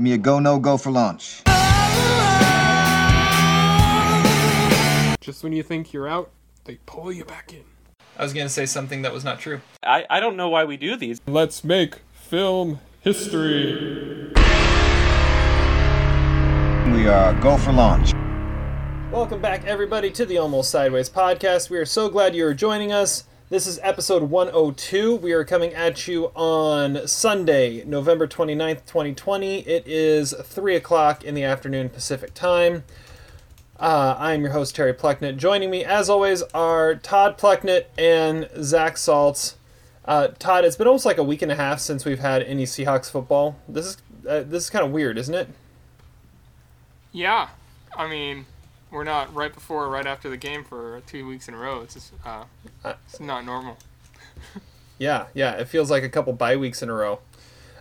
Give me a go, no go for launch. Just when you think you're out, they pull you back in. I was gonna say something that was not true. I, I don't know why we do these. Let's make film history. We are go for launch. Welcome back, everybody, to the Almost Sideways podcast. We are so glad you are joining us. This is episode 102. We are coming at you on Sunday, November 29th, 2020. It is 3 o'clock in the afternoon Pacific time. Uh, I am your host, Terry Plucknett. Joining me, as always, are Todd Plucknett and Zach Saltz. Uh, Todd, it's been almost like a week and a half since we've had any Seahawks football. This is uh, this is kind of weird, isn't it? Yeah, I mean, we're not right before or right after the game for two weeks in a row. It's just, uh, it's not normal. Yeah, yeah. It feels like a couple bye weeks in a row.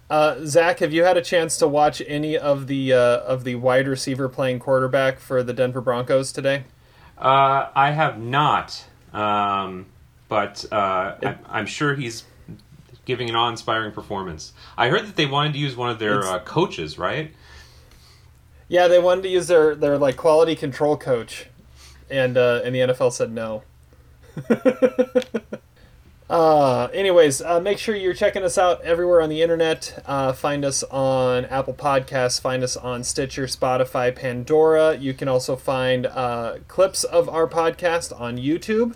Uh, Zach, have you had a chance to watch any of the uh, of the wide receiver playing quarterback for the Denver Broncos today? Uh, I have not, um, but uh, I, I'm sure he's giving an awe-inspiring performance. I heard that they wanted to use one of their uh, coaches, right? Yeah, they wanted to use their their like quality control coach, and uh, and the NFL said no. uh, anyways, uh, make sure you're checking us out everywhere on the internet. Uh, find us on Apple Podcasts. Find us on Stitcher, Spotify, Pandora. You can also find uh, clips of our podcast on YouTube.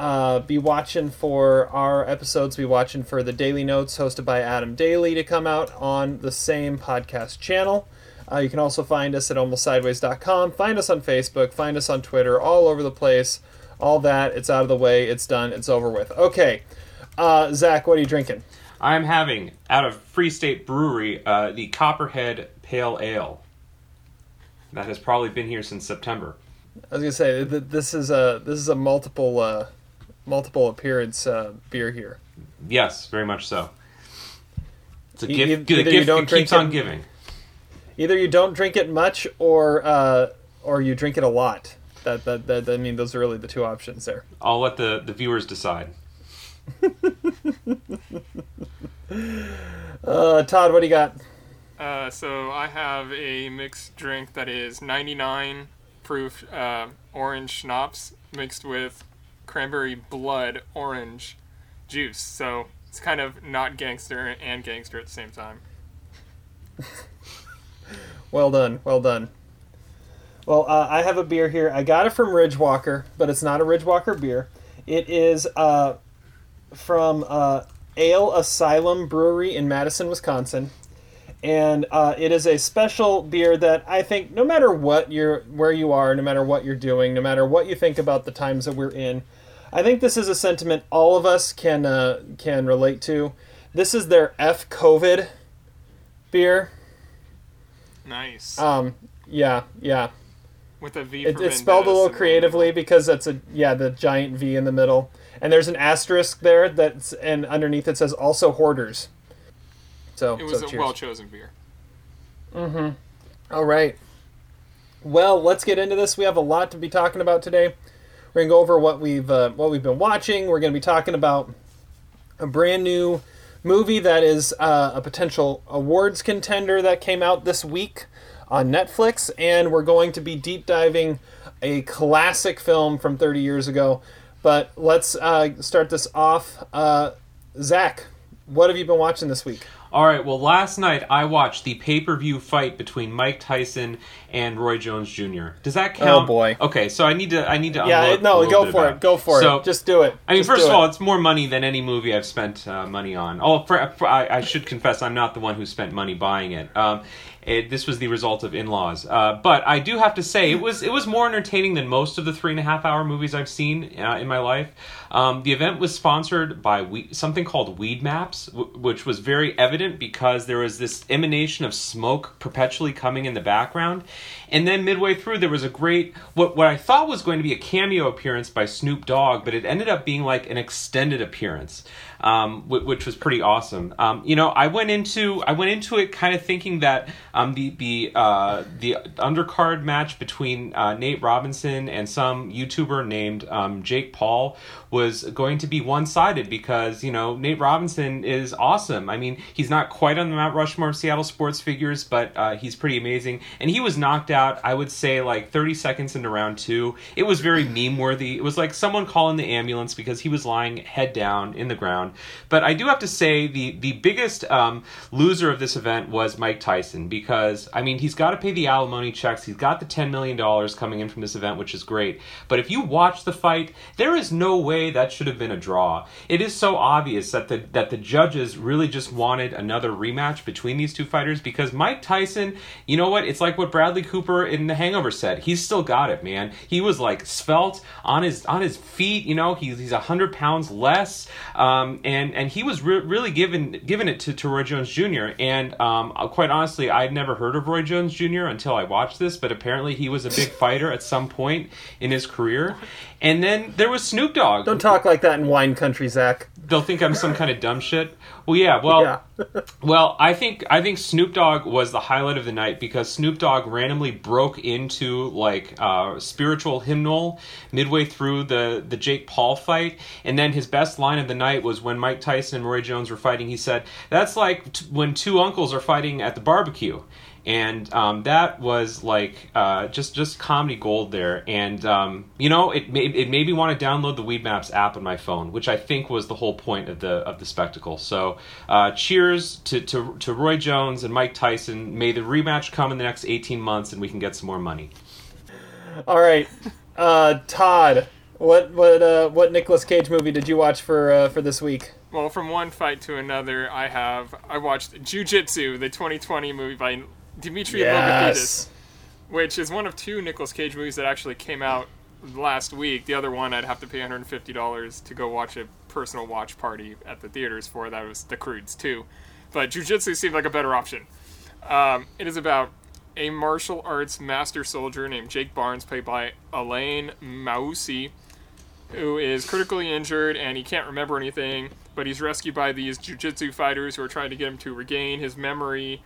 Uh, be watching for our episodes. Be watching for the Daily Notes hosted by Adam Daly to come out on the same podcast channel. Uh, you can also find us at almostsideways.com. Find us on Facebook. Find us on Twitter. All over the place. All that. It's out of the way. It's done. It's over with. Okay. Uh, Zach, what are you drinking? I'm having out of Free State Brewery uh, the Copperhead Pale Ale. That has probably been here since September. I was gonna say th- this is a this is a multiple uh, multiple appearance uh, beer here. Yes, very much so. It's a E- gift. e- the gift that keeps on it- giving. Either you don't drink it much, or uh, or you drink it a lot. That, that that I mean, those are really the two options there. I'll let the, the viewers decide. Uh, Todd, what do you got? Uh, so I have a mixed drink that is 99 proof uh, orange schnapps mixed with cranberry blood orange juice. So it's kind of not gangster and gangster at the same time. Well done, well done. Well, uh, I have a beer here. I got it from Ridgewalker, but it's not a Ridgewalker beer. It is uh, from uh, Ale Asylum Brewery in Madison, Wisconsin, and uh, it is a special beer that I think no matter what you're, where you are, no matter what you're doing, no matter what you think about the times that we're in, I think this is a sentiment all of us can uh, can relate to. This is their F COVID beer. Nice. Um, yeah, yeah. with a V It, it's spelled a little creatively because that's a yeah the giant V in the middle, and there's an asterisk there that's and underneath it says also hoarders. So It was so a well chosen beer. Mm-hmm. All right. Well, let's get into this. We have a lot to be talking about today. We're gonna go over what we've uh, what we've been watching. We're gonna be talking about a brand new movie that is uh, a potential awards contender that came out this week on Netflix, and we're going to be deep diving a classic film from 30 years ago. But let's uh, start this off. Uh, Zach, what have you been watching this week? All right. Well, last night I watched the pay-per-view fight between Mike Tyson and Roy Jones Jr. Does that count? Oh, boy. Okay, so I need to I need to Yeah, unload a no, go bit for it. Go for So, it. Just do it. I mean, Just first of all, it. it's more money than any movie I've spent uh, money on. Oh, for, for, I, I should confess, I'm not the one who spent money buying it. Um, it this was the result of in-laws. Uh, but I do have to say, it was it was more entertaining than most of the three and a half hour movies I've seen uh, in my life. Um, the event was sponsored by we- something called Weed Maps, w- which was very evident because there was this emanation of smoke perpetually coming in the background. And then midway through, there was a great what what I thought was going to be a cameo appearance by Snoop Dogg, but it ended up being like an extended appearance. Um, which was pretty awesome. Um, you know, I went into I went into it kind of thinking that um, the the uh, the undercard match between uh, Nate Robinson and some YouTuber named um, Jake Paul was going to be one sided because you know Nate Robinson is awesome. I mean, he's not quite on the Mount Rushmore of Seattle sports figures, but uh, he's pretty amazing. And he was knocked out. I would say like 30 seconds into round two. It was very meme worthy. It was like someone calling the ambulance because he was lying head down in the ground. But I do have to say the the biggest um, loser of this event was Mike Tyson because I mean he's got to pay the alimony checks. He's got the 10 million dollars coming in from this event, which is great. But if you watch the fight, there is no way that should have been a draw. It is so obvious that the that the judges really just wanted another rematch between these two fighters because Mike Tyson, you know what? It's like what Bradley Cooper in The Hangover said. He's still got it, man. He was like svelte on his on his feet. You know, he's he's hundred pounds less, um, and and he was re- really given given it to, to Roy Jones Jr. And um, quite honestly, I'd never heard of Roy Jones Jr. until I watched this, but apparently he was a big fighter at some point in his career. And then there was Snoop Dogg. Don't talk like that in wine country, Zach. They'll think I'm some kind of dumb shit. Well, yeah. Well, Yeah. well, I think I think Snoop Dogg was the highlight of the night because Snoop Dogg randomly broke into like uh, spiritual hymnal midway through the the Jake Paul fight, and then his best line of the night was when Mike Tyson and Roy Jones were fighting. He said, "That's like t- when two uncles are fighting at the barbecue." And um, that was like uh, just just comedy gold there. And um, you know, it made it made me want to download the Weed Maps app on my phone, which I think was the whole point of the of the spectacle. So, uh, cheers to, to to Roy Jones and Mike Tyson. May the rematch come in the next eighteen months, and we can get some more money. All right, uh, Todd. What what uh, what Nicolas Cage movie did you watch for uh, for this week? Well, from one fight to another, I have I watched Jiu-Jitsu, the 2020 movie by Dimitri Logothetis, which is one of two Nicolas Cage movies that actually came out last week. The other one I'd have to pay $150 to go watch a personal watch party at the theaters for. That was The Croods too, but Jiu-Jitsu seemed like a better option. Um, it is about a martial arts master soldier named Jake Barnes, played by Alain Moussi, who is critically injured and he can't remember anything, but he's rescued by these jiu-jitsu fighters who are trying to get him to regain his memory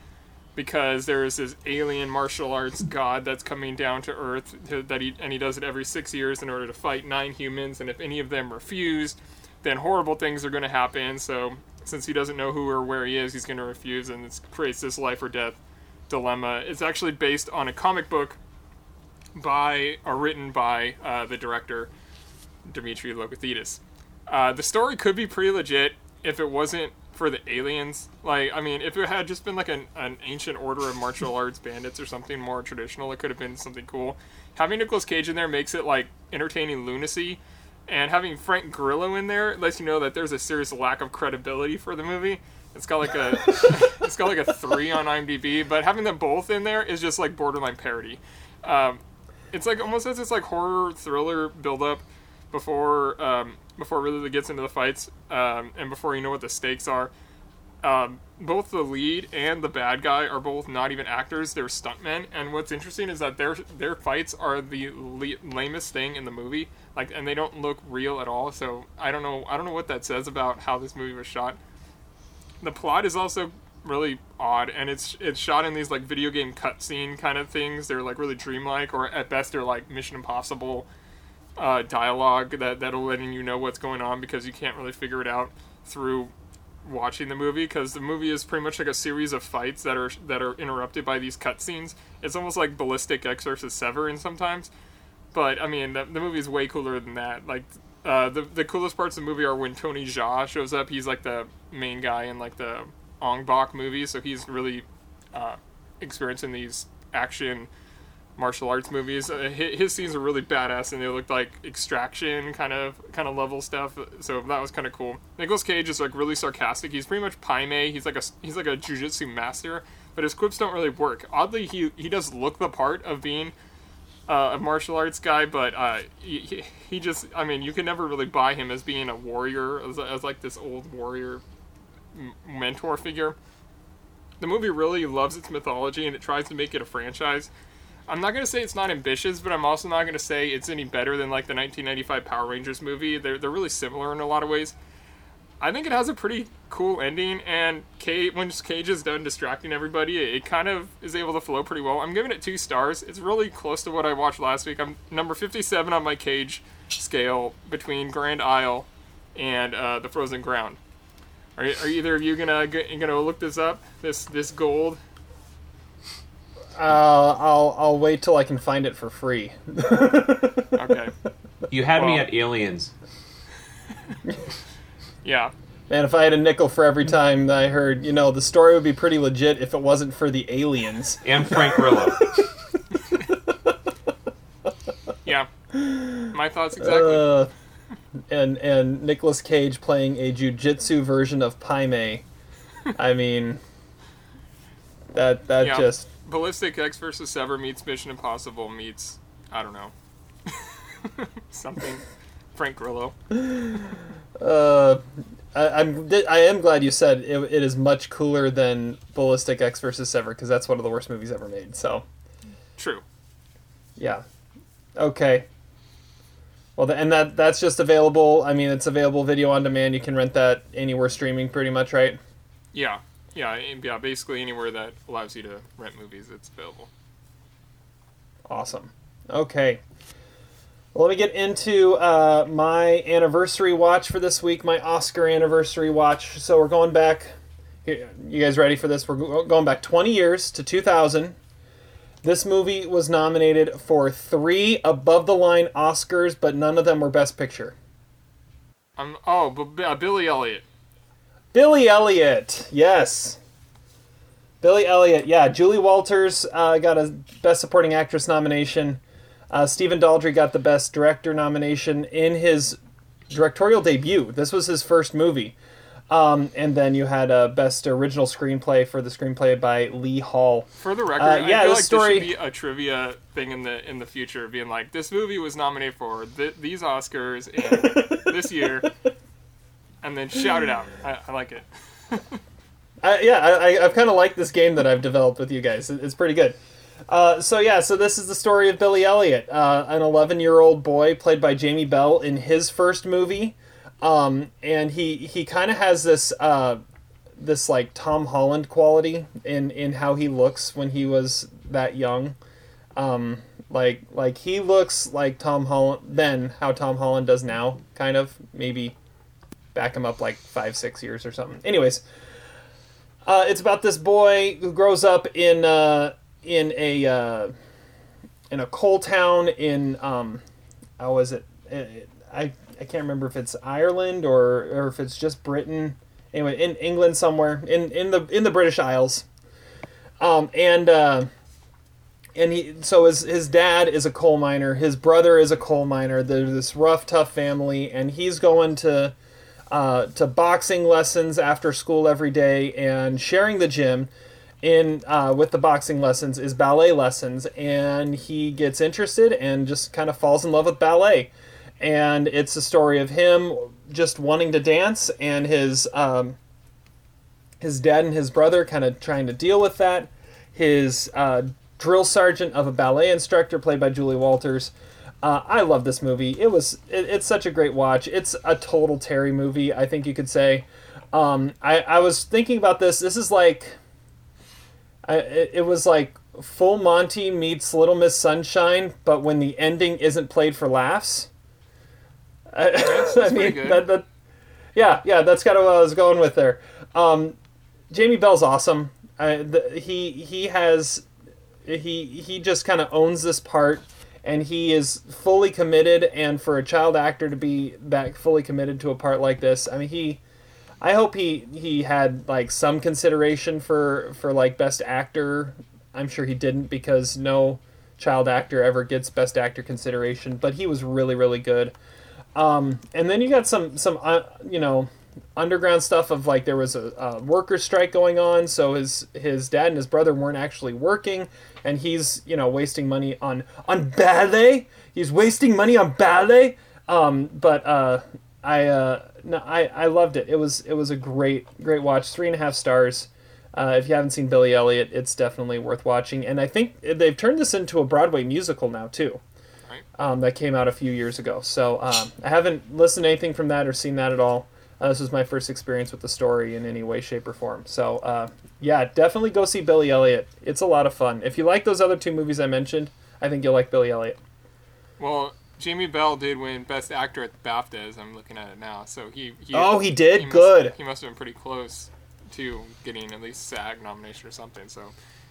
because there is this alien martial arts god that's coming down to earth to- that he and he does it every 6 years in order to fight nine humans and if any of them refuse, then horrible things are going to happen. So since he doesn't know who or where he is, he's going to refuse and it creates this life or death dilemma. It's actually based on a comic book by or written by uh, the director Dimitri Logothetis. Uh, the story could be pretty legit if it wasn't for the aliens. Like, I mean, if it had just been like an, an ancient order of martial arts bandits or something more traditional, it could have been something cool. Having Nicolas Cage in there makes it like entertaining lunacy, and having Frank Grillo in there lets you know that there's a serious lack of credibility for the movie. It's got like a it's got like a three on IMDb, but having them both in there is just like borderline parody. Um, it's like almost as this like horror thriller build up before um, before really gets into the fights um, and before you know what the stakes are. Um, both the lead and the bad guy are both not even actors; they're stuntmen. And what's interesting is that their their fights are the le- lamest thing in the movie, like, and they don't look real at all. So I don't know. I don't know what that says about how this movie was shot. The plot is also really odd, and it's it's shot in these like video game cutscene kind of things. They're like really dreamlike, or at best they're like Mission Impossible uh, dialogue that that'll letting you know what's going on because you can't really figure it out through watching the movie because the movie is pretty much like a series of fights that are that are interrupted by these cutscenes. It's almost like Ballistic versus Severin sometimes, but I mean the, the movie is way cooler than that. Like uh, the the coolest parts of the movie are when Tony Jaa shows up. He's like the main guy in like the Ong Bak movie, so he's really uh, experiencing these action martial arts movies. Uh, his, scenes are really badass, and they look like extraction kind of kind of level stuff. So that was kind of cool. Nicolas Cage is like really sarcastic. He's pretty much Pai Mei. He's like a he's like a jujitsu master, but his quips don't really work. Oddly, he he does look the part of being uh, a martial arts guy, but uh, he, he- he just I mean you can never really buy him as being a warrior as, as like this old warrior m- mentor figure. The movie really loves its mythology and it tries to make it a franchise. I'm not gonna say it's not ambitious, but I'm also not gonna say it's any better than like the 1995 Power Rangers movie. They're they're really similar in a lot of ways. I think it has a pretty cool ending, and Cage, when Cage is done distracting everybody, it, it kind of is able to flow pretty well. I'm giving it two stars. It's really close to what I watched last week. I'm number 57 on my Cage scale between Grand Isle and uh, The Frozen Ground. Are, are either of you gonna gonna look this up? This this gold? Uh, I'll I'll wait till I can find it for free. Okay, You had me at aliens. yeah. Man, if I had a nickel for every time that I heard, you know, the story would be pretty legit if it wasn't for the aliens. And Frank Grillo. Yeah. My thoughts exactly. Uh, and and Nicolas Cage playing a jujitsu version of Pai Mei. I mean, that that Yeah. just Ballistic Ecks versus Sever meets Mission Impossible meets I don't know something. Frank Grillo. uh, I, I'm I am glad you said it, it is much cooler than Ballistic Ecks versus Sever because that's one of the worst movies ever made. So True. yeah, okay. Well, the, and that that's just available. I mean, it's available video on demand. You can rent that anywhere streaming, pretty much, right? Yeah. Yeah. Yeah. Basically anywhere that allows you to rent movies, it's available. Awesome. Okay. Well, let me get into uh, my anniversary watch for this week, my Oscar anniversary watch. So we're going back. here- You guys ready for this? We're going back 20 years to 2000. This movie was nominated for three above the line Oscars, but none of them were Best Picture. Um. Oh, but uh, Billy Elliot. Billy Elliot, yes. Billy Elliot, yeah. Julie Walters uh, got a Best Supporting Actress nomination. Uh, Stephen Daldry got the Best Director nomination in his directorial debut. This was his first movie. Um, and then you had a Best Original Screenplay for the screenplay by Lee Hall. For the record, Uh, yeah, I feel like story- this should be a trivia thing in the in the future, being like, this movie was nominated for th- these Oscars in this year, and then shout it out. I, I like it. Uh, yeah, I, I've kind of liked this game that I've developed with you guys. It's pretty good. Uh, so yeah, so this is the story of Billy Elliot, uh, an 11-year-old boy played by Jamie Bell in his first movie, um, and he he kind of has this uh, this like Tom Holland quality in in how he looks when he was that young. Um, like like he looks like Tom Holland then, how Tom Holland does now, kind of maybe back him up like five six years or something. Anyways. Uh, it's about this boy who grows up in uh, in a uh, in a coal town in um, how was it? Uh, I I can't remember if it's Ireland or or if it's just Britain. Anyway, in England somewhere in in the in the British Isles. Um, and uh, and he so his his dad is a coal miner. His brother is a coal miner. They're this rough, tough family, and he's going to uh, to boxing lessons after school every day and sharing the gym in uh, with the boxing lessons is ballet lessons and he gets interested and just kind of falls in love with ballet. And it's a story of him just wanting to dance and his um, his dad and his brother kind of trying to deal with that. His uh, drill sergeant of a ballet instructor played by julie walters uh, I love this movie. It was it, it's such a great watch. It's a total Terry movie. I think you could say. Um, I I was thinking about this. This is like. I it, it was like Full Monty meets Little Miss Sunshine, but when the ending isn't played for laughs. I, I pretty mean good. that, that yeah yeah that's kind of what I was going with there. Um, Jamie Bell's awesome. I, the, he he has he he just kind of owns this part and he is fully committed and for a child actor to be that fully committed to a part like this i mean he i hope he he had like some consideration for for like best actor. I'm sure he didn't because no child actor ever gets best actor consideration but he was really really good. Um, and then you got some some uh, you know underground stuff of like there was a, a worker strike going on so his his dad and his brother weren't actually working and he's you know wasting money on on ballet. He's wasting money on ballet. Um, but uh, I uh, no I, I loved it. It was it was a great great watch. Three and a half stars. Uh, if you haven't seen Billy Elliot it's definitely worth watching. And I think they've turned this into a Broadway musical now too um, that came out a few years ago. So um, I haven't listened to anything from that or seen that at all. Uh, this was my first experience with the story in any way, shape, or form. So, uh, yeah, definitely go see Billy Elliot. It's a lot of fun. If you like those other two movies I mentioned, I think you'll like Billy Elliot. Well, Jamie Bell did win Best Actor at the BAFTAs. I'm looking at it now. So he. he Oh, he did? must- Good. he must have been pretty close to getting at least SAG nomination or something. So,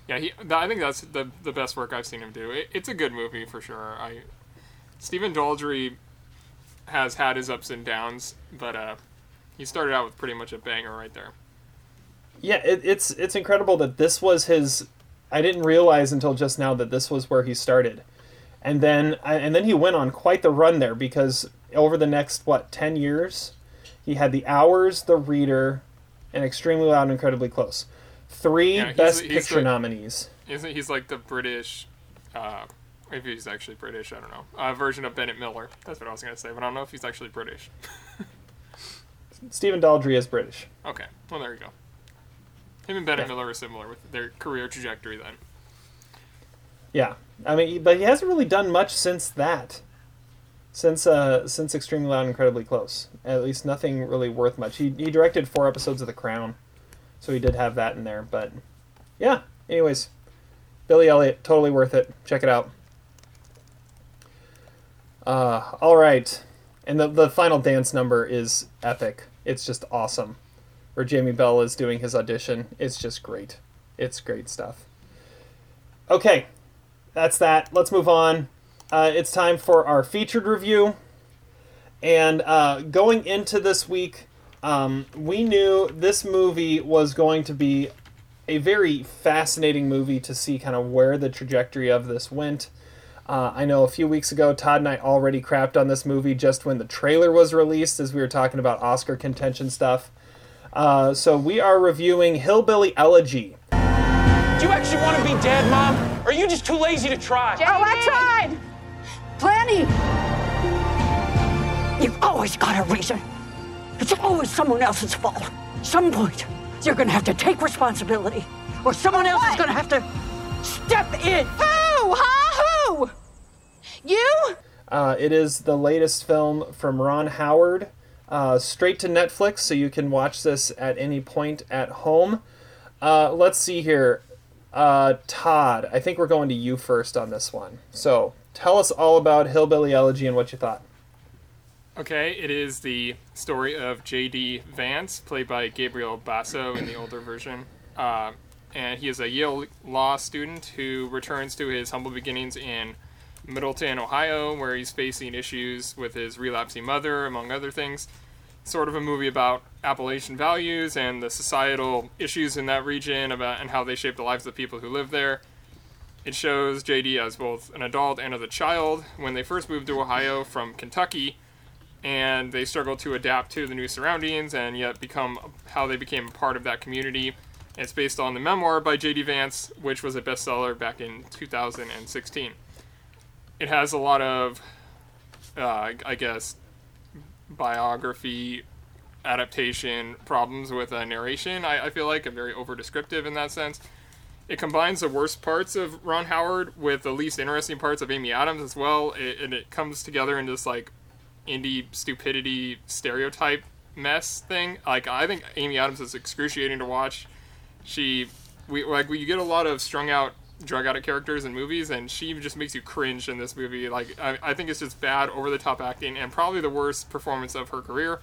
yeah, he. I think that's the the best work I've seen him do. It, it's a good movie for sure. I. Stephen Daldry has had his ups and downs, but uh, he started out with pretty much a banger right there. Yeah, it, it's it's incredible that this was his. I didn't realize until just now that this was where he started, and then and then he went on quite the run there because over the next what ten years, he had the Hours, The Reader, and Extremely Loud and Incredibly Close, three Yeah, Best he's Picture nominees. Isn't he's like the British? Uh, if he's actually British, I don't know. Uh, version of Bennett Miller. That's what I was gonna say, but I don't know if he's actually British. Stephen Daldry is British. Okay, well there you go. Him and Bennett Yeah. Miller are similar with their career trajectory then. Yeah, I mean, but he hasn't really done much since that. Since uh, since Extremely Loud and Incredibly Close, at least nothing really worth much. He he directed four episodes of The Crown, so he did have that in there. But yeah, anyways, Billy Elliot, totally worth it. Check it out. Uh, all right, and the the final dance number is epic. It's just awesome. Where Jamie Bell is doing his audition, it's just great. It's great stuff. Okay, that's that. Let's move on. Uh, it's time for our featured review. And uh, going into this week, um, we knew this movie was going to be a very fascinating movie to see kind of where the trajectory of this went. Uh, I know a few weeks ago, Todd and I already crapped on this movie just when the trailer was released, as we were talking about Oscar contention stuff. Uh, so we are reviewing Hillbilly Elegy. Do you actually want to be dead, Mom? Or are you just too lazy to try? Oh, I tried. Plenty. You've always got a reason. It's always someone else's fault. Some point, you're gonna have to take responsibility, or someone else is gonna have to step in. Who? Huh? Who? You? Uh, it is the latest film from Ron Howard, uh, straight to Netflix, so you can watch this at any point at home. Uh, let's see here. Uh, Todd, I think we're going to you first on this one. So tell us all about Hillbilly Elegy and what you thought. Okay, it is the story of J.D. Vance, played by Gabriel Basso in the older version. Uh, and he is a Yale law student who returns to his humble beginnings in Middletown, Ohio, where he's facing issues with his relapsing mother, among other things. Sort of a movie about Appalachian values and the societal issues in that region about and how they shape the lives of the people who live there. It shows JD as both an adult and as a child when they first moved to Ohio from Kentucky and they struggle to adapt to the new surroundings and yet become how they became a part of that community. It's based on the memoir by J.D. Vance, which was a bestseller back in 2016. It has a lot of, uh, I guess, biography adaptation problems with uh, narration. I, I feel like I'm very over descriptive in that sense. It combines the worst parts of Ron Howard with the least interesting parts of Amy Adams as well, it, and it comes together in this like indie stupidity stereotype mess thing. Like I think Amy Adams is excruciating to watch. She, we like we get a lot of strung out drug addict characters in movies, and she just makes you cringe in this movie. Like I, I think it's just bad, over the top acting, and probably the worst performance of her career.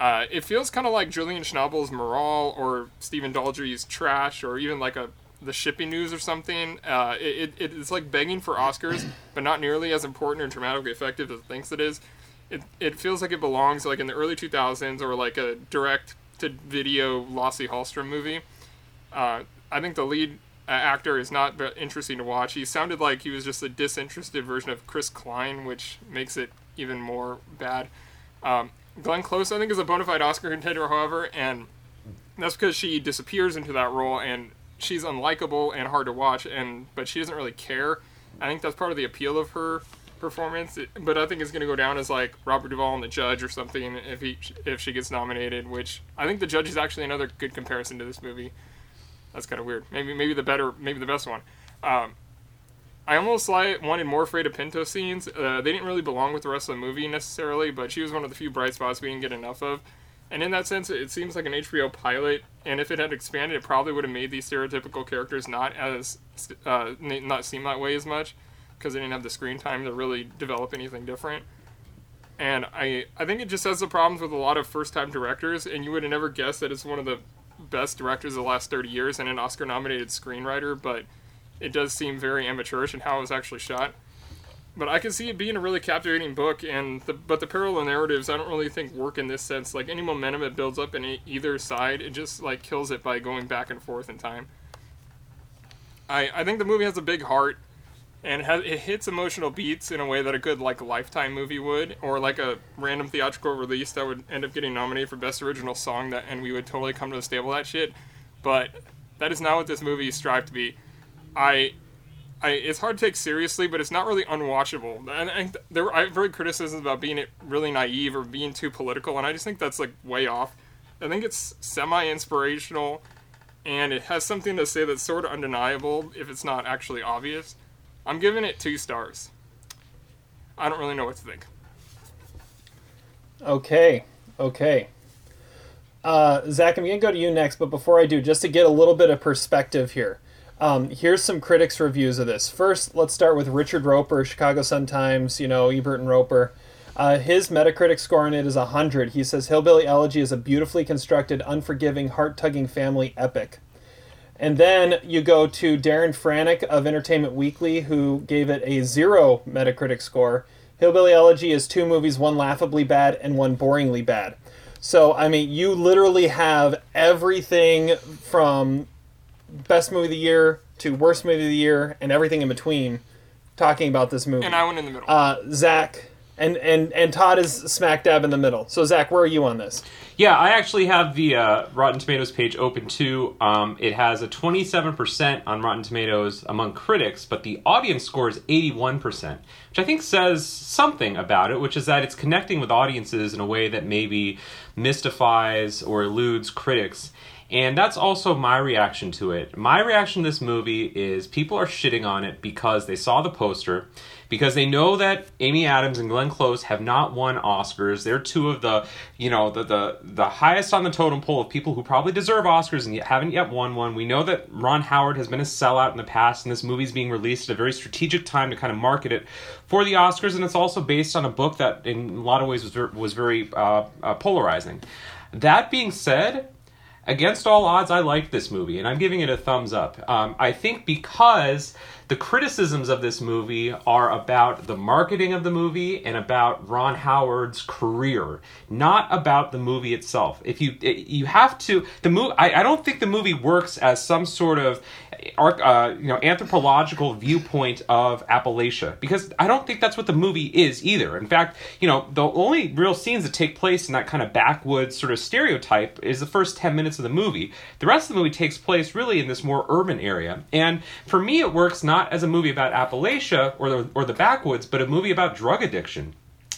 Uh, it feels kind of like Julian Schnabel's Miral or Stephen Daldry's Trash or even like a the shipping news or something. Uh, it, it, it's like begging for Oscars, but not nearly as important or dramatically effective as it thinks it is. It, it feels like it belongs like in the early 2000s or like a direct to video Lasse Hallstrom movie. Uh, I think the lead actor is not interesting to watch. He sounded like he was just a disinterested version of Chris Klein, which makes it even more bad. Um, Glenn Close, I think, is a bona fide Oscar contender, however, and that's because she disappears into that role and she's unlikable and hard to watch, and but she doesn't really care. I think that's part of the appeal of her performance. It- but I think it's going to go down as like Robert Duvall and the Judge or something if he if she gets nominated. Which I think the Judge is actually another good comparison to this movie. That's kind of weird. Maybe maybe the better, maybe the best one. Um, I almost like wanted more Freida Pinto scenes. Uh, they didn't really belong with the rest of the movie necessarily, but she was one of the few bright spots we didn't get enough of. And in that sense, it seems like an HBO pilot. And if it had expanded, it probably would have made these stereotypical characters not as uh, not seem that way as much because they didn't have the screen time to really develop anything different. And I I think it just has the problems with a lot of first time directors, and you would have never guessed that it's one of the best directors of the last 30 years and an Oscar nominated screenwriter, but it does seem very amateurish in how it was actually shot. But I can see it being a really captivating book, and the, but the parallel narratives I don't really think work in this sense. Like any momentum it builds up in either side, it just like kills it by going back and forth in time. I I think the movie has a big heart, and it, has, it hits emotional beats in a way that a good like Lifetime movie would, or like a random theatrical release that would end up getting nominated for best original song. That and we would totally come to the stable that shit. But that is not what this movie strives to be. I I, it's hard to take seriously, but it's not really unwatchable. And, and there, I've heard criticisms about being it really naive or being too political, and I just think that's like way off. I think it's semi-inspirational, and it has something to say that's sort of undeniable if it's not actually obvious. I'm giving it two stars. I don't really know what to think. Okay, okay. Uh, Zach, I'm going to go to you next, but before I do, just to get a little bit of perspective here, um, here's some critics' reviews of this. First, let's start with Richard Roeper, Chicago Sun-Times, you know, Ebert and Roeper. Uh, his Metacritic score on it is 100. He says Hillbilly Elegy is a beautifully constructed, unforgiving, heart-tugging family epic. And then you go to Darren Franich of Entertainment Weekly, who gave it a zero Metacritic score. Hillbilly Elegy is two movies, one laughably bad and one boringly bad. So, I mean, you literally have everything from best movie of the year to worst movie of the year and everything in between talking about this movie. And I went in the middle. Uh, Zach and, and, and Todd is smack dab in the middle. So, Zach, where are you on this? Yeah, I actually have the uh, Rotten Tomatoes page open too. Um, it has a 27% on Rotten Tomatoes among critics, but the audience score is 81%, which I think says something about it, which is that it's connecting with audiences in a way that maybe mystifies or eludes critics. And that's also my reaction to it. My reaction to this movie is people are shitting on it because they saw the poster, because they know that Amy Adams and Glenn Close have not won Oscars. They're two of the, you know, the the the highest on the totem pole of people who probably deserve Oscars and yet haven't yet won one. We know that Ron Howard has been a sellout in the past, and this movie's being released at a very strategic time to kind of market it for the Oscars, and it's also based on a book that, in a lot of ways, was was very uh, uh, polarizing. That being said, against all odds, I liked this movie, and I'm giving it a thumbs up. Um, I think because the criticisms of this movie are about the marketing of the movie and about Ron Howard's career, not about the movie itself. If you you have to the movie, I, I don't think the movie works as some sort of uh, you know anthropological viewpoint of Appalachia because I don't think that's what the movie is either. In fact, you know the only real scenes that take place in that kind of backwoods sort of stereotype is the first ten minutes of the movie. The rest of the movie takes place really in this more urban area, and for me, it works not as a movie about Appalachia or the, or the backwoods, but a movie about drug addiction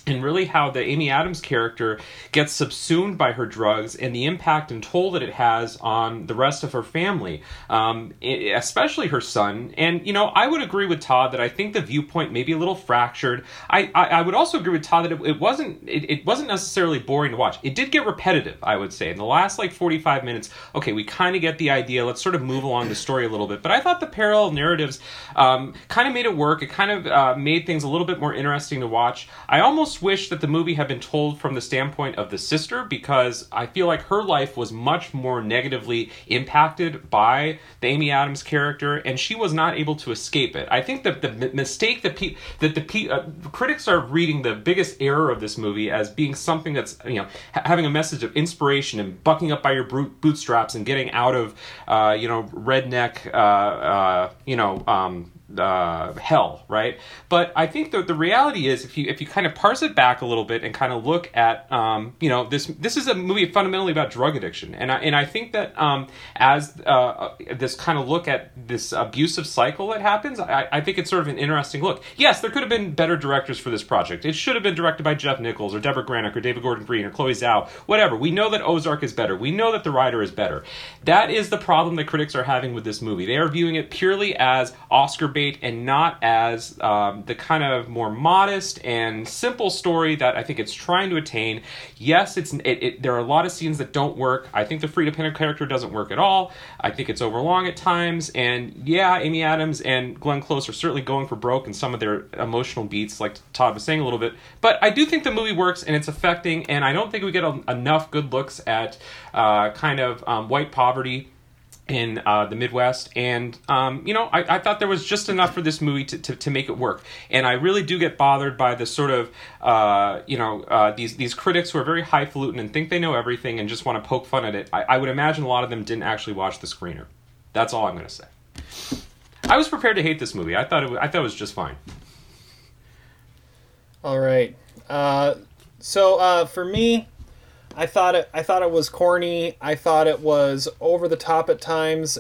and really how the Amy Adams character gets subsumed by her drugs and the impact and toll that it has on the rest of her family, um, especially her son. And you know, I would agree with Todd that I think the viewpoint may be a little fractured. I I, I would also agree with Todd that it, it wasn't it, it wasn't necessarily boring to watch. It did get repetitive, I would say. In the last like forty five minutes, okay, we kind of get the idea. Let's sort of move along the story a little bit. But I thought the parallel narratives um, kind of made it work. It kind of uh, made things a little bit more interesting to watch. I almost wish that the movie had been told from the standpoint of the sister because I feel like her life was much more negatively impacted by the Amy Adams character, and she was not able to escape it. I think that the mistake that pe- that the pe- uh, critics are reading the biggest error of this movie as being something that's you know ha- having a message of inspiration and bucking up by your bootstraps and getting out of uh, you know redneck uh, uh you know um, uh, hell, right? But I think that the reality is, if you if you kind of parse it back a little bit and kind of look at, um, you know, this this is a movie fundamentally about drug addiction, and I, and I think that um, as uh, this kind of look at this abusive cycle that happens, I, I think it's sort of an interesting look. Yes, there could have been better directors for this project. It should have been directed by Jeff Nichols or Debra Granik or David Gordon Green or Chloe Zhao, whatever. We know that Ozark is better. We know that The Rider is better. That is the problem that critics are having with this movie. They are viewing it purely as Oscar bait and not as um, the kind of more modest and simple story that I think it's trying to attain. Yes, it's it, it, there are a lot of scenes that don't work. I think the Freida Pinto character doesn't work at all. I think it's overlong at times, and yeah, Amy Adams and Glenn Close are certainly going for broke in some of their emotional beats, like Todd was saying a little bit. But I do think the movie works and it's affecting, and I don't think we get a, enough good looks at uh, kind of um, white poverty in uh, the Midwest. And, um, you know, I, I, thought there was just enough for this movie to, to, to, make it work. And I really do get bothered by the sort of, uh, you know, uh, these, these critics who are very highfalutin and think they know everything and just want to poke fun at it. I, I would imagine a lot of them didn't actually watch the screener. That's all I'm going to say. I was prepared to hate this movie. I thought it was, I thought it was just fine. All right. Uh, so uh, for me, I thought it I thought it was corny. I thought it was over the top at times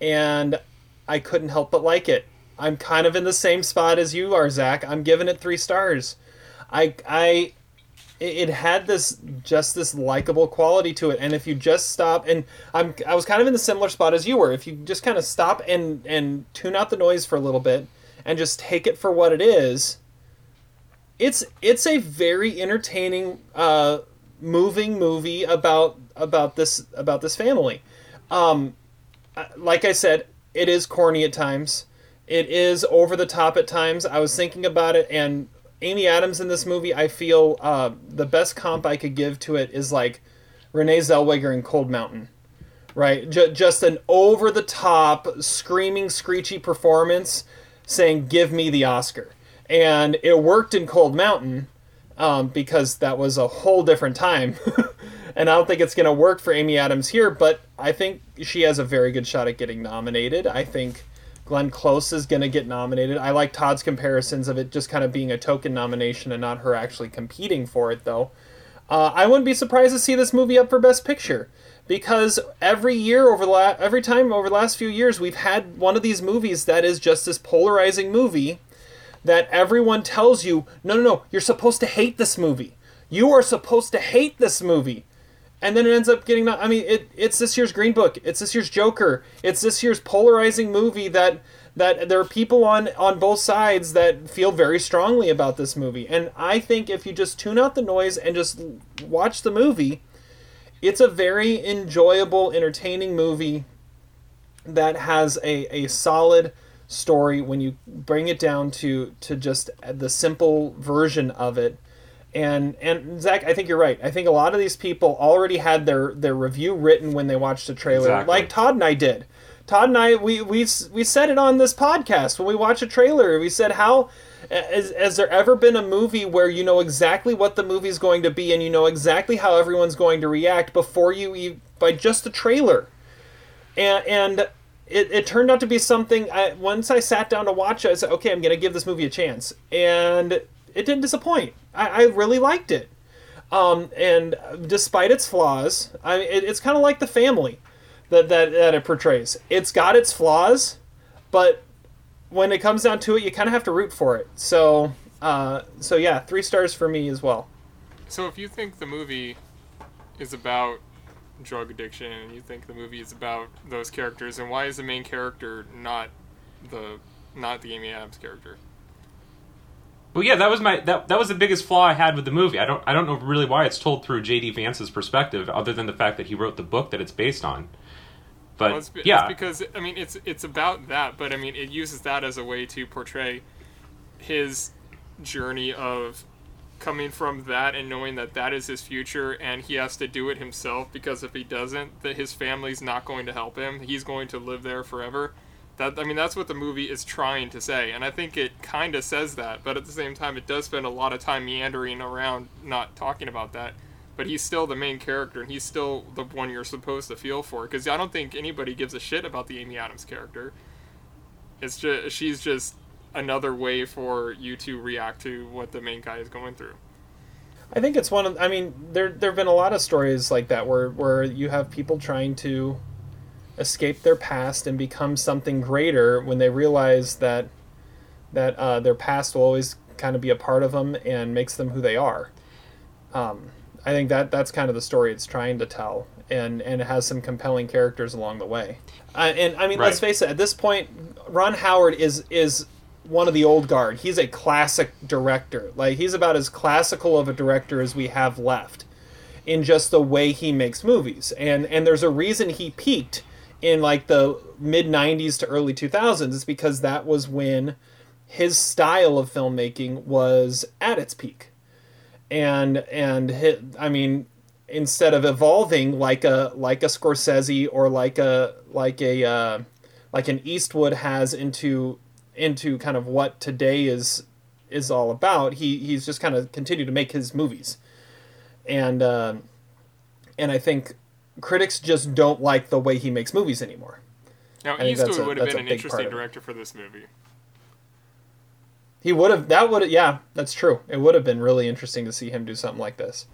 and I couldn't help but like it. I'm kind of in the same spot as you are, Zach. I'm giving it 3 stars. I I it had this just this likable quality to it and if you just stop and I'm I was kind of in the similar spot as you were. If you just kind of stop and and tune out the noise for a little bit and just take it for what it is, it's it's a very entertaining uh moving movie about about this about this family. Um, like I said, it is corny at times. It is over the top at times. I was thinking about it, and Amy Adams in this movie, I feel uh, the best comp I could give to it is like Renee Zellweger in Cold Mountain, right? J- just an over the top, screaming, screechy performance, saying "Give me the Oscar," and it worked in Cold Mountain um, because that was a whole different time. and I don't think it's going to work for Amy Adams here, but I think she has a very good shot at getting nominated. I think Glenn Close is going to get nominated. I like Todd's comparisons of it just kind of being a token nomination and not her actually competing for it, though. Uh, I wouldn't be surprised to see this movie up for Best Picture because every year over the la- every time over the last few years we've had one of these movies that is just this polarizing movie that everyone tells you, no, no, no, you're supposed to hate this movie. You are supposed to hate this movie. And then it ends up getting, I mean, it, it's this year's Green Book. It's this year's Joker. It's this year's polarizing movie that that there are people on on both sides that feel very strongly about this movie. And I think if you just tune out the noise and just watch the movie, it's a very enjoyable, entertaining movie that has a, a solid story when you bring it down to to just the simple version of it and and Zach, I think you're right. I think a lot of these people already had their their review written when they watched the trailer, exactly. like Todd and I did. Todd and I we we we said it on this podcast when we watch a trailer. We said how has, has there ever been a movie where you know exactly what the movie's going to be and you know exactly how everyone's going to react before you even by just the trailer, and and it, it turned out to be something. I, once I sat down to watch I said, okay, I'm going to give this movie a chance. And it didn't disappoint. I, I really liked it. Um, and despite its flaws, I it, it's kind of like the family that, that, that it portrays. It's got its flaws, but when it comes down to it, you kind of have to root for it. So, uh, so yeah, three stars for me as well. So if you think the movie is about drug addiction and you think the movie is about those characters and why is the main character not the not the Amy Adams character? Well, yeah, that was my that, that was the biggest flaw I had with the movie. I don't I don't know really why it's told through J.D. Vance's perspective, other than the fact that he wrote the book that it's based on. But well, it's, yeah, it's because I mean it's it's about that, but I mean it uses that as a way to portray his journey of coming from that and knowing that that is his future and he has to do it himself because if he doesn't that his family's not going to help him. He's going to live there forever. That i mean that's what the movie is trying to say and i think it kind of says that but at the same time it does spend a lot of time meandering around not talking about that. But he's still the main character and he's still the one you're supposed to feel for because i don't think anybody gives a shit about the amy adams character. It's just she's just another way for you to react to what the main guy is going through. I think it's one of. I mean, there there've been a lot of stories like that where where you have people trying to escape their past and become something greater when they realize that that uh, their past will always kind of be a part of them and makes them who they are. Um, I think that that's kind of the story it's trying to tell, and and it has some compelling characters along the way. Uh, and I mean, let's face it. At this point, Ron Howard is is one of the old guard. He's a classic director. Like he's about as classical of a director as we have left in just the way he makes movies. And and there's a reason he peaked in like the mid 90s to early 2000s is because that was when his style of filmmaking was at its peak. And and hi I mean instead of evolving like a like a Scorsese or like a like a uh, like an Eastwood has into into kind of what today is is all about, he he's just kind of continued to make his movies and uh, and I think critics just don't like the way he makes movies anymore. Now, Eastwood would have been an interesting part of it. director for this movie. He would have that would yeah that's true. It would have been really interesting to see him do something like this.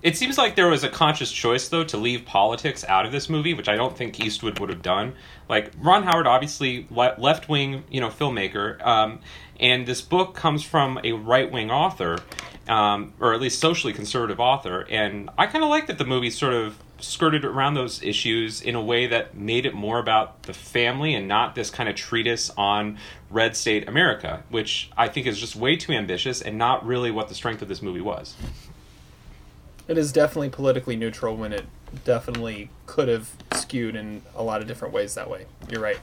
It seems like there was a conscious choice, though, to leave politics out of this movie, which I don't think Eastwood would have done. Like Ron Howard, obviously left wing, you know, filmmaker, um, and this book comes from a right wing author, um, or at least socially conservative author. And I kind of like that the movie sort of skirted around those issues in a way that made it more about the family and not this kind of treatise on red state America, which I think is just way too ambitious and not really what the strength of this movie was. It is definitely politically neutral when it definitely could have skewed in a lot of different ways that way. You're right.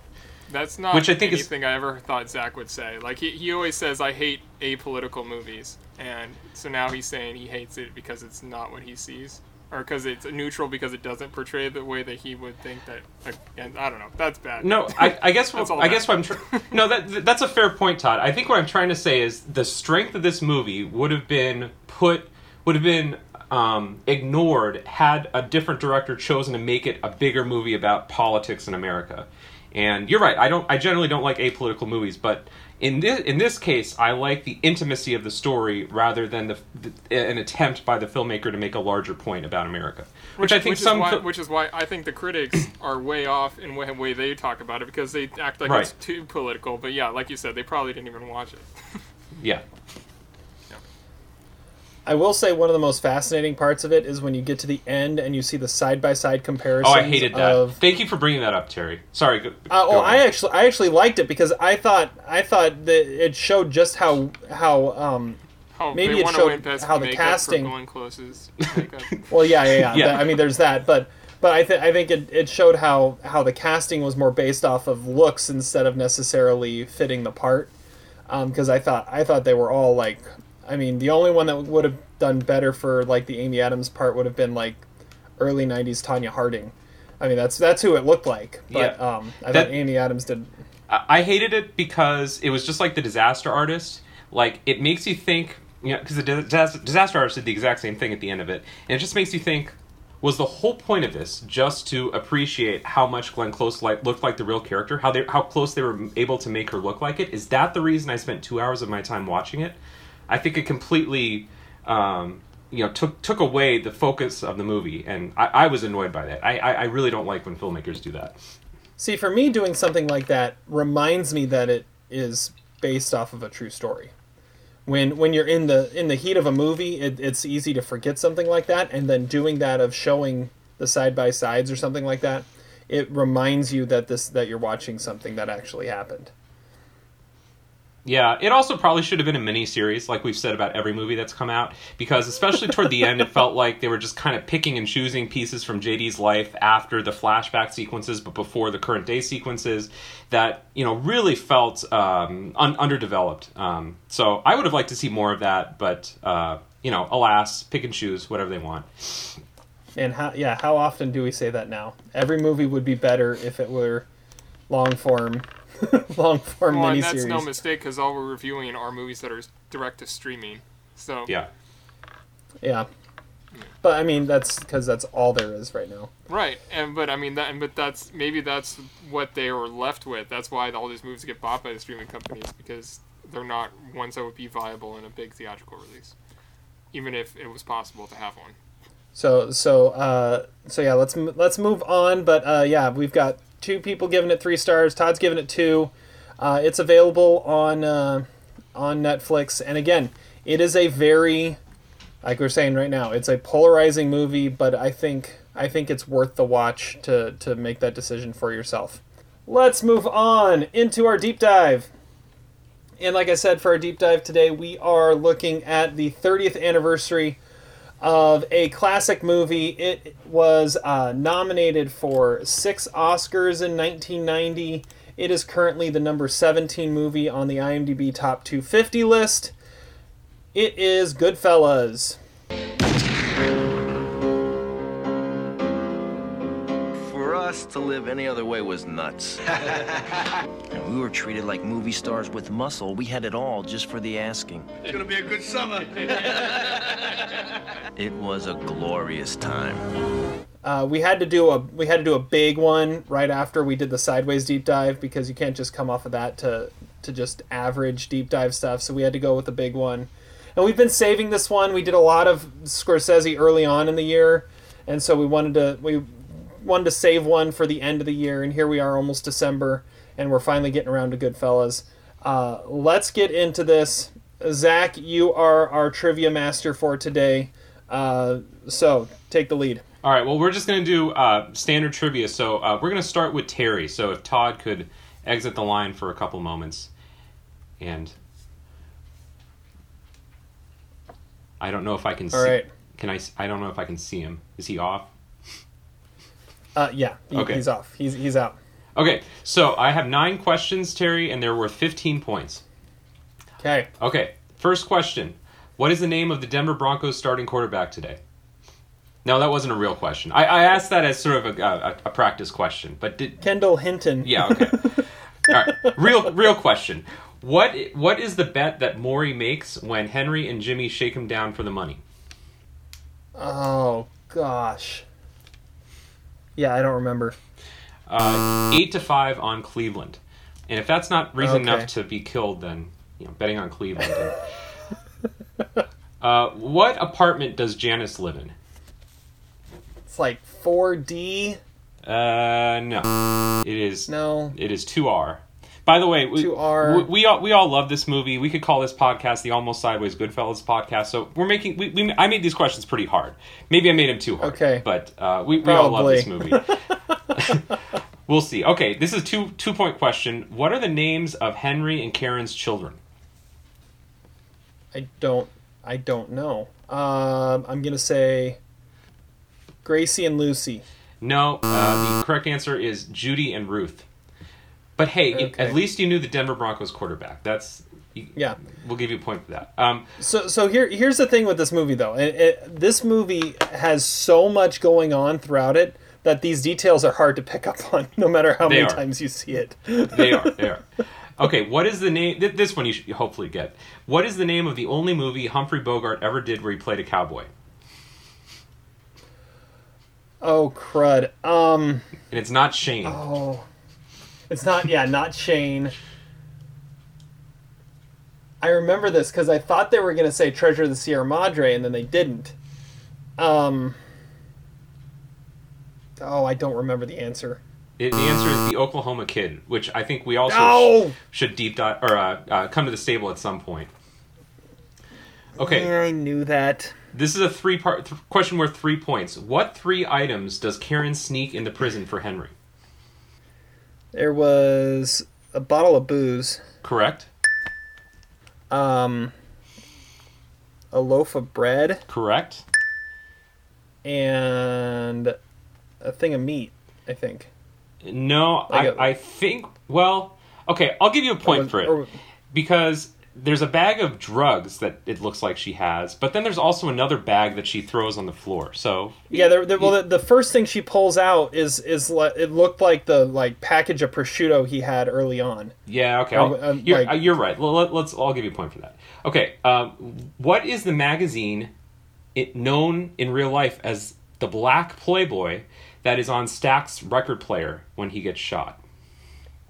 That's not Which I think is- anything I ever thought Zach would say. Like he, he always says, "I hate apolitical movies," and so now he's saying he hates it because it's not what he sees, or because it's neutral because it doesn't portray the way that he would think that. Like, and I don't know. That's bad. No, I, I guess what, I guess what I'm trying. no, that that's a fair point, Todd. I think what I'm trying to say is the strength of this movie would have been put would have been um, ignored had a different director chosen to make it a bigger movie about politics in America. And you're right. I don't. I generally don't like apolitical movies, but in this in this case, I like the intimacy of the story rather than the, the an attempt by the filmmaker to make a larger point about America, which, I think which some is why, which is why I think the critics are way off in the way they talk about it because they act like Right. it's too political. But yeah, like you said, they probably didn't even watch it. yeah. I will say one of the most fascinating parts of it is when you get to the end and you see the side by side comparison. Oh, I hated that. Of, Thank you for bringing that up, Terry. Sorry. Go, Uh, go oh, on. I actually, I actually liked it because I thought, I thought that it showed just how, how, um, How Maybe it showed how the makeup for casting- Glenn Close's well, yeah, yeah, yeah. Yeah. That- I mean, there's that, but, but I think, I think it, it showed how, how the casting was more based off of looks instead of necessarily fitting the part. Because I thought, I thought they were all like, I mean, the only one that would have done better for like the Amy Adams part would have been like early '90s Tonya Harding. I mean, that's that's who it looked like. But Yeah. um, I That- thought Amy Adams did. I hated it because it was just like the disaster artist. Like it makes you think, you know, because the disaster, disaster artist did the exact same thing at the end of it, and it just makes you think: was the whole point of this just to appreciate how much Glenn Close like looked like the real character, how they how close they were able to make her look like it? Is that the reason I spent two hours of my time watching it? I think it completely. Um, you know, took took away the focus of the movie, and I, I was annoyed by that. I, I I really don't like when filmmakers do that. See, for me, doing something like that reminds me that it is based off of a true story. When when you're in the in the heat of a movie, it, it's easy to forget something like that, and then doing that of showing the side by sides or something like that, it reminds you that this that you're watching something that actually happened. Yeah, it also probably should have been a mini series, like we've said about every movie that's come out, because especially toward the end, it felt like they were just kind of picking and choosing pieces from JD's life after the flashback sequences, but before the current day sequences, that you know really felt um, un- underdeveloped. Um, so I would have liked to see more of that, but uh, you know, alas, pick and choose whatever they want. And how yeah, how often do we say that now? Every movie would be better if it were long form, long form Well, and that's no mistake because all we're reviewing are movies that are direct to streaming. So Yeah. Yeah, but I mean that's because that's all there is right now. right, and but I mean that, and but that's maybe that's what they were left with. That's why all these movies get bought by the streaming companies because they're not ones that would be viable in a big theatrical release, even if it was possible to have one. So so uh, so yeah, let's let's move on. But uh, yeah, we've got two people giving it three stars. Todd's giving it two. Uh, it's available on uh, on Netflix, and again, it is a very like we're saying right now, it's a polarizing movie. But I think I think it's worth the watch to to make that decision for yourself. Let's move on into our deep dive. And like I said, for our deep dive today, we are looking at the 30th anniversary of a classic movie. It was uh, nominated for six Oscars in 1990. It is currently the number 17 movie on the IMDb Top 250 list. It is Goodfellas. Us to live any other way was nuts. and we were treated like movie stars with muscle. We had it all just for the asking. It's gonna be a good summer. It was a glorious time. Uh, we had to do a we had to do a big one right after we did the sideways deep dive because you can't just come off of that to to just average deep dive stuff. So we had to go with a big one, and we've been saving this one. We did a lot of Scorsese early on in the year, and so we wanted to we wanted to save one for the end of the year. And here we are, almost December, and we're finally getting around to Goodfellas. Uh, let's get into this. Zach, you are our trivia master for today. Uh, so take the lead. All right. Well, we're just going to do uh, standard trivia. So uh, we're going to start with Terry. So if Todd could exit the line for a couple moments, and I don't know if I can. All see, right. Can I? I don't know if I can see him. Is he off? Uh, yeah, he, Okay. he's off. He's he's out. Okay. So I have nine questions, Terry, and they're worth fifteen points. Okay. Okay. First question: What is the name of the Denver Broncos starting quarterback today? No, that wasn't a real question. I, I asked that as sort of a, a, a practice question, but did Kendall Hinton. Yeah, okay. All right. Real real question. What what is the bet that Morrie makes when Henry and Jimmy shake him down for the money? Oh gosh. Yeah, I don't remember. Uh, eight to five on Cleveland. And if that's not reason Okay. enough to be killed, then you know, betting on Cleveland. uh, what apartment does Janice live in? It's like 4D. Uh, no. It is No. It is two R. By the way, we, 2R. we, we all we all love this movie. We could call this podcast the Almost Sideways Goodfellas podcast. So we're making we, we I made these questions pretty hard. Maybe I made them too hard. Okay. but uh, we we all love this movie. we'll see. Okay, this is two two point question. What are the names of Henry and Karen's children? I don't. I don't know. Um, I'm gonna say Gracie and Lucy. No, uh, the correct answer is Judy and Ruth. But hey, Okay. at least you knew the Denver Broncos quarterback. That's Yeah. We'll give you a point for that. Um, So so here here's the thing with this movie though. It, it, this movie has so much going on throughout it that these details are hard to pick up on, no matter how many are. times you see it. they are. They are. Okay, what is the name? th- This one you should hopefully get. What is the name of the only movie Humphrey Bogart ever did where he played a cowboy? Oh crud. Um. And it's not Shane. Oh. It's not. Yeah, not Shane. I remember this because I thought they were gonna say Treasure of the Sierra Madre, and then they didn't. Um. Oh, I don't remember the answer. It, the answer is the Oklahoma Kid, which I think we also No! sh- should deep dive or uh, uh, come to the stable at some point. Okay, Yeah, I knew that. this is a three part th- question worth three points. What three items does Karen sneak in the prison for Henry? There was a bottle of booze, Correct. um, a loaf of bread, Correct. and a thing of meat. I think. No, Like a- I, I think. Well, okay, I'll give you a point was- for it or- because there's a bag of drugs that it looks like she has, but then there's also another bag that she throws on the floor. So Yeah, there, there, well, the, the first thing she pulls out is is like it looked like the like package of prosciutto he had early on. yeah, okay, Or, I'll, um, you're, like- uh, you're right. Well, let, us I'll give you a point for that. Okay, um, what is the magazine it known in real life as the Black Playboy that is on Stack's record player when he gets shot?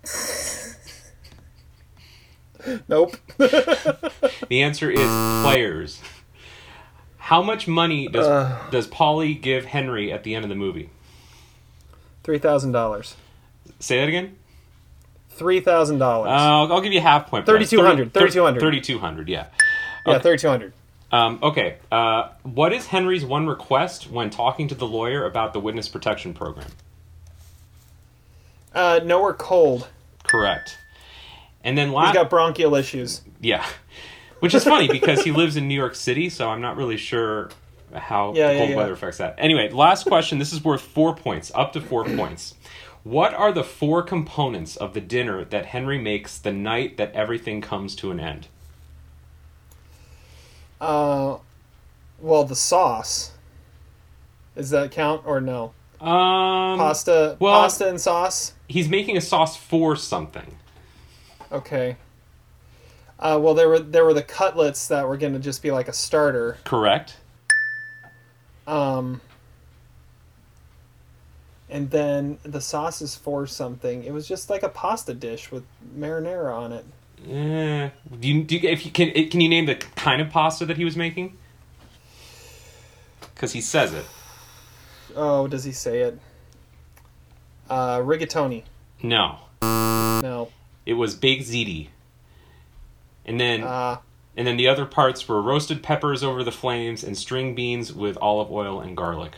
Nope. The answer is players. How much money does Ugh. does Paulie give Henry at the end of the movie? Three thousand dollars. Say that again. Three thousand Uh, dollars. I'll, I'll give you a half point. for that. 3,200, 3,200. Thirty-two hundred. Yeah. yeah, thirty two hundred. Um, okay. Uh, what is Henry's one request when talking to the lawyer about the witness protection program? Uh, nowhere cold. Correct. And then He's last, got bronchial issues. yeah, which is funny because he lives in New York City, so I'm not really sure how Yeah, the yeah, cold yeah. weather affects that. Anyway, last question. This is worth four points, up to four points. What are the four components of the dinner that Henry makes the night that everything comes to an end? Uh, well, the sauce. Does that count or no? Um, Pasta, well- pasta and sauce. He's making a sauce for something. Okay. Uh, well, there were there were the cutlets that were going to just be like a starter. Correct. Um, and then the sauce is for something. It was just like a pasta dish with marinara on it. Eh, do you, do you, if you can, can you name the kind of pasta that he was making? Because he says it. Oh, does he say it? Uh, rigatoni. No, No. It was baked ziti. And then, Uh, and then the other parts were roasted peppers over the flames and string beans with olive oil and garlic.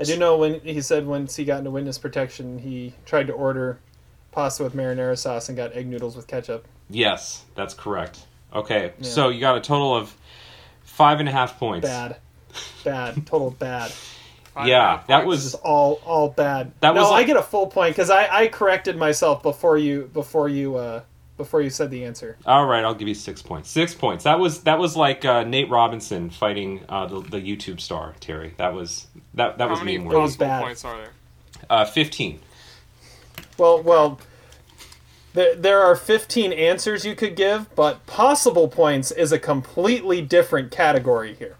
I do know when he said once he got into witness protection, he tried to order pasta with marinara sauce and got egg noodles with ketchup. Yes, that's correct. Okay, Yeah. so you got a total of five and a half points. Bad, bad, total bad. Five and a Yeah, that points. This is was all all bad. That no, was I get a full point because I, I corrected myself before you before you uh before you said the answer. all right. I'll give you six points. Six points. That was that was like uh, Nate Robinson fighting uh, the, the YouTube star Terry. That was that that How was many me. It was bad. points are there? Uh, Fifteen. Well, well, there there are fifteen answers you could give, but possible points is a completely different category here.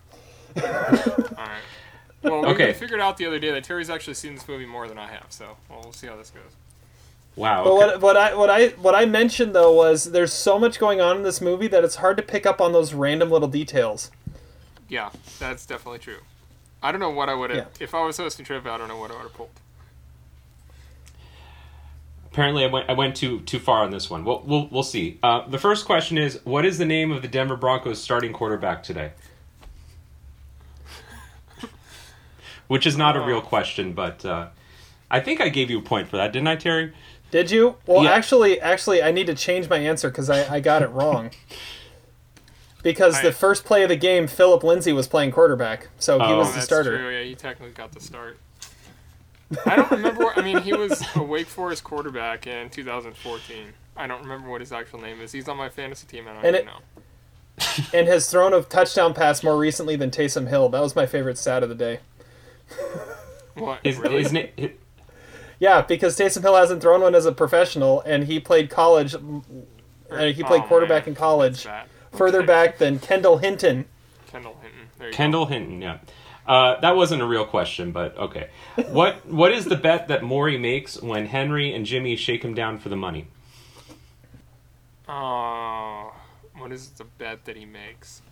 All right. Well, we Okay. we figured out the other day that Terry's actually seen this movie more than I have, so well, we'll see how this goes. Wow. But what what I what I what I mentioned though was there's so much going on in this movie that it's hard to pick up on those random little details. Yeah, that's definitely true. I don't know what I would have Yeah. if I was hosting trivia. I don't know what I would have pulled. Apparently, I went I went too too far on this one. We'll we'll, we'll see. Uh, the first question is, what is the name of the Denver Broncos starting quarterback today? Which is not a real question, but uh, I think I gave you a point for that, didn't I, Terry? Did you? Well, Yeah. actually, actually, I need to change my answer because I, I got it wrong. Because the first play of the game, Phillip Lindsay was playing quarterback, so he Oh. was Oh, the that's starter. true. Yeah, he technically got the start. I don't remember. What, I mean, he was a Wake Forest quarterback in 2014. I don't remember what his actual name is. He's on my fantasy team. And I don't And even it- know. and has thrown a touchdown pass more recently than Taysom Hill. That was my favorite stat of the day. What? His, really? his na- hi- Yeah, because Taysom Hill hasn't thrown one as a professional, and he played college. Uh, he played Oh, quarterback man. in college, further Okay. back than Kendall Hinton. Kendall Hinton. There you Kendall Hinton, yeah. Uh, that wasn't a real question, but okay. What what is the bet that Morrie makes when Henry and Jimmy shake him down for the money? go. Oh, what is the bet that he makes?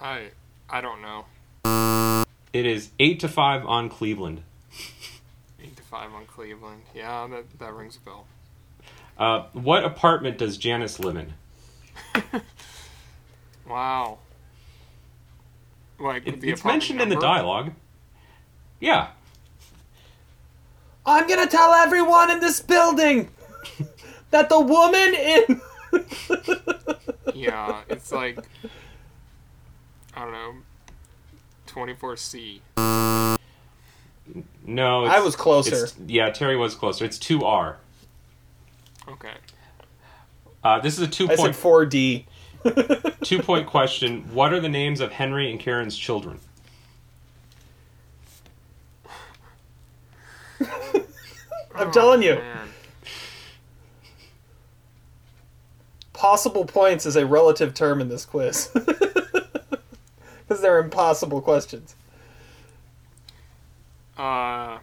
I I don't know. It is eight to five on Cleveland. Eight to five on Cleveland. Yeah, that that rings a bell. Uh, what apartment does Janice live in? Wow. Like It- the it's apartment mentioned in the dialogue. Yeah. I'm gonna tell everyone in this building that the woman in. Yeah, it's like I don't know. 24C. No, I was closer. it's- Yeah, Terry was closer. It's two R. Okay. Uh, this is a two I said point 4D. two point question. What are the names of Henry and Karen's children? I'm telling you, Man. possible points is a relative term in this quiz. Because they're impossible questions. Uh,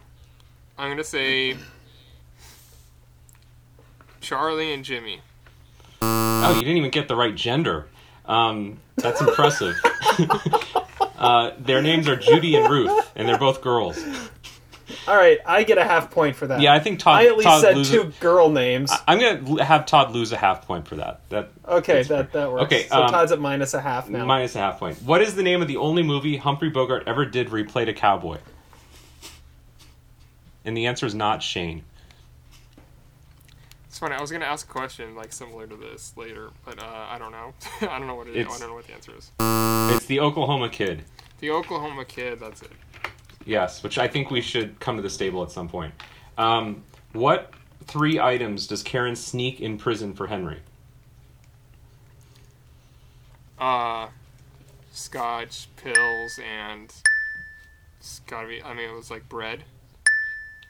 I'm gonna say Charlie and Jimmy. Oh, you didn't even get the right gender. Um, that's impressive. uh, their names are Judy and Ruth, and they're both girls. All right, I get a half point for that. Yeah, I think Todd. I at least Todd said loses- two girl names. I'm gonna have Todd lose a half point for that. That Okay, that that works. Okay, so um, Todd's at minus a half now. minus a half point. What is the name of the only movie Humphrey Bogart ever did where he played a cowboy? And the answer is not Shane. It's funny. I was gonna ask a question like similar to this later, but uh, I don't know. I don't know what it is. It's- I don't know what the answer is. It's the Oklahoma Kid. The Oklahoma Kid. That's it. Yes, which I think we should come to the stable at some point. Um, what three items does Karen sneak in prison for Henry? Uh, scotch, pills, and it's gotta be. I mean, it was like bread.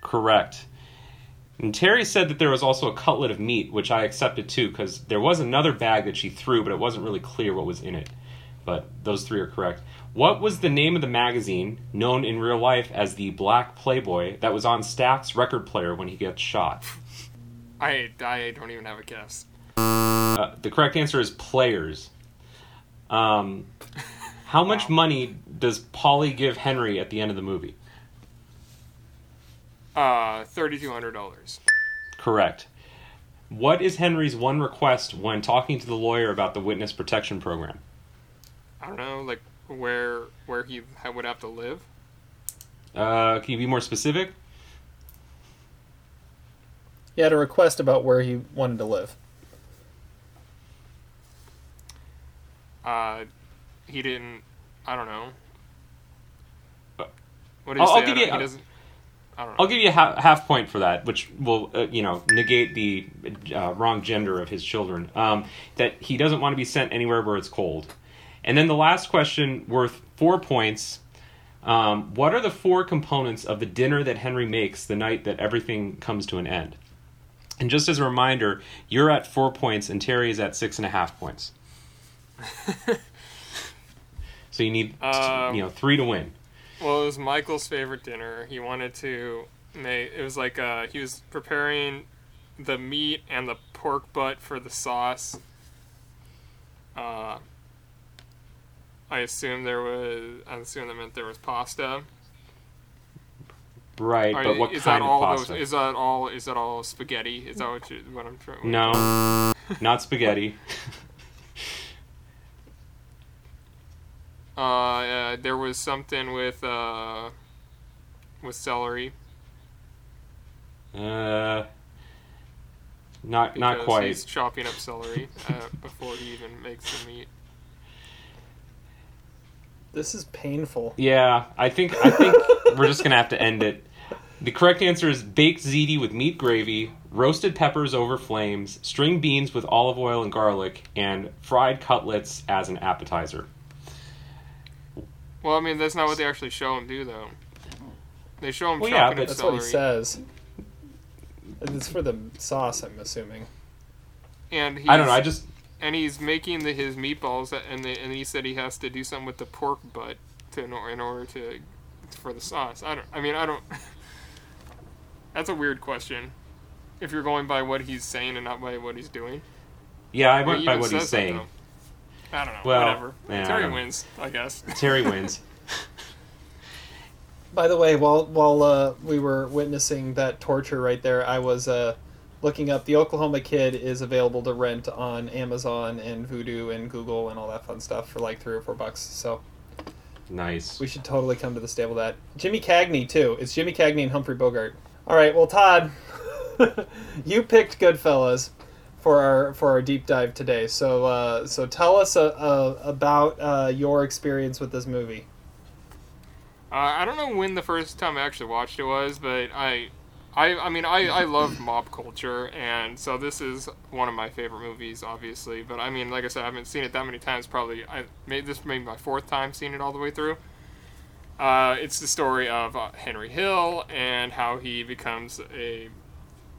Correct. And Terry said that there was also a cutlet of meat, which I accepted too, because there was another bag that she threw, but it wasn't really clear what was in it. But those three are correct. What was the name of the magazine, known in real life as the Black Playboy, that was on Stack's record player when he gets shot? I I don't even have a guess. Uh, the correct answer is Players. Um, how much money does Paulie give Henry at the end of the movie? Uh, thirty two hundred dollars. Correct. What is Henry's one request when talking to the lawyer about the witness protection program? I don't know, like where where he ha- would have to live. Uh, can you be more specific? He had a request about where he wanted to live. Uh, he didn't. I don't know. What did he I'll- say? I'll I give don't- you- he doesn't. I don't know. I'll give you a half, half point for that, which will, uh, you know, negate the uh, wrong gender of his children. Um, that he doesn't want to be sent anywhere where it's cold. And then the last question, worth four points. Um, what are the four components of the dinner that Henry makes the night that everything comes to an end? And just as a reminder, you're at four points and Terry is at six and a half points. so you need, Um, you know, three to win. Well, it was Michael's favorite dinner. He wanted to make. It was like uh, he was preparing the meat and the pork butt for the sauce. Uh, I assume there was. I assume that meant there was pasta. Right, Are- but what is kind that of all pasta? Those, is that all? Is that all spaghetti? Is that what you? What I'm trying? No, not spaghetti. Uh, uh, there was something with uh, with celery. Uh, not not quite. He's chopping up celery uh, before he even makes the meat. This is painful. Yeah, I think I think we're just gonna have to end it. The correct answer is baked ziti with meat gravy, roasted peppers over flames, string beans with olive oil and garlic, and fried cutlets as an appetizer. Well, I mean, that's not what they actually show him do, though. They show him Well, yeah, chopping but- up That's celery. what he says. It's for the sauce, I'm assuming. And he's, I don't know. I just and he's making the, his meatballs, and the, and he said he has to do something with the pork butt to in, in order to for the sauce. I don't. I mean, I don't. that's a weird question. If you're going by what he's saying and not by what he's doing. yeah, I went by what he's says that, saying. though. I don't know. Well, whatever. yeah, Terry don't- wins, I guess. Terry wins. By the way, while while uh, we were witnessing that torture right there, I was uh, looking up. The Oklahoma Kid is available to rent on Amazon and Vudu and Google and all that fun stuff for like three or four bucks. So Nice. we should totally come to the stable. That Jimmy Cagney too. It's Jimmy Cagney and Humphrey Bogart. All right, well Todd, you picked Goodfellas for our for our deep dive today. So uh, so tell us uh, uh, about uh, your experience with this movie. Uh, I don't know when the first time I actually watched it was, but I, I, I mean, I, I love mob culture, and so this is one of my favorite movies, obviously. But I mean, like I said, I haven't seen it that many times. Probably, I made this maybe my fourth time seeing it all the way through. Uh, it's the story of uh, Henry Hill and how he becomes a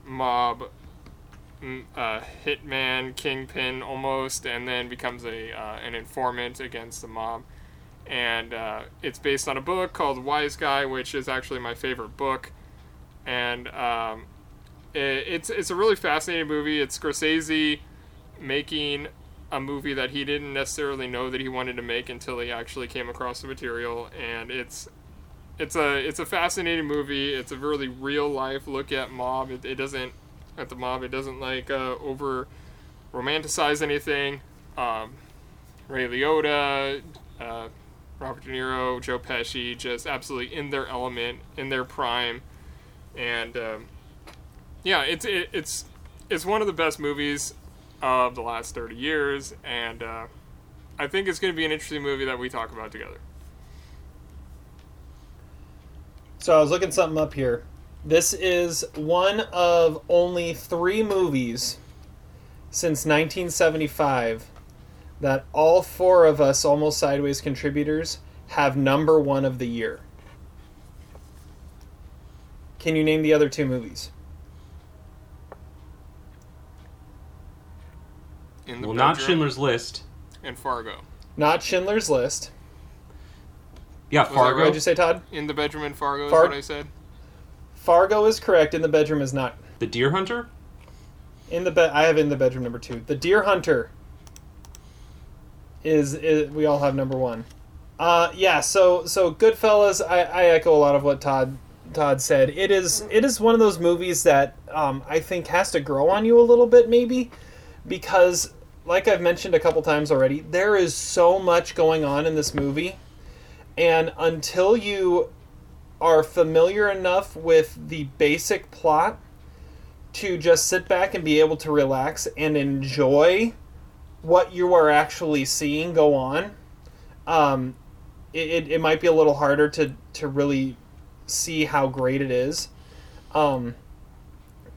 mob uh, hitman, kingpin almost, and then becomes a uh, an informant against the mob and uh, it's based on a book called Wiseguy, which is actually my favorite book. And um, it, it's it's a really fascinating movie. It's Scorsese making a movie that he didn't necessarily know that he wanted to make until he actually came across the material, and it's it's a it's a fascinating movie. It's a really real life look at mob. It, it doesn't at the mob. It doesn't like uh, over romanticize anything. Um, Ray Liotta, uh, Robert De Niro, Joe Pesci, just absolutely in their element, in their prime, and um, yeah, it's it, it's it's one of the best movies of the last thirty years, and uh, I think it's going to be an interesting movie that we talk about together. So I was looking something up here. This is one of only three movies since 1975 that all four of us almost sideways contributors have number one of the year. Can you name the other two movies? In the Well, not Schindler's List. and Fargo. Not Schindler's List. Yeah, that Fargo. What did you say, Todd? In the bedroom and Fargo is Far- what I said. Fargo is correct. In the bedroom is not. The Deer Hunter. In the bed, I have in the bedroom number two. The Deer Hunter is, is we all have number one. Uh, yeah. So so Goodfellas. I, I echo a lot of what Todd Todd said. It is it is one of those movies that um, I think has to grow on you a little bit, maybe, because like I've mentioned a couple times already, there is so much going on in this movie, and until you are familiar enough with the basic plot to just sit back and be able to relax and enjoy what you are actually seeing go on, um, it, it, might be a little harder to, to really see how great it is. Um,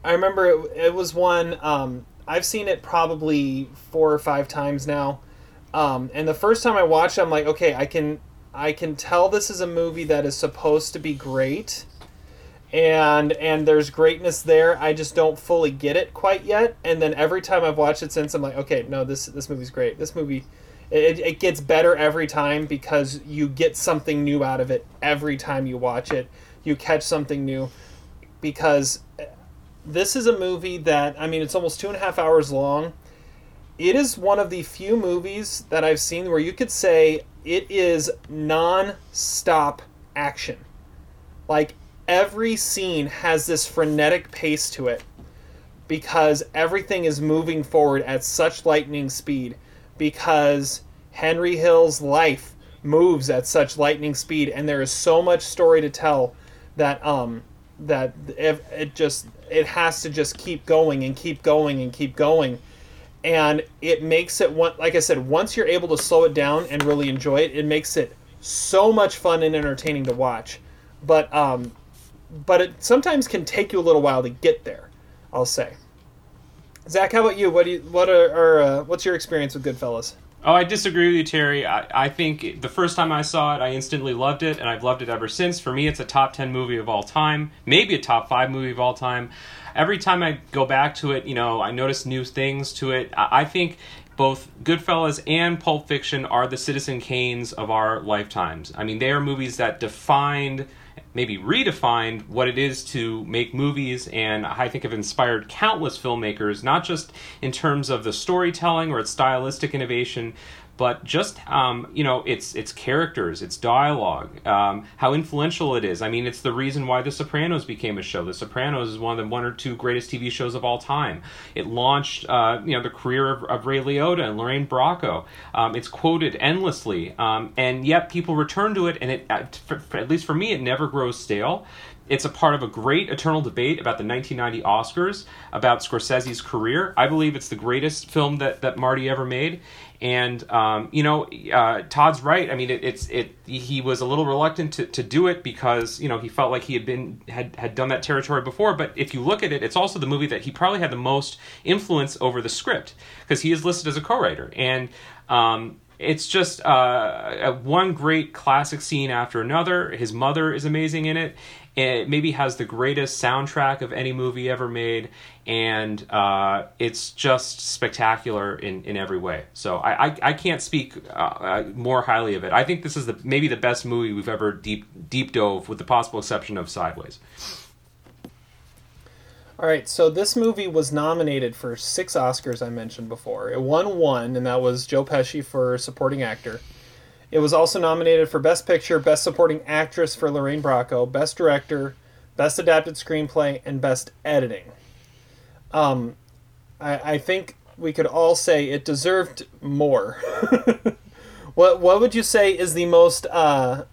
I remember it, it was one, um, I've seen it probably four or five times now. Um, and the first time I watched it, I'm like, okay, I can, I can tell this is a movie that is supposed to be great and and there's greatness there. I just don't fully get it quite yet. And then every time I've watched it since, I'm like, okay, no, this this movie's great. This movie, it, it gets better every time because you get something new out of it every time you watch it. You catch something new because this is a movie that I mean, it's almost two and a half hours long. It is one of the few movies that I've seen where you could say it is non-stop action. Like every scene has this frenetic pace to it because everything is moving forward at such lightning speed because Henry Hill's life moves at such lightning speed and there is so much story to tell that um that it, it just it has to just keep going and keep going and keep going and it makes it one like I said once you're able to slow it down and really enjoy it it makes it so much fun and entertaining to watch but um but it sometimes can take you a little while to get there. I'll say. Zach, how about you? What do you, what are, are uh, what's your experience with Goodfellas? Oh, I disagree with you, Terry. I, I think the first time I saw it, I instantly loved it, and I've loved it ever since. For me, it's a top 10 movie of all time, maybe a top 5 movie of all time. Every time I go back to it, you know, I notice new things to it. I, I think both Goodfellas and Pulp Fiction are the Citizen Kanes of our lifetimes. I mean, they are movies that defined maybe redefined what it is to make movies and I think have inspired countless filmmakers, not just in terms of the storytelling or its stylistic innovation, but just um, you know its its characters, its dialogue, um, how influential it is. I mean, it's the reason why The Sopranos became a show. The Sopranos is one of the one or two greatest TV shows of all time. It launched uh, you know the career of, of, Ray Liotta and Lorraine Bracco. Um, it's quoted endlessly, um, and yet people return to it, and it at, least for me, it never grows stale. It's a part of a great eternal debate about the 1990 Oscars, about Scorsese's career. I believe it's the greatest film that, that Marty ever made. And um, you know, uh, Todd's right. I mean, it, it's it. He was a little reluctant to, to do it because you know he felt like he had been had had done that territory before. But if you look at it, it's also the movie that he probably had the most influence over the script because he is listed as a co-writer. And um, it's just uh, one great classic scene after another. His mother is amazing in it. It maybe has the greatest soundtrack of any movie ever made, and uh, it's just spectacular in, in every way. So I, I, I can't speak uh, more highly of it. I think this is the maybe the best movie we've ever deep deep dove, with the possible exception of Sideways. All right, so this movie was nominated for six Oscars. I mentioned before. It won one, and that was Joe Pesci for supporting actor. It was also nominated for Best Picture, Best Supporting Actress for Lorraine Bracco, Best Director, Best Adapted Screenplay, and Best Editing. Um, I, I think we could all say it deserved more. what What would you say is the most uh,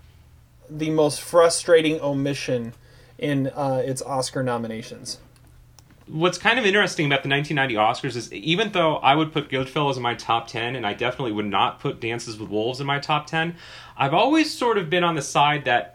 the most frustrating omission in uh, its Oscar nominations? What's kind of interesting about the 1990 Oscars is even though I would put Goodfellas in my top 10 and I definitely would not put Dances with Wolves in my top 10, I've always sort of been on the side that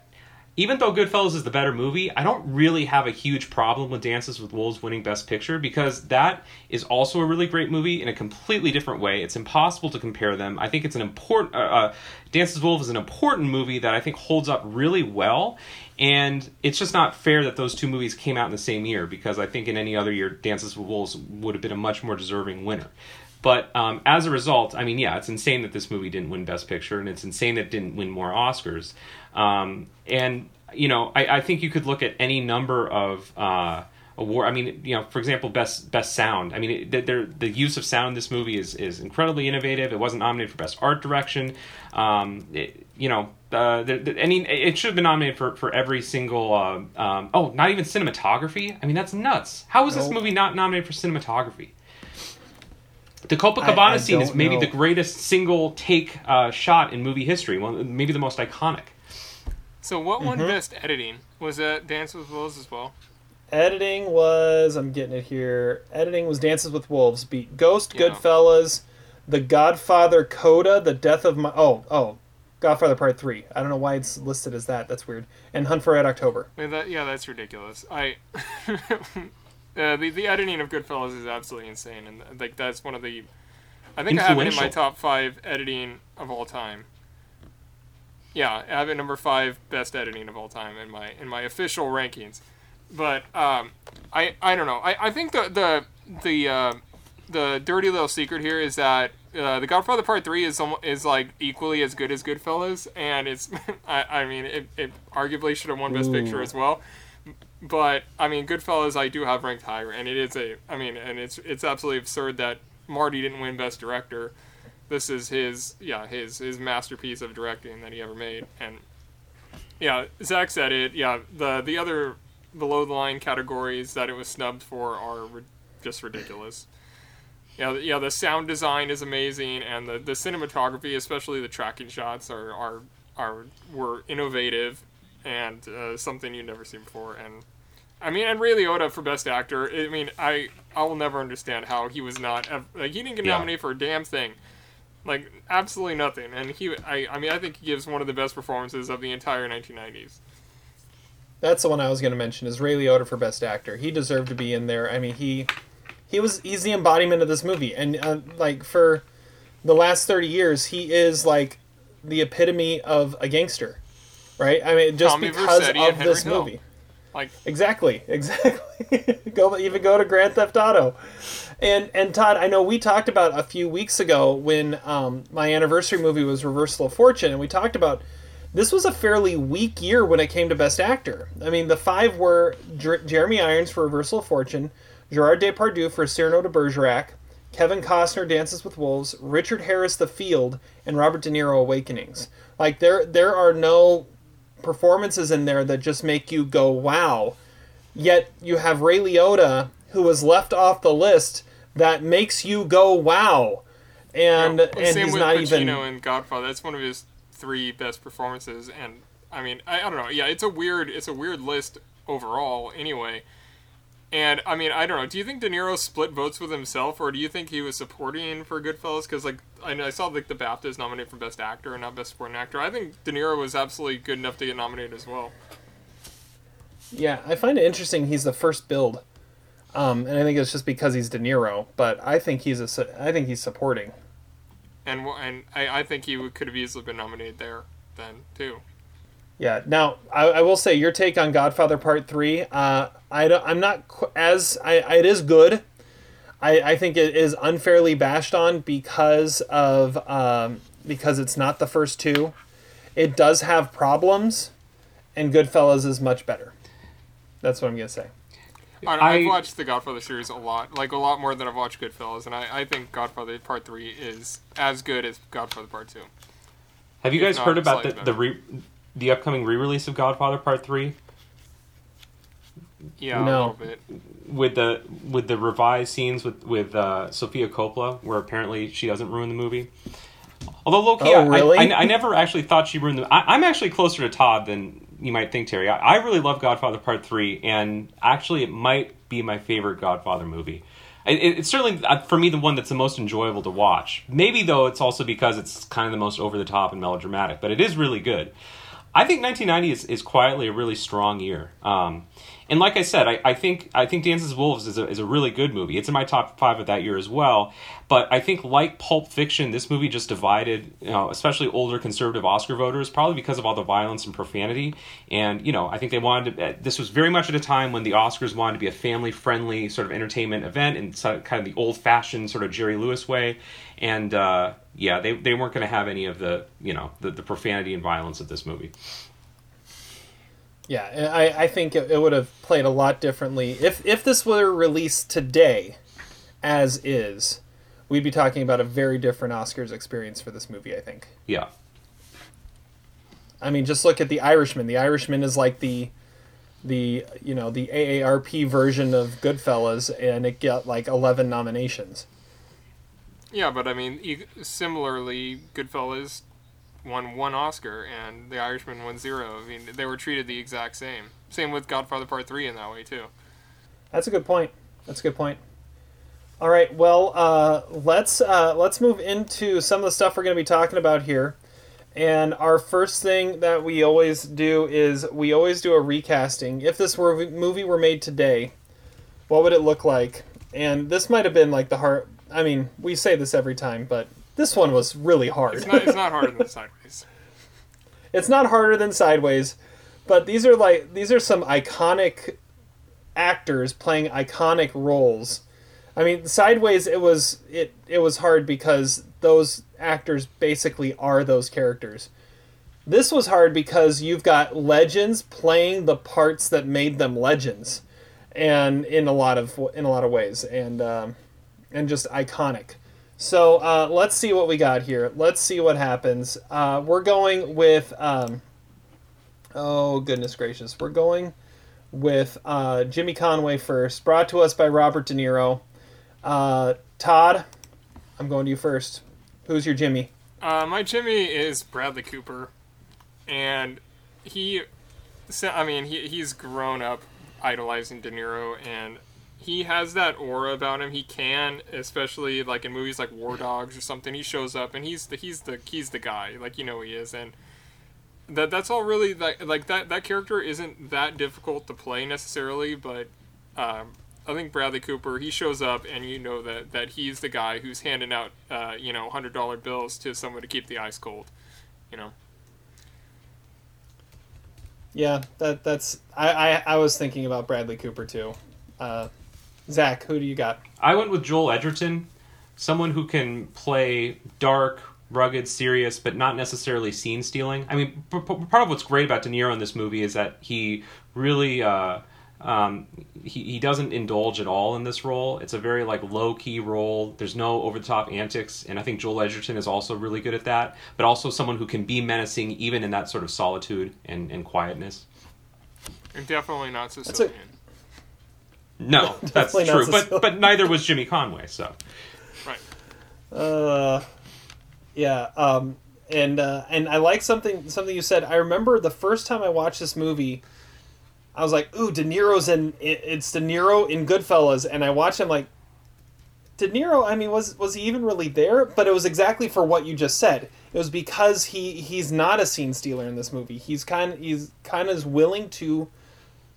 even though Goodfellas is the better movie, I don't really have a huge problem with Dances with Wolves winning Best Picture because that is also a really great movie in a completely different way. It's impossible to compare them. I think it's an important. Uh, uh, Dances with Wolves is an important movie that I think holds up really well, and it's just not fair that those two movies came out in the same year because I think in any other year, Dances with Wolves would have been a much more deserving winner. But um, as a result, I mean, yeah, it's insane that this movie didn't win Best Picture, and it's insane that it didn't win more Oscars. Um, and you know, I, I, think you could look at any number of uh, award. I mean, you know, for example, best best sound. I mean, it, the use of sound in this movie is is incredibly innovative. It wasn't nominated for best art direction. Um, it, you know, uh, the, the, any it should have been nominated for for every single. Uh, um, oh, not even cinematography. I mean, that's nuts. How is nope. this movie not nominated for cinematography? The Copacabana I, I scene is maybe know. the greatest single take uh, shot in movie history. Well, maybe the most iconic. So what won mm-hmm. best editing? Was that Dance with Wolves as well? Editing was I'm getting it here. Editing was Dances with Wolves beat Ghost, yeah. Goodfellas, The Godfather Coda, The Death of My Oh, oh. Godfather Part 3. I don't know why it's listed as that. That's weird. And Hunt for Red October. Mean, that, yeah, that's ridiculous. I uh, the the editing of Goodfellas is absolutely insane and like that's one of the I think I have it in my top 5 editing of all time. Yeah, I have it number five best editing of all time in my in my official rankings. But um, I I don't know. I, I think the the the uh, the dirty little secret here is that uh, the Godfather Part Three is is like equally as good as Goodfellas, and it's I, I mean it, it arguably should have won Best Ooh. Picture as well. But I mean Goodfellas I do have ranked higher, and it is a I mean and it's it's absolutely absurd that Marty didn't win Best Director this is his yeah his his masterpiece of directing that he ever made and yeah zach said it yeah the the other below the line categories that it was snubbed for are ri- just ridiculous yeah yeah the sound design is amazing and the, the cinematography especially the tracking shots are are are were innovative and uh, something you've never seen before and I mean, and Ray Liotta for Best Actor. I mean, I I will never understand how he was not like he didn't get nominated yeah. for a damn thing like absolutely nothing. And he, I, I mean, I think he gives one of the best performances of the entire 1990s. That's the one I was going to mention. Is Ray Liotta for Best Actor? He deserved to be in there. I mean, he, he was he's the embodiment of this movie, and uh, like for the last 30 years, he is like the epitome of a gangster, right? I mean, just Tommy because Vercetti of this Hill. movie. Like exactly, exactly. go even go to Grand Theft Auto. And and Todd, I know we talked about a few weeks ago when um, my anniversary movie was Reversal of Fortune, and we talked about this was a fairly weak year when it came to Best Actor. I mean, the five were Jer- Jeremy Irons for Reversal of Fortune, Gerard Depardieu for Cyrano de Bergerac, Kevin Costner Dances with Wolves, Richard Harris The Field, and Robert De Niro Awakenings. Like there there are no performances in there that just make you go wow. Yet you have Ray Liotta who was left off the list that makes you go wow. And well, and he's not Pacino even in Godfather. That's one of his three best performances and I mean, I, I don't know. Yeah, it's a weird it's a weird list overall anyway. And I mean, I don't know. Do you think De Niro split votes with himself, or do you think he was supporting for Goodfellas? Because like I, I saw like the BAFTAs nominated for Best Actor and not Best Supporting Actor. I think De Niro was absolutely good enough to get nominated as well. Yeah, I find it interesting. He's the first build um, and I think it's just because he's De Niro, but I think he's a, I think he's supporting. And and I, I think he could have easily been nominated there then too. Yeah. Now I, I will say your take on Godfather Part Three. Uh, I don't, I'm not as I, I, it is good. I, I think it is unfairly bashed on because of um, because it's not the first two. It does have problems, and Goodfellas is much better. That's what I'm gonna say. I, have watched the Godfather series a lot, like a lot more than I've watched Goodfellas, and I, I think Godfather Part Three is as good as Godfather Part Two. Have you guys heard about the slightly the re, the upcoming re-release of Godfather Part Three Yeah, a No. little bit. with the with the revised scenes with with uh, Sofia Coppola, where apparently she doesn't ruin the movie. Although low key, Oh, I, really? I, I never actually thought she ruined the. I, I'm actually closer to Todd than you might think, Terry. I, I really love Godfather Part Three, and actually, it might be my favorite Godfather movie. It, it- it's certainly uh, for me the one that's the most enjoyable to watch. Maybe though, it's also because it's kind of the most over the top and melodramatic, but it is really good. I think 1990 is, is quietly a really strong year. Um, and like I said, I, I think I think Dances with Wolves is a, is a really good movie. It's in my top five of that year as well. But I think like Pulp Fiction, this movie just divided, you know, especially older conservative Oscar voters, probably because of all the violence and profanity. And you know, I think they wanted to. This was very much at a time when the Oscars wanted to be a family friendly sort of entertainment event in sort kind of the old fashioned sort of Jerry Lewis way. And uh, yeah, they they weren't going to have any of the you know the, the profanity and violence of this movie. Yeah, I, I think it, it would have played a lot differently if if this were released today, as is. We'd be talking about a very different Oscars experience for this movie. I think. Yeah. I mean, just look at The Irishman. The Irishman is like the the you know the AARP version of Goodfellas, and it got like eleven nominations. Yeah, but I mean, e- similarly, Goodfellas won one Oscar and The Irishman won zero. I mean, they were treated the exact same. Same with Godfather Part Three in that way too. That's a good point. That's a good point. All right, well, uh, let's uh, let's move into some of the stuff we're going to be talking about here. And our first thing that we always do is we always do a recasting. If this were movie were made today, what would it look like? And this might have been like the hard. I mean, we say this every time, but this one was really hard. It's not. It's not harder than Sideways. It's not harder than Sideways, but these are like these are some iconic actors playing iconic roles. I mean, Sideways it was it it was hard because those actors basically are those characters. This was hard because you've got legends playing the parts that made them legends, and in a lot of in a lot of ways, and um, and just iconic. So uh, let's see what we got here. Let's see what happens. Uh, we're going with. Um, oh goodness gracious! We're going with uh, Jimmy Conway first. Brought to us by Robert De Niro. Uh, Todd, I'm going to you first. Who's your Jimmy? Uh, my Jimmy is Bradley Cooper, and he, I mean, he he's grown up idolizing De Niro, and he has that aura about him. He can, especially like in movies like War Dogs or something. He shows up, and he's the he's the he's the guy, like you know he is, and that that's all really like like that that character isn't that difficult to play necessarily, but um, I think Bradley Cooper he shows up and you know that that he's the guy who's handing out uh, you know hundred dollar bills to someone to keep the ice cold, you know. Yeah, that that's. I, I, I was thinking about Bradley Cooper too. Uh, Zach, who do you got? I went with Joel Edgerton, someone who can play dark, rugged, serious, but not necessarily scene stealing. I mean, p- p- part of what's great about De Niro in this movie is that he really uh, um, he he doesn't indulge at all in this role. It's a very like low key role. There's no over the top antics, and I think Joel Edgerton is also really good at that. But also someone who can be menacing even in that sort of solitude and, and quietness. And definitely not a- Sicilian. No, that's true. But but neither was Jimmy Conway. So Right. Uh, yeah. Um, and uh, and I like something something you said. I remember the first time I watched this movie, I was like, "Ooh, De Niro's in it's De Niro in Goodfellas," and I watched him like. De Niro, I mean, was was he even really there? But it was exactly for what you just said. It was because he he's not a scene stealer in this movie. He's kind he's kind of willing to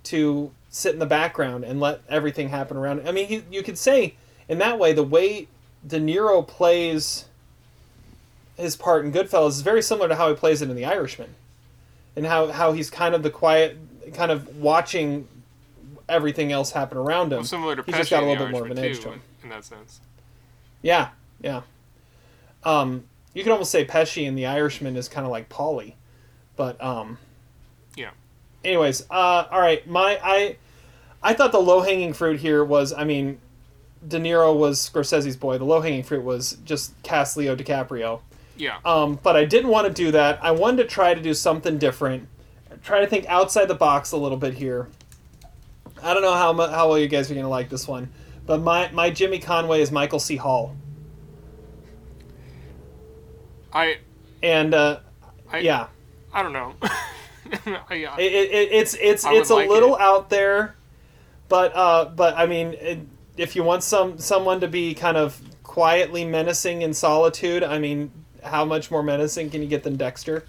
to sit in the background and let everything happen around. I mean, he, you could say in that way the way De Niro plays his part in Goodfellas is very similar to how he plays it in The Irishman, and how how he's kind of the quiet, kind of watching everything else happen around him. Well, similar to he's Pesci just got a little bit more of an Irishman, edge to him. in that sense. Yeah, yeah. Um, you could almost say Pesci in The Irishman is kind of like Paulie, but um. Anyways, uh, all right. My I, I thought the low hanging fruit here was, I mean, De Niro was Scorsese's boy. The low hanging fruit was just cast Leo DiCaprio, Yeah. Um, but I didn't want to do that. I wanted to try to do something different. Try to think outside the box a little bit here. I don't know how how well you guys are gonna like this one, but my my Jimmy Conway is Michael C. Hall, I and uh, I yeah, I don't know. I, it, it, it's it's I it's a like little it. out there, but uh, but I mean, if you want some someone to be kind of quietly menacing in solitude, I mean, how much more menacing can you get than Dexter?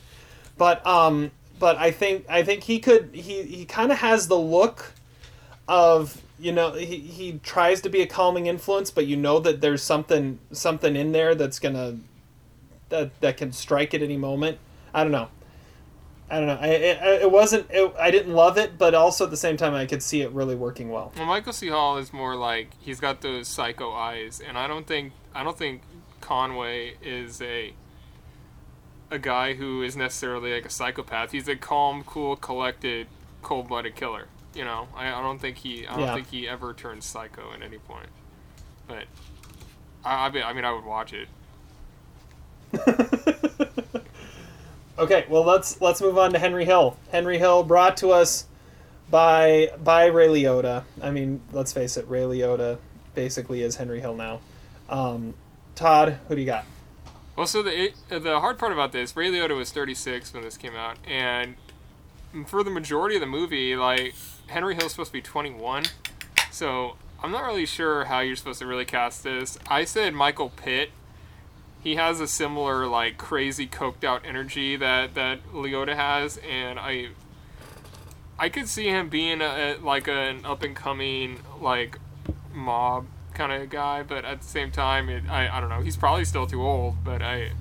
But um, but I think I think he could he he kind of has the look of you know he, he tries to be a calming influence, but you know that there's something something in there that's gonna that that can strike at any moment. I don't know. I don't know. I, it, it wasn't. It, I didn't love it, but also at the same time, I could see it really working well. Well, Michael C. Hall is more like he's got those psycho eyes, and I don't think I don't think Conway is a a guy who is necessarily like a psychopath. He's a calm, cool, collected, cold-blooded killer. You know, I, I don't think he I don't Yeah. think he ever turns psycho at any point. But I I mean, I mean I would watch it. Okay, well let's let's move on to Henry Hill. Henry Hill brought to us by by Ray Liotta. I mean, let's face it, Ray Liotta basically is Henry Hill now. Um, Todd, who do you got? Well, so the the hard part about this, Ray Liotta was 36 when this came out, and for the majority of the movie, like Henry Hill's supposed to be 21, so I'm not really sure how you're supposed to really cast this. I said Michael Pitt. He has a similar like crazy coked out energy that that Liotta has, and I I could see him being a, like an up and coming like mob kind of guy, but at the same time, it, I I don't know. He's probably still too old, but I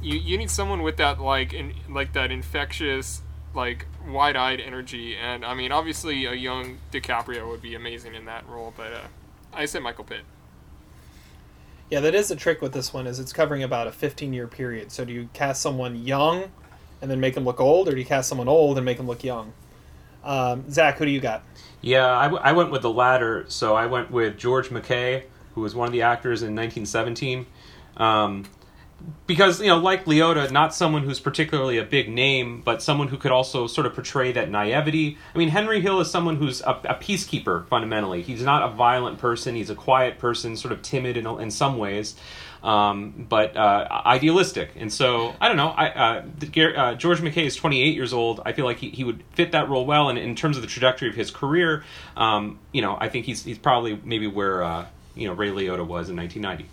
you you need someone with that like in like that infectious like wide-eyed energy, and I mean obviously a young DiCaprio would be amazing in that role, but uh, I said Michael Pitt. Yeah, that is the trick with this one is it's covering about a 15 year period. So do you cast someone young and then make them look old, or do you cast someone old and make them look young? Um, Zach, who do you got? Yeah, I, w- I went with the latter. So I went with George McKay, who was one of the actors in 1917. Um, because, you know, like Liotta, not someone who's particularly a big name, but someone who could also sort of portray that naivety. I mean, Henry Hill is someone who's a, a peacekeeper, fundamentally. He's not a violent person, he's a quiet person, sort of timid in, in some ways. Um, but uh, idealistic, and so I don't know. I uh, the, uh, George McKay is 28 years old. I feel like he, he would fit that role well, and in terms of the trajectory of his career, um, you know, I think he's he's probably maybe where uh, you know Ray Liotta was in 1990.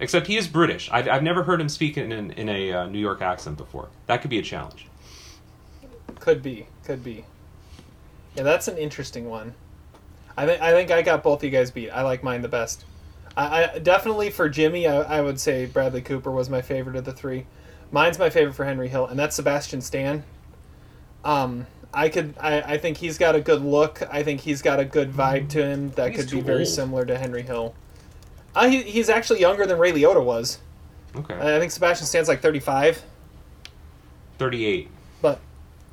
Except he is British. I've, I've never heard him speak in, in, in a uh, New York accent before. That could be a challenge. Could be, could be. Yeah, that's an interesting one. I think I think I got both of you guys beat. I like mine the best. I, I definitely for Jimmy, I, I would say Bradley Cooper was my favorite of the three. Mine's my favorite for Henry Hill, and that's Sebastian Stan. Um, I could, I, I think he's got a good look. I think he's got a good vibe to him that could be very old. similar to Henry Hill. Uh, he, he's actually younger than Ray Liotta was. Okay. I think Sebastian Stan's like 35, 38. but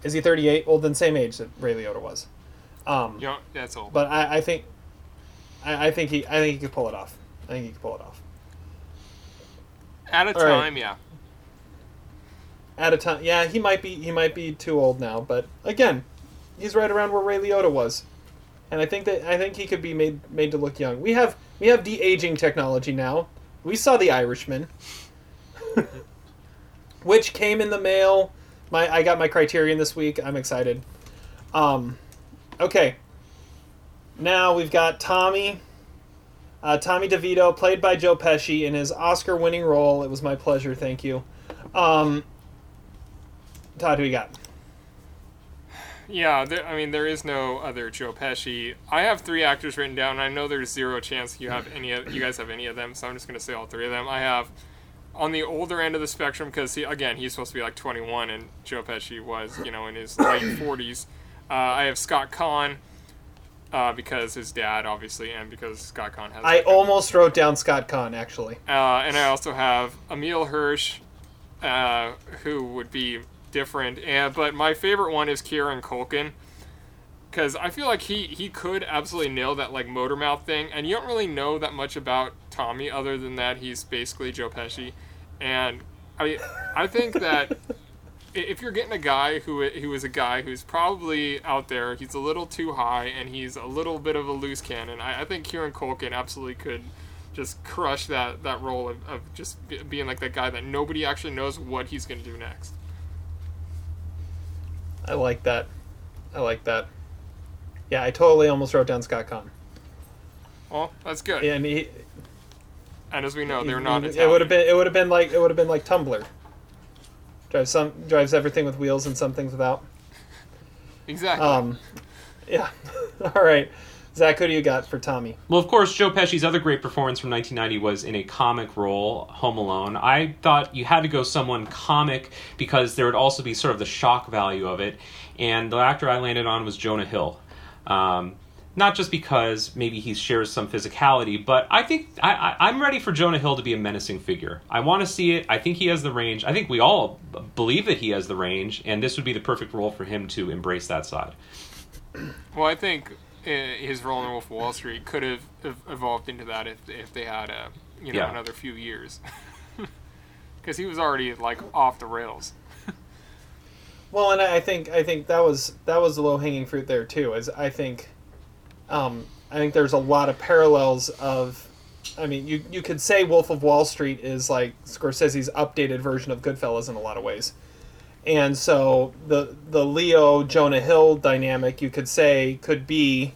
is he 38? Well, then same age that Ray Liotta was. Um, Yeah, that's old. but I, I think, I, I think he, I think he could pull it off. I think he could pull it off. At a all right. time, yeah. At a time, yeah, he might be, he might be too old now, but again, he's right around where Ray Liotta was, and I think that I think he could be made made to look young. We have we have de aging technology now. We saw The Irishman, which came in the mail. My I got my Criterion this week. I'm excited. Um, okay. Now we've got Tommy. Uh, Tommy DeVito, played by Joe Pesci, in his Oscar-winning role. It was my pleasure. Thank you. Um, Todd, who you got? Yeah, there, I mean, there is no other Joe Pesci. I have three actors written down. I know there's zero chance you have any. of You guys have any of them, so I'm just gonna say all three of them. I have on the older end of the spectrum because he again he's supposed to be like 21 and Joe Pesci was you know in his late 40s. Uh, I have Scott Caan uh, because his dad obviously and because Scott Caan has. I almost wrote down Scott Caan, actually. uh, and I also have Emile Hirsch, uh, who would be different. And but my favorite one is Kieran Culkin, because I feel like he he could absolutely nail that like motor mouth thing. And you don't really know that much about Tommy other than that he's basically Joe Pesci. And I I think that if you're getting a guy who who is a guy who's probably out there, he's a little too high and he's a little bit of a loose cannon. I, I think Kieran Culkin absolutely could just crush that that role of, of just be- being like that guy that nobody actually knows what he's going to do next. I like that. I like that. Yeah, I totally almost wrote down Scott Caan. Well, that's good. And he, And as we know, they're not it would have been it would have been like it would have been like Tumblr. Drives some drives everything with wheels and some things without. exactly. Um, yeah. All right, Zach, who do you got for Tommy? Well, of course, Joe Pesci's other great performance from 1990 was in a comic role, Home Alone. I thought you had to go someone comic because there would also be sort of the shock value of it. And the actor I landed on was Jonah Hill. Um, not just because maybe he shares some physicality, but I think I, I, I'm ready for Jonah Hill to be a menacing figure. I want to see it. I think he has the range. I think we all believe that he has the range, and this would be the perfect role for him to embrace that side. Well, I think his role in Wolf of Wall Street could have evolved into that if, if they had a you know Yeah. another few years, because he was already like off the rails. Well, and I think I think that was that was the low hanging fruit there too. Is I think, um, I think there's a lot of parallels of, I mean, you you could say Wolf of Wall Street is like Scorsese's updated version of Goodfellas in a lot of ways, and so the the Leo Jonah Hill dynamic you could say could be,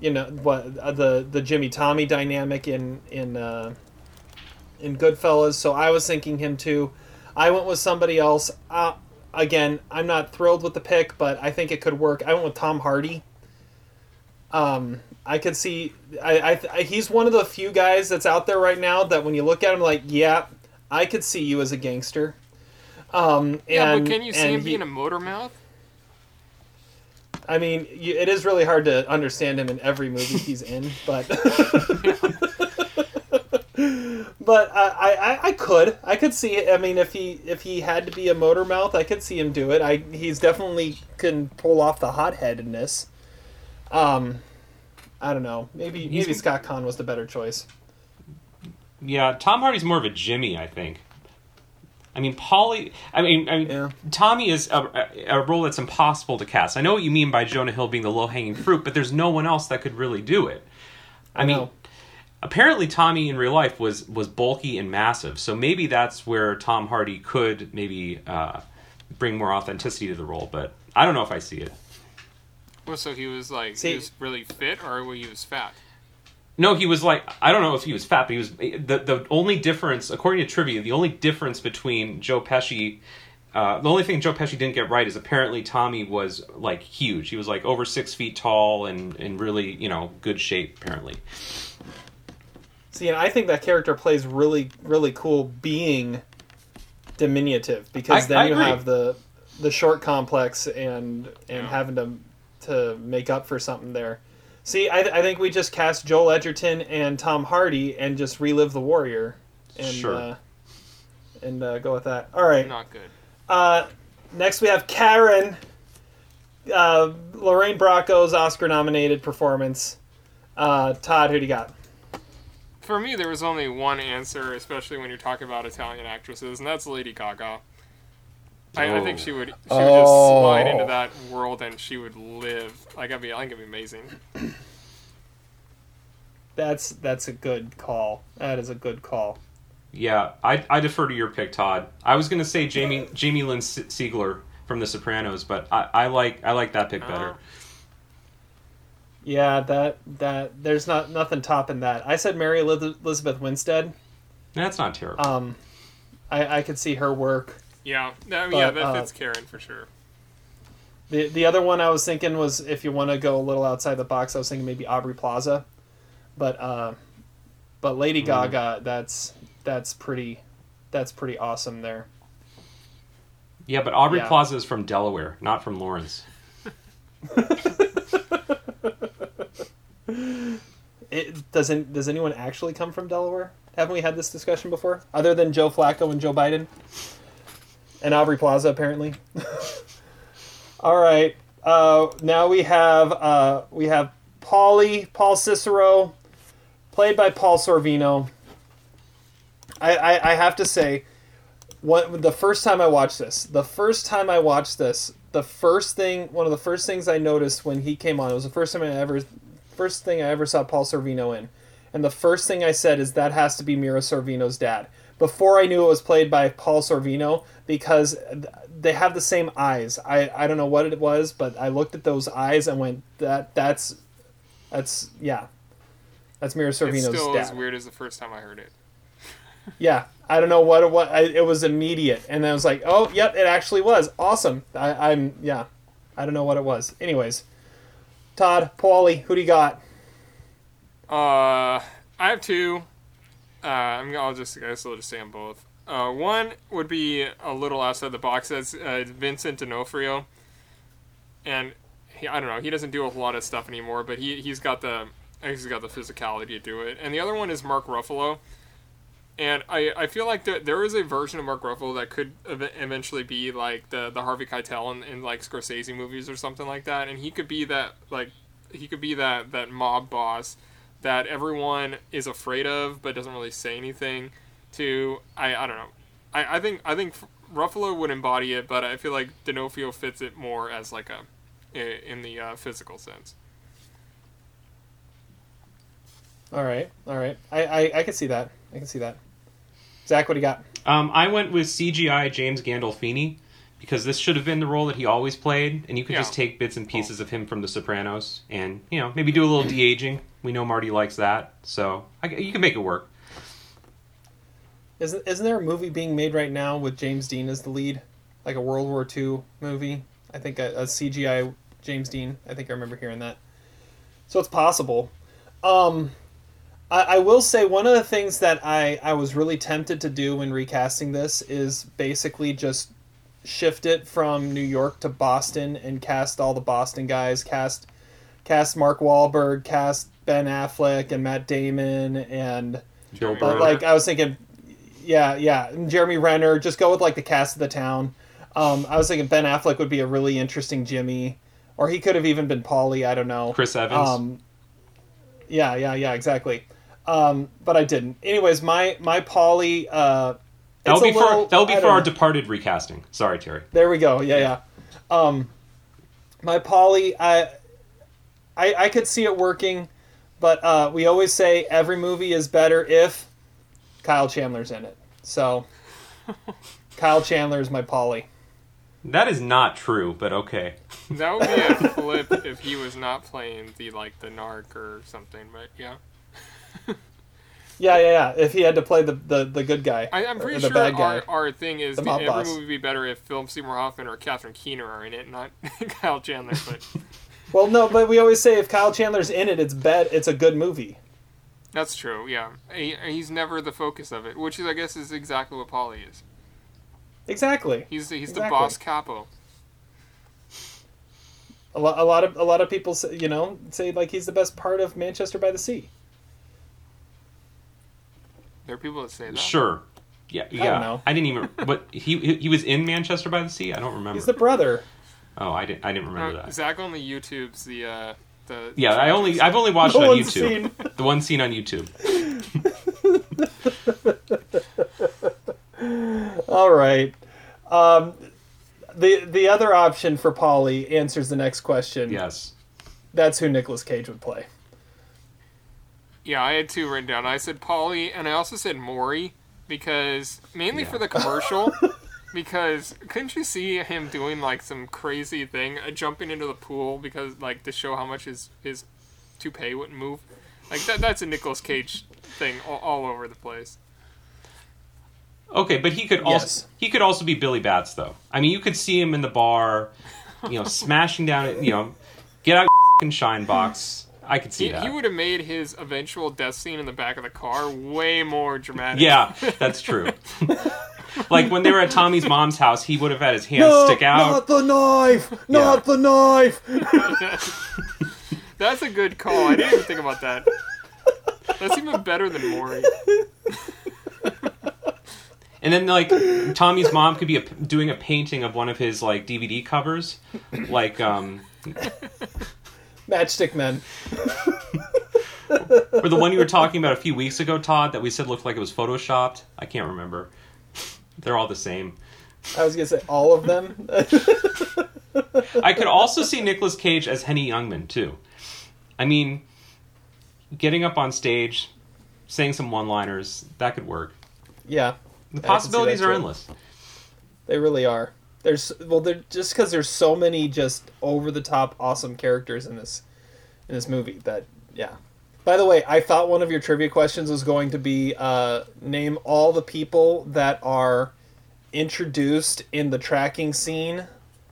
you know, what uh, the the Jimmy Tommy dynamic in in uh, in Goodfellas. So I was thinking him too. I went with somebody else. Uh, again, I'm not thrilled with the pick, but I think it could work. I went with Tom Hardy. Um, I could see. I, I, I he's one of the few guys that's out there right now that when you look at him, like, yeah, I could see you as a gangster. Um, Yeah, and, but can you see him he- being a motor mouth? I mean, you, it is really hard to understand him in every movie he's in, but but I, I, I could I could see it. I mean, if he if he had to be a motor mouth, I could see him do it. I he's definitely can pull off the hotheadedness. Um, I don't know. Maybe He's- maybe Scott Caan was the better choice. Yeah, Tom Hardy's more of a Jimmy, I think. I mean, Paulie. I mean, I mean, Yeah. Tommy is a, a, a role that's impossible to cast. I know what you mean by Jonah Hill being the low hanging fruit, but there's no one else that could really do it. I, mean, know. apparently Tommy in real life was was bulky and massive, so maybe that's where Tom Hardy could maybe uh, bring more authenticity to the role. But I don't know if I see it. Well, so he was like See- he was really fit, or he was fat. No, he was like I don't know if he was fat, but he was the the only difference according to trivia, the only difference between Joe Pesci uh, the only thing Joe Pesci didn't get right is apparently Tommy was like huge. He was like over six feet tall and in really you know good shape apparently. See, and I think that character plays really really cool being diminutive because I- then I you agree. have the the short complex and and having to to make up for something there. See, I, I think we just cast Joel Edgerton and Tom Hardy and just relive the Warrior, and Sure. uh, and uh, go with that. All right. Not good. Uh, next we have Karen, uh, Lorraine Bracco's Oscar-nominated performance. Uh, Todd, who do you got? For me, there was only one answer, especially when you're talking about Italian actresses, and that's Lady Gaga. I, I think she would she would just slide into Oh. that world and she would live. Like I'd be, I think it'd be amazing. That's that's a good call. That is a good call. Yeah, I I defer to your pick, Todd. I was gonna say Jamie Jamie Lynn Se- Sigler from The Sopranos, but I, I like I like that pick better. Oh. Yeah, that that there's not nothing topping that. I said Mary Elizabeth Winstead. That's not terrible. Um, I I could see her work. Yeah, I mean, yeah, But, that uh, fits Karen for sure. The the other one I was thinking was if you want to go a little outside the box, I was thinking maybe Aubrey Plaza, but uh, but Lady Gaga, that's that's pretty that's pretty awesome there. yeah, but Aubrey yeah. Plaza is from Delaware, not from Lawrence. It doesn't. Does anyone actually come from Delaware? Haven't we had this discussion before? Other than Joe Flacco and Joe Biden, and Aubrey Plaza, apparently. All right. Uh, now we have uh, we have Paulie Paul Cicero, played by Paul Sorvino. I, I, I have to say, what the first time I watched this, the first time I watched this, the first thing, one of the first things I noticed when he came on, it was the first time I ever, first thing I ever saw Paul Sorvino in, and the first thing I said is that has to be Mira Sorvino's dad. Before I knew it was played by Paul Sorvino, because they have the same eyes. I, I don't know what it was, but I looked at those eyes and went, that that's, that's yeah, that's Mira It's Sorvino's still dad. as weird as the first time I heard it. Yeah, I don't know what it was. I, it was immediate, and I was like, "Oh, yep, it actually was awesome." I, I'm yeah, I don't know what it was. Anyways, Todd, Paulie, who do you got? Uh, I have two. Uh, I'm, I'll just I guess I'll just say them both. Uh, one would be a little outside the box. That's uh, Vincent D'Onofrio, and he, I don't know. He doesn't do a lot of stuff anymore, but he he's got the he's got the physicality to do it. And the other one is Mark Ruffalo, and I, I feel like there, there is a version of Mark Ruffalo that could ev- eventually be like the the Harvey Keitel in, in like Scorsese movies or something like that, and he could be that like he could be that that mob boss that everyone is afraid of but doesn't really say anything to I, I don't know I, I think I think Ruffalo would embody it but I feel like D'Onofrio fits it more as like a i- in the uh, physical sense All right, all right. I, I I can see that. I can see that. Zach, what do you got? Um, I went with CGI James Gandolfini because this should have been the role that he always played, and you could Yeah. just take bits and pieces of him from The Sopranos, and you know maybe do a little de aging. We know Marty likes that, so I, you can make it work. Isn't isn't there a movie being made right now with James Dean as the lead, like a World War II movie? I think a, a CGI James Dean. I think I remember hearing that. So it's possible. Um, I, I will say one of the things that I I was really tempted to do when recasting this is basically just shift it from New York to Boston and cast all the Boston guys. Cast cast Mark Wahlberg, cast Ben Affleck and Matt Damon and. Jeremy But Burr. like I was thinking, yeah, yeah, and Jeremy Renner. Just go with like the cast of the town. Um, I was thinking Ben Affleck would be a really interesting Jimmy, or he could have even been Paulie. I don't know. Chris Evans. Um, yeah, yeah, yeah, exactly. Um, but I didn't. Anyways, my my Paulie. Uh, that'll be little- for that'll be for don't our. Departed recasting. Sorry, Terry. There we go. Yeah, yeah. Um, my Paulie, I, I, I could see it working, but uh, we always say every movie is better if Kyle Chandler's in it. So, Kyle Chandler is my Paulie. That is not true, but okay. that would be a flip if he was not playing the like the narc or something but yeah Yeah, yeah, yeah. If he had to play the the, the good guy, I, I'm pretty the sure bad guy. our, our thing is The the every boss. movie would be better if Philip Seymour Hoffman or Catherine Keener are in it, not Kyle Chandler. But Well, no, but we always say if Kyle Chandler's in it, it's bad. It's a good movie. that's true. Yeah, he, he's never the focus of it, which is I guess is exactly what Paulie is. Exactly. He's he's the boss capo. A lot, a lot of a lot of people, say, you know, say like he's the best part of Manchester by the Sea. There are people that say that. Sure. Yeah, yeah. know. I, didn't even. but he he he was in Manchester by the Sea. I don't remember. He's the brother. Oh, I didn't. I didn't remember Uh, that. Zach only YouTube's the uh, the. Yeah, I only I've only watched The it on YouTube. scene. The one scene on YouTube. All right. Um, the the other option for Paulie answers the next question. Yes. That's who Nicolas Cage would play. Yeah, I had two written down. I said Paulie, and I also said Morrie because mainly for the commercial. because couldn't you see him doing like some crazy thing, uh, jumping into the pool because like to show how much his his toupee wouldn't move? Like that that's a Nicolas Cage thing all, all over the place. Okay, but he could also Yes. he could also be Billy Batts though. I mean, you could see him in the bar, you know, smashing down it. You know, get out your shine box. I could see He, that. he would have made his eventual death scene in the back of the car way more dramatic. Yeah, that's true. like when they were at Tommy's mom's house, he would have had his hands stick out. Not the knife! Not the knife! That's a good call. I didn't even think about that. That's even better than Morrie. And then like Tommy's mom could be a, doing a painting of one of his like DVD covers, like um Matchstick Men. or the one you were talking about a few weeks ago, Todd, that we said looked like it was photoshopped. I can't remember. They're all the same. I was gonna say all of them. I could also see Nicolas Cage as Henny Youngman too. I mean, getting up on stage, saying some one-liners, that could work. yeah, The possibilities are endless. They really are. There's well, they're just because there's so many just over the top awesome characters in this in this movie that yeah. By the way, I thought one of your trivia questions was going to be uh, name all the people that are introduced in the tracking scene,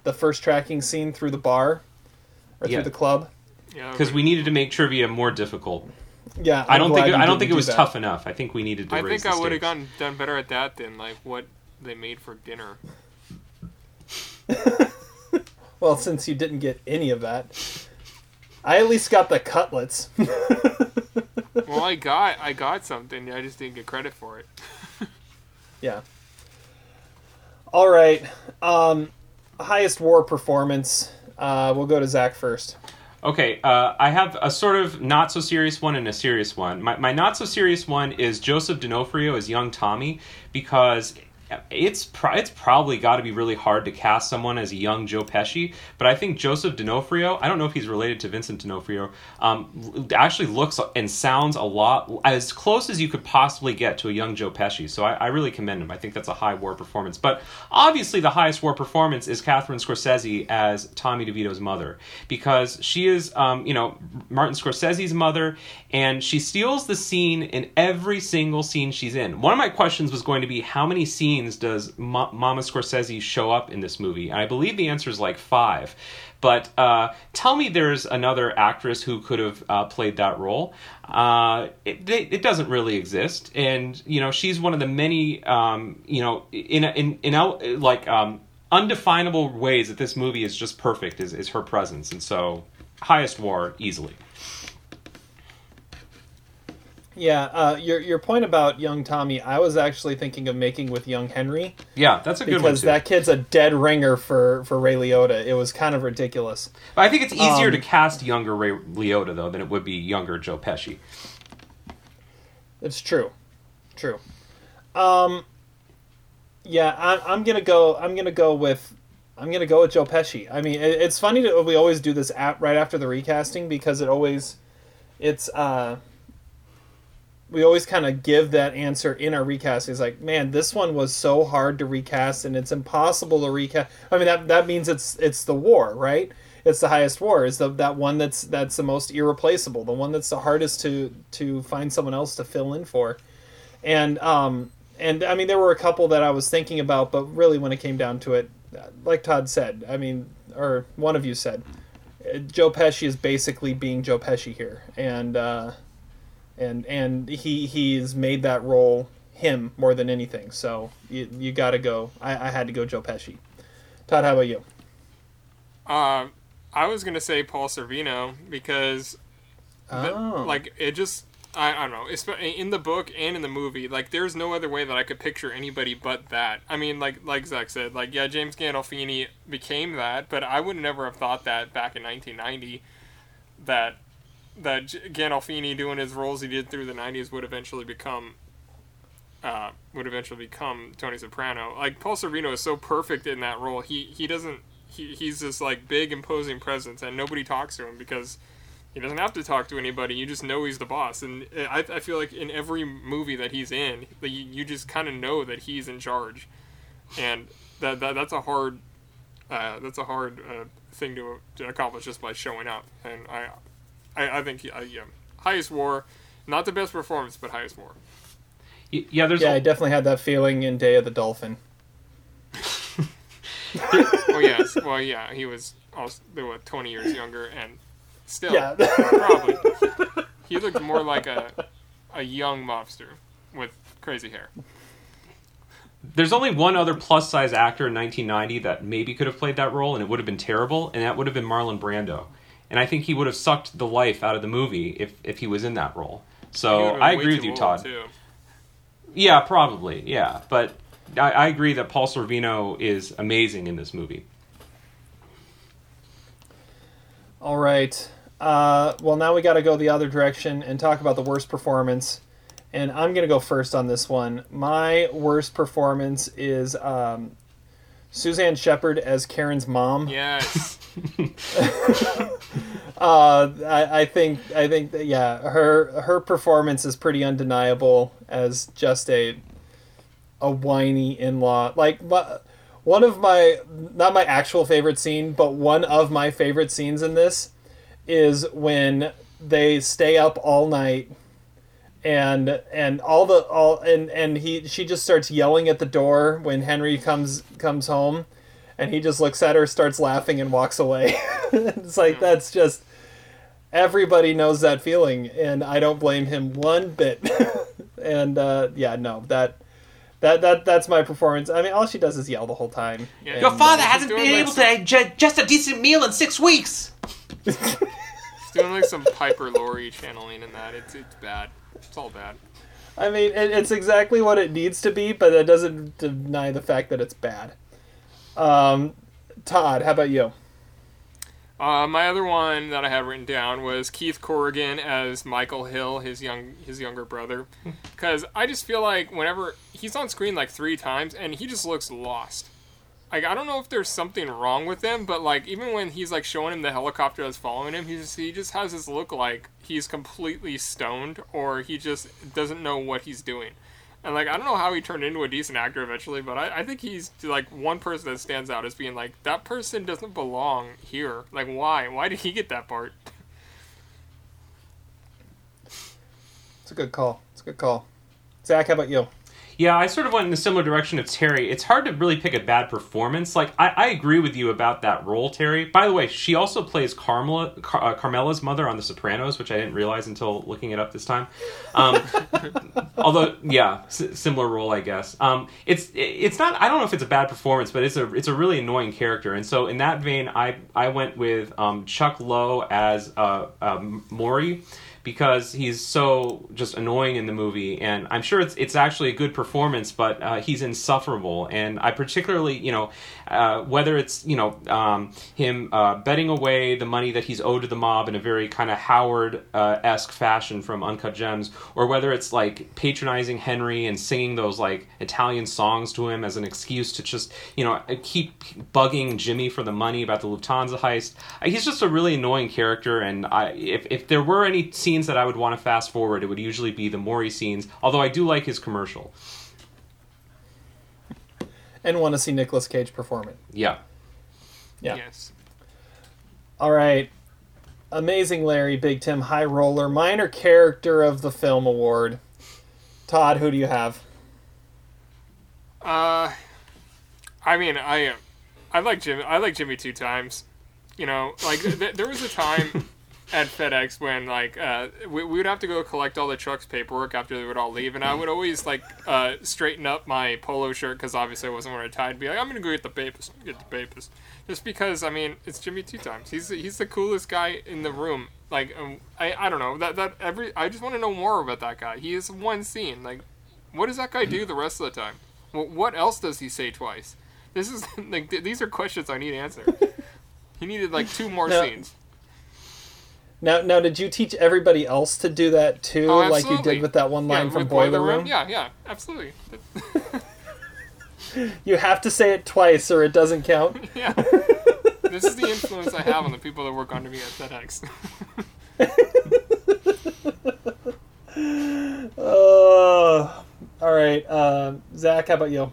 the first tracking scene through the bar or Yeah. through the club. Yeah, Because we needed to make trivia more difficult. Yeah, I I'm don't think you I don't think it was that. tough enough. I think we needed to I raise think the I would have stakes. gone done better at that than like what they made for dinner. Well, since you didn't get any of that, I at least got the cutlets. well, I got I got something. I just didn't get credit for it. Yeah. All right. Um, highest war performance. Uh, we'll go to Zach first. Okay, uh, I have a sort of not so serious one and a serious one. My, my not so serious one is Joseph D'Onofrio as young Tommy because it's pro- it's probably got to be really hard to cast someone as a young Joe Pesci. But I think Joseph D'Onofrio, I don't know if he's related to Vincent D'Onofrio, um, actually looks and sounds a lot as close as you could possibly get to a young Joe Pesci. So I, I really commend him. I think that's a high war performance. But obviously, the highest war performance is Catherine Scorsese as Tommy DeVito's mother because she is, um, you know, Martin Scorsese's mother, and she steals the scene in every single scene she's in. One of my questions was going to be how many scenes does Ma- Mama Scorsese show up in this movie? And I believe the answer is like five. But uh, tell me there's another actress who could have uh, played that role. Uh, it, it doesn't really exist, and you know she's one of the many um, you know in in in like um, undefinable ways that this movie is just perfect is, is her presence, and so highest war easily. Yeah, uh, your your point about young Tommy, I was actually thinking of making with young Henry Yeah, that's a good one because that kid's a dead ringer for for Ray Liotta. It was kind of ridiculous. But I think it's easier Um, to cast younger Ray Liotta though than it would be younger Joe Pesci. It's true, true. Um, yeah, I'm, I'm gonna go. I'm gonna go with. I'm gonna go with Joe Pesci. I mean, it, it's funny that we always do this at, right after the recasting because it always, it's uh. We always kind of give that answer in our recast. It's like, man, this one was so hard to recast, and it's impossible to recast. I mean, that that means it's it's the war, right? It's the highest war. Is the that one that's that's the most irreplaceable, the one that's the hardest to to find someone else to fill in for and um and I mean there were a couple that I was thinking about, but really when it came down to it, like Todd said, I mean, or one of you said, Joe Pesci is basically being Joe Pesci here, and uh, and and he he's made that role him more than anything. So you you got to go. I, I had to go Joe Pesci. Todd, how about you? Uh, I was gonna say Paul Sorvino because, the- Oh. like, it just I, I don't know. In the book and in the movie, like, there's no other way that I could picture anybody but that. I mean, like like Zach said, like, yeah, James Gandolfini became that, but I would never have thought that back in 1990 that that Gandolfini doing his roles he did through the 90s would eventually become uh, would eventually become Tony Soprano. Like Paul Sorvino is so perfect in that role. He he doesn't he, he's this like big imposing presence and nobody talks to him because he doesn't have to talk to anybody. You just know he's the boss. And I, I feel like in every movie that he's in, you, you just kind of know that he's in charge. And that, that that's a hard uh, that's a hard uh, thing to, to accomplish just by showing up. And I I, I think he, I, yeah, highest war, not the best performance, but highest war. Yeah, there's Yeah, a- I definitely had that feeling in Day of the Dolphin. well, yes. Well, yeah, he was also what twenty years younger, and still, Yeah. probably he looked more like a a young mobster with crazy hair. There's only one other plus size actor in 1990 that maybe could have played that role, and it would have been terrible, and that would have been Marlon Brando. And I think he would have sucked the life out of the movie if, if he was in that role. So I agree with you, Todd. too. Yeah, probably. Yeah, but I, I agree that Paul Sorvino is amazing in this movie. All right. Uh, well, now we got to go the other direction and talk about the worst performance. And I'm gonna go first on this one. My worst performance is um, Suzanne Shepherd as Karen's mom. Yes. Uh, I, I think I think that yeah, her her performance is pretty undeniable as just a a whiny in law. Like my, one of my not my actual favorite scene, but one of my favorite scenes in this is when they stay up all night and and all the all and and he she just starts yelling at the door when Henry comes comes home and he just looks at her starts laughing and walks away it's like that's just everybody knows that feeling and I don't blame him one bit and uh, yeah no that that that that's my performance I mean all she does is yell the whole time Yeah. Your father uh, hasn't been like able some- to digest a decent meal in six weeks. It's doing like some Piper Laurie channeling in that. It's it's bad. It's all bad. I mean, it, it's exactly what it needs to be, but it doesn't deny the fact that it's bad. Um, Todd, how about you? Uh, my other one that I had written down was Keith Corrigan as Michael Hill, his young his younger brother, because I just feel like whenever he's on screen like three times and he just looks lost. Like I don't know if there's something wrong with him, but like even when he's like showing him the helicopter that's following him, he just he just has this look like he's completely stoned or he just doesn't know what he's doing. And like I don't know how he turned into a decent actor eventually, but I, I think he's like one person that stands out as being like that person doesn't belong here. Like why? Why did he get that part? It's a good call. It's a good call. Zach, how about you? Yeah, I sort of went in a similar direction of Terry. It's hard to really pick a bad performance. Like, I, I agree with you about that role, Terry. By the way, she also plays Carmela, Car- uh, Carmela's mother on The Sopranos, which I didn't realize until looking it up this time. Um, although, yeah, s- similar role, I guess. Um, it's it's not. I don't know if it's a bad performance, but it's a it's a really annoying character. And so, in that vein, I I went with um, Chuck Low as uh, um, Morrie because he's so just annoying in the movie and i'm sure it's it's actually a good performance but uh, he's insufferable. And i particularly you know uh, whether it's you know um, him uh, betting away the money that he's owed to the mob in a very kind of howard uh, esque fashion from uncut gems or whether it's like patronizing henry and singing those like italian songs to him as an excuse to just you know keep bugging jimmy for the money about the lufthansa heist Uh, he's just a really annoying character and i if, if there were any scenes that i would want to fast forward it would usually be the morrie scenes although i do like his commercial And want to see Nicolas Cage perform it. yeah Yeah. Yes. All right. Amazing Larry, Big Tim, High Roller, Minor Character of the Film Award. Todd, who do you have? Uh, I mean, I I like Jimmy. I like Jimmy two times. You know, like th- there was a time at FedEx when like uh, we, we would have to go collect all the truck's paperwork after they would all leave, and I would always like uh, straighten up my polo shirt because obviously I wasn't wearing a tie. And be like, I'm gonna go get the papers, get the papers, just because. I mean, it's Jimmy two times. He's he's the coolest guy in the room. Like um, I I don't know that that every I just want to know more about that guy. He is one scene. Like, what does that guy do the rest of the time? Wh- What else does he say twice? This is like th- these are questions I need answered. he needed like two more No. scenes. Now, now, did you teach everybody else to do that too, Oh, like you did with that one line yeah, from with Boiler Room? Yeah, yeah, absolutely. You have to say it twice, or it doesn't count. yeah. this is the influence I have on the people that work under me at FedEx. Uh, all right, um, Zach, how about you?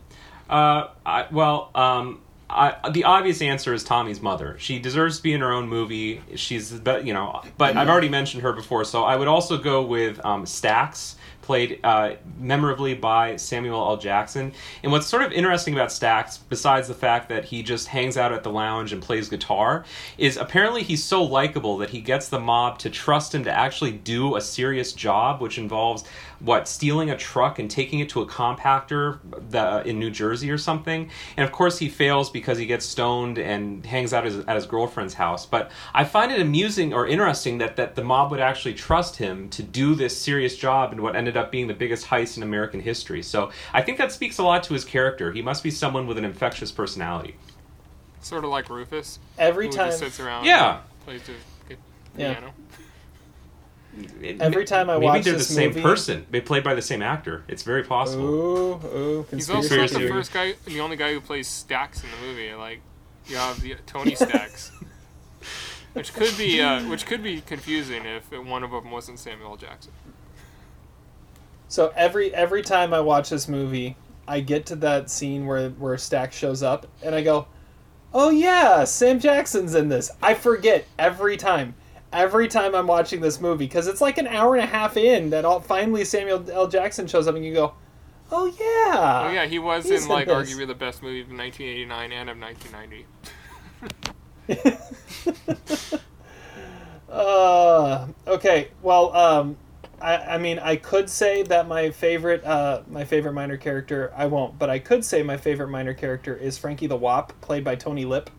Uh, I, well, um, I, the obvious answer is Tommy's mother. She deserves to be in her own movie. She's, but you know, but I've already mentioned her before, so I would also go with um, Stacks, played uh, memorably by Samuel L. Jackson. And what's sort of interesting about Stacks, besides the fact that he just hangs out at the lounge and plays guitar, is apparently he's so likable that he gets the mob to trust him to actually do a serious job, which involves what stealing a truck and taking it to a compactor the, in New Jersey or something. And of course, he fails because he gets stoned and hangs out his, at his girlfriend's house. But I find it amusing or interesting that that the mob would actually trust him to do this serious job in what ended up being the biggest heist in American history. So I think that speaks a lot to his character. He must be someone with an infectious personality. sort of like Rufus. Every who time, just sits around. Yeah. and plays his- Yeah. piano. It- Every time I maybe watch they're this the same movie- person. They played by the same actor. It's very possible. Ooh, ooh, He's also not the first guy, the only guy who plays Stacks in the movie. Like, you have the Tony Stacks, which could be uh, which could be confusing if one of them wasn't Samuel Jackson. So every every time I watch this movie, I get to that scene where where Stack shows up, and I go, "Oh yeah, Sam Jackson's in this." I forget every time. Every time I'm watching this movie, because it's like an hour and a half in that all, finally Samuel L. Jackson shows up, and you go, "Oh yeah." Oh yeah, he was he's in like this." arguably the best movie of 1989 and of 1990. Uh, okay. Well, um, I, I mean, I could say that my favorite, uh, my favorite minor character. I won't, but I could say my favorite minor character is Frankie the Wop, played by Tony Lip,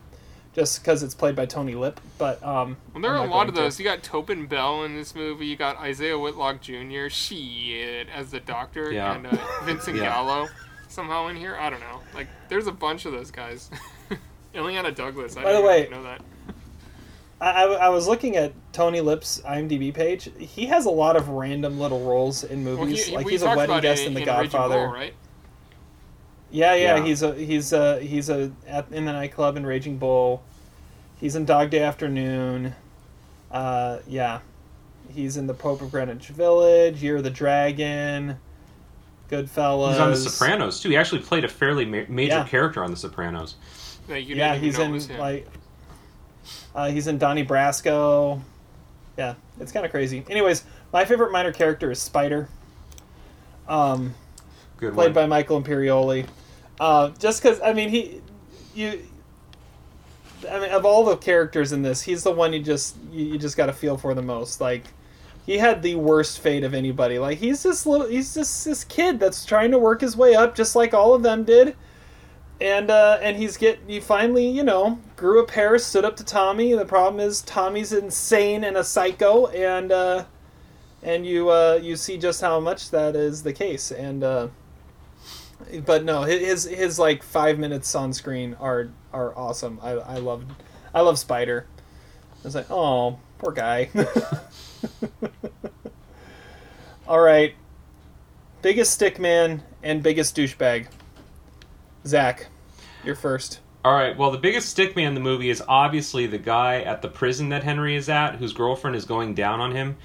just because it's played by Tony Lip. But um, Well, there I'm are a lot going of to. those. You got Tobin Bell in this movie. You got Isaiah Whitlock Jr. Shit as the Doctor, Yeah. and uh, Vincent Yeah. Gallo somehow in here. I don't know. Like, there's a bunch of those guys. Illeana Douglas. I By the didn't way- know that. I, I, I was looking at Tony Lip's IMDb page. He has a lot of random little roles in Well, he, movies. like he's a wedding guest it in The in Godfather. Bull, right? Yeah, yeah, Yeah. he's a he's a he's a at, in the nightclub in Raging Bull. He's in Dog Day Afternoon. Uh, yeah, he's in The Pope of Greenwich Village, Year of the Dragon, Goodfellas. He's on The Sopranos too. He actually played a fairly ma- major Yeah. character on The Sopranos. That Yeah, he's in like. Uh, he's in Donnie Brasco. Yeah, it's kind of crazy. Anyways, my favorite minor character is Spider. Um, Good played one. by Michael Imperioli. Uh, just because I mean he, you, I mean of all the characters in this, he's the one you just you, you just got to feel for the most. Like he had the worst fate of anybody. Like he's this little he's just this kid that's trying to work his way up, just like all of them did. And uh, and he's get he finally you know grew a pair, stood up to Tommy. The problem is Tommy's insane and a psycho, and uh, and you uh, you see just how much that is the case. And uh, but no, his his like five minutes on screen are are awesome. I I love I love Spider. It's like oh poor guy. All right, biggest stick man and biggest douchebag. Zach, you're first. All right. Well, the biggest stick man in the movie is obviously the guy at the prison that Henry is at, whose girlfriend is going down on him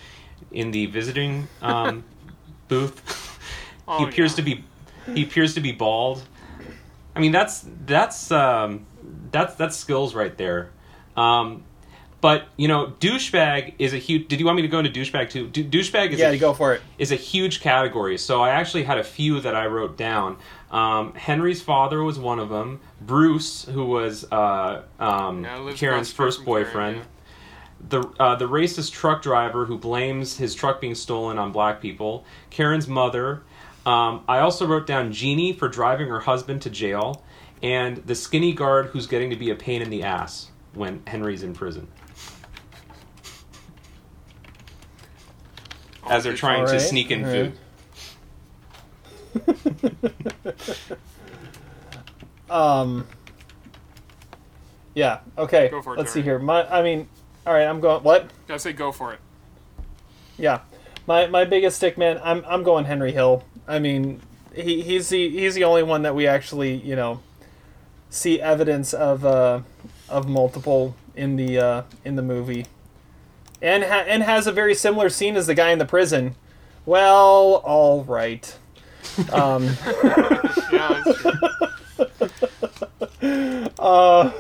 in the visiting um, booth. Oh, he appears yeah. to be he appears to be bald. I mean, that's that's um, that's that's skills right there. Um, but you know, douchebag is a huge. Did you want me to go into douchebag too? Du- douchebag is Yeah, a, go for it. is a huge category. So I actually had a few that I wrote down. Um, Henry's father was one of them. Bruce, who was uh, um, Yeah, Karen's across the street first from Karen, boyfriend. yeah. The uh, the racist truck driver who blames his truck being stolen on black people. Karen's mother. Um, I also wrote down Jeannie for driving her husband to jail, and the skinny guard who's getting to be a pain in the ass when Henry's in prison. As they're trying to sneak in alright. food. Um. Yeah. Okay. Go for it, Let's Jerry. see here. My, I mean, all right. I'm going. What? I say go for it. Yeah. My my biggest stick man. I'm I'm going Henry Hill. I mean, he he's the he's the only one that we actually you know see evidence of uh of multiple in the uh in the movie, and ha- and has a very similar scene as the guy in the prison. Well, all right. Um. Yeah. Uh,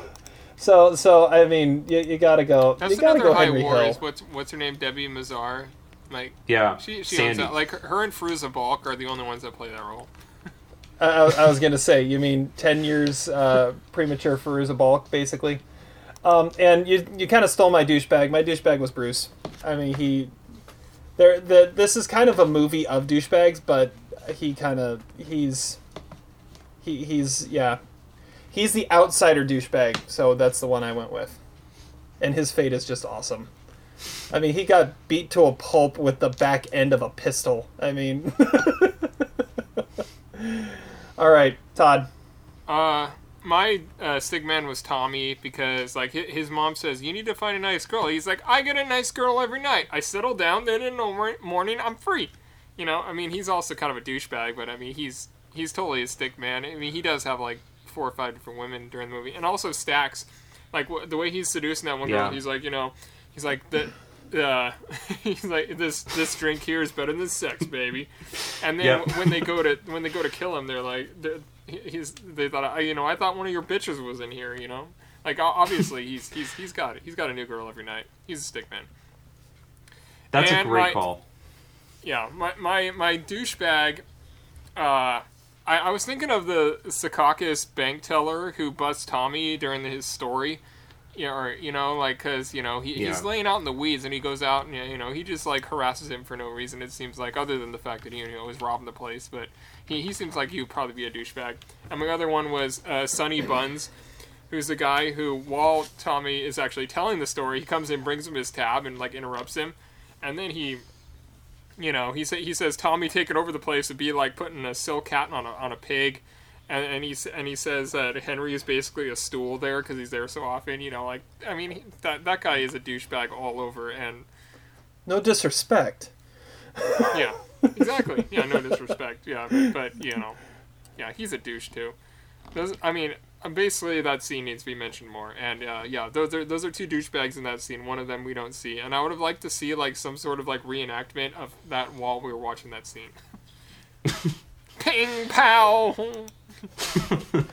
so so I mean, you, you gotta go. That's you gotta another go high Henry war. Hill. Is what's what's her name? Debi Mazar. Like Yeah, she she owns Sandy. that. Like her, her and Fairuza Balk are the only ones that play that role. I, I- I was gonna say, you mean ten years uh, premature Fairuza Balk, basically. Um, and you you kind of stole my douchebag. My douchebag was Bruce. I mean, he. There, the this is kind of a movie of douchebags, but he kind of he's. He he's yeah, he's the outsider douchebag. So that's the one I went with, and his fate is just awesome. I mean, he got beat to a pulp with the back end of a pistol. I mean. All right, Todd. Uh, my uh, stick man was Tommy because like his mom says you need to find a nice girl. He's like I get a nice girl every night. I settle down, then in the morning I'm free. You know, I mean he's also kind of a douchebag, but I mean he's he's totally a stick man. I mean he does have like four or five different women during the movie, and also Stacks, like wh- the way he's seducing that one girl. Yeah. He's like you know, he's like the. Uh, he's like this. This drink here is better than sex, baby. And then Yep. when they go to when they go to kill him, they're like, they're, he's they thought I you know I thought one of your bitches was in here. You know, like obviously he's he's he's got it. He's got a new girl every night. He's a stick man. That's a great my- call. Yeah, my my my douchebag. Uh, I, I was thinking of the Secaucus bank teller who busts Tommy during his story. Or you know, like because you know he, he's laying out in the weeds and he goes out and you know he just like harasses him for no reason. It seems like other than the fact that he you know was robbing the place, but he, he seems like he would probably be a douchebag. And my other one was uh, Sonny Bunz, who's the guy who while Tommy is actually telling the story, he comes in, brings him his tab, and like interrupts him, and then he you know, he sa- he says Tommy taking over the place would be like putting a silk hat on a on a pig, and and he and he says that Henry is basically a stool there because he's there so often. You know, like I mean he- that that guy is a douchebag all over, and No disrespect. yeah, exactly. Yeah, no disrespect. Yeah, but you know, yeah, he's a douche too. Those, I mean, basically that scene needs to be mentioned more. And uh, yeah, those are those are two douchebags in that scene. One of them we don't see, and I would have liked to see like some sort of like reenactment of that while we were watching that scene. Ping pow.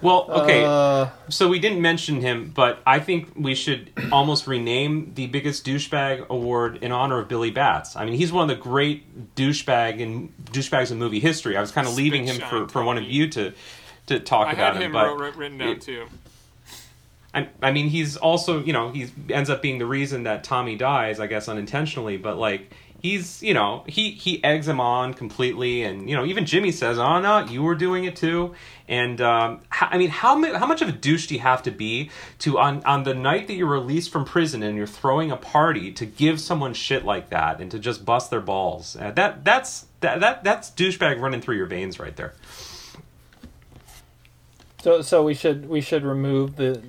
Well, okay. Uh, so we didn't mention him, but I think we should almost rename the biggest douchebag award in honor of Billy Batts. I mean, he's one of the great douchebag and douchebags in movie history. I was kind of leaving him for, for one of you to to talk I about had him, him but wrote, wrote- written down it- too. I, I mean, he's also, you know, he ends up being the reason that Tommy dies, I guess, unintentionally. But like, he's, you know, he he eggs him on completely, and you know, even Jimmy says, "Oh no, you were doing it too." And um, I mean, how how much of a douche do you have to be to on on the night that you're released from prison and you're throwing a party to give someone shit like that and to just bust their balls? Uh, that that's that, that that's douchebag running through your veins right there. so so we should we should remove the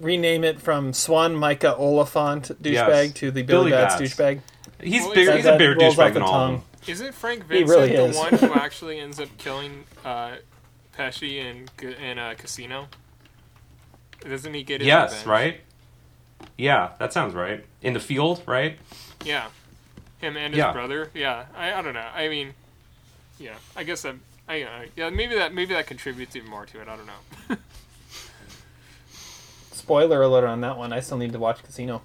rename it from Swan Micah Oliphant douchebag Yes. to the Billy, Billy Batts, Batts. douchebag. He's Well, bigger. that- He's a that bigger rolls off douchebag the than all of tongue. them. Isn't Frank He Vincent really the is. one who actually ends up killing uh, Pesci in in a casino? Doesn't he get his Yes, revenge? right. Yeah, that sounds right. In the field, right? Yeah, him and his Yeah. brother. Yeah, I, I don't know. I mean, yeah, I guess that I uh, yeah maybe that maybe that contributes even more to it. I don't know. Spoiler alert on that one. I still need to watch Casino.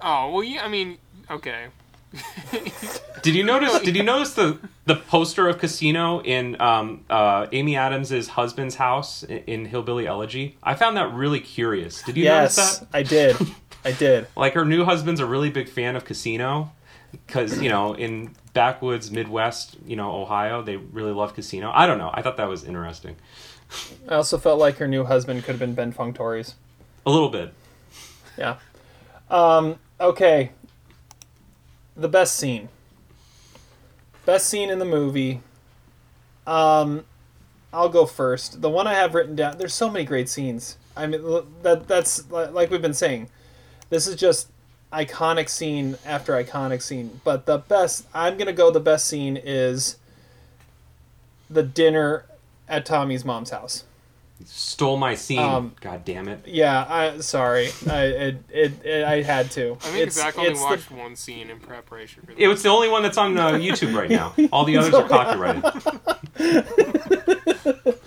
Oh well, yeah. I mean, okay. Did you notice? Did you notice the the poster of Casino in um, uh, Amy Adams's husband's house in, in Hillbilly Elegy? I found that really curious. Did you yes, notice that? I did. I did. Like her new husband's a really big fan of Casino because you know in backwoods Midwest, you know Ohio, they really love Casino. I don't know. I thought that was interesting. I also felt like her new husband could have been Ben Fong Torres. A little bit. Yeah. Um, okay. The best scene. Best scene in the movie. Um, I'll go first. The one I have written down. There's so many great scenes. I mean, that that's like we've been saying. This is just iconic scene after iconic scene. But the best. I'm gonna go. The best scene is the dinner at Tommy's mom's house. Stole my scene. Um, God damn it. Yeah, I sorry. I it, it, it I had to. I think Zach only watched one scene in preparation for this. It was the only one that's on uh, YouTube right now. All the others are copyrighted.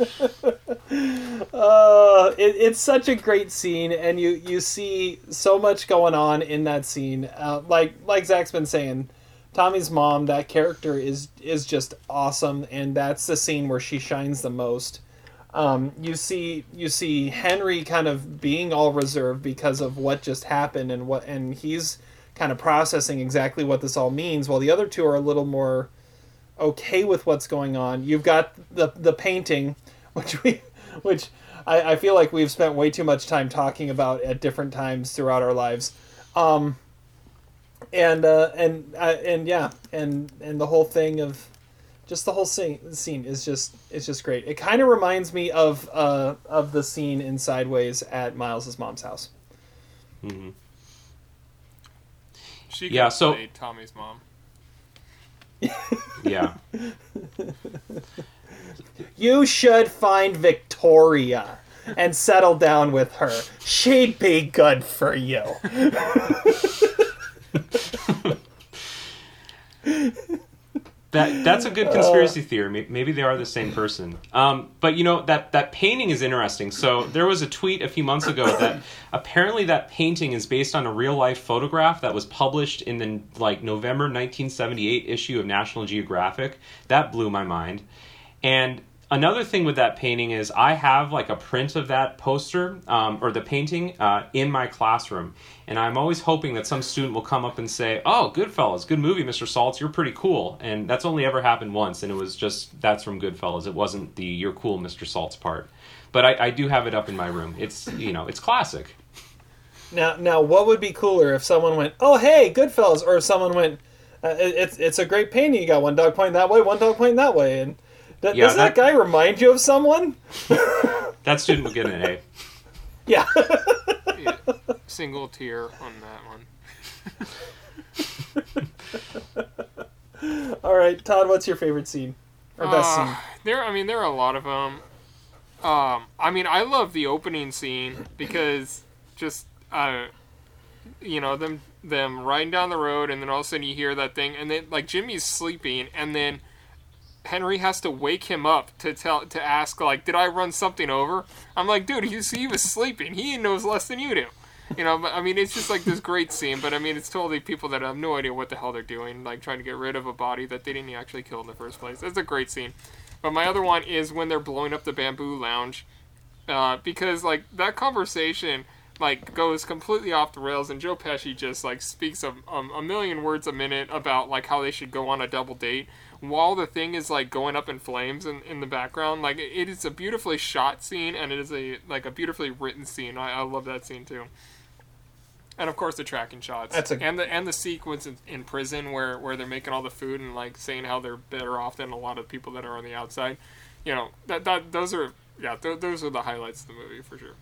Uh, it, it's such a great scene, and you you see so much going on in that scene. Uh, like like Zach's been saying, Tommy's mom, that character is is just awesome, and that's the scene where she shines the most. Um, you see you see Henry kind of being all reserved because of what just happened, and what and he's kind of processing exactly what this all means, while the other two are a little more okay with what's going on. You've got the the painting, which we which I, I feel like we've spent way too much time talking about at different times throughout our lives. Um, and uh, and uh, and yeah, and and the whole thing of Just the whole scene, scene is just it's just great. It kind of reminds me of uh, of the scene in Sideways at Miles's mom's house. hmm She Yeah, so- Tommy's mom. Yeah. You should find Victoria and settle down with her. She'd be good for you. That that's a good conspiracy theory. Maybe they are the same person. Um, but you know that that painting is interesting. So there was a tweet a few months ago that apparently that painting is based on a real life photograph that was published in the like November 1978 issue of National Geographic. That blew my mind. And another thing with that painting is I have like a print of that poster um, or the painting uh, in my classroom, and I'm always hoping that some student will come up and say, "Oh, Goodfellas, good movie, Mr. Saltz. You're pretty cool." And that's only ever happened once, and it was just that's from Goodfellas. It wasn't the "You're cool, Mr. Saltz" part. But I, I do have it up in my room. It's you know it's classic. Now, now, what would be cooler if someone went, "Oh, hey, Goodfellas," or if someone went, uh, it- "It's it's a great painting. You got one dog pointing that way, one dog pointing that way," and th- Yeah, doesn't that, that- guy remind you of someone? That student will get an A. Yeah. Yeah, single tear on that one. All right, Todd, what's your favorite scene or best Uh, scene? There, I mean, there are a lot of them. Um, I mean, I love the opening scene because just, uh, you know, them them riding down the road, and then all of a sudden you hear that thing, and then like Jimmy's sleeping, and then Henry has to wake him up to tell to ask like, did I run something over? I'm like, dude, he, he was sleeping. He knows less than you do. You know, I mean, it's just like this great scene, but I mean, it's totally people that have no idea what the hell they're doing, like trying to get rid of a body that they didn't actually kill in the first place. It's a great scene. But my other one is when they're blowing up the bamboo lounge, uh, because like that conversation like goes completely off the rails, and Joe Pesci just like speaks a, a million words a minute about like how they should go on a double date while the thing is like going up in flames in, in the background. Like it is a beautifully shot scene, and it is a like a beautifully written scene. I, I love that scene too. And of course the tracking shots. That's a- and the and the sequence in, in prison where, where they're making all the food and like saying how they're better off than a lot of people that are on the outside. You know that that those are yeah th- those are the highlights of the movie for sure.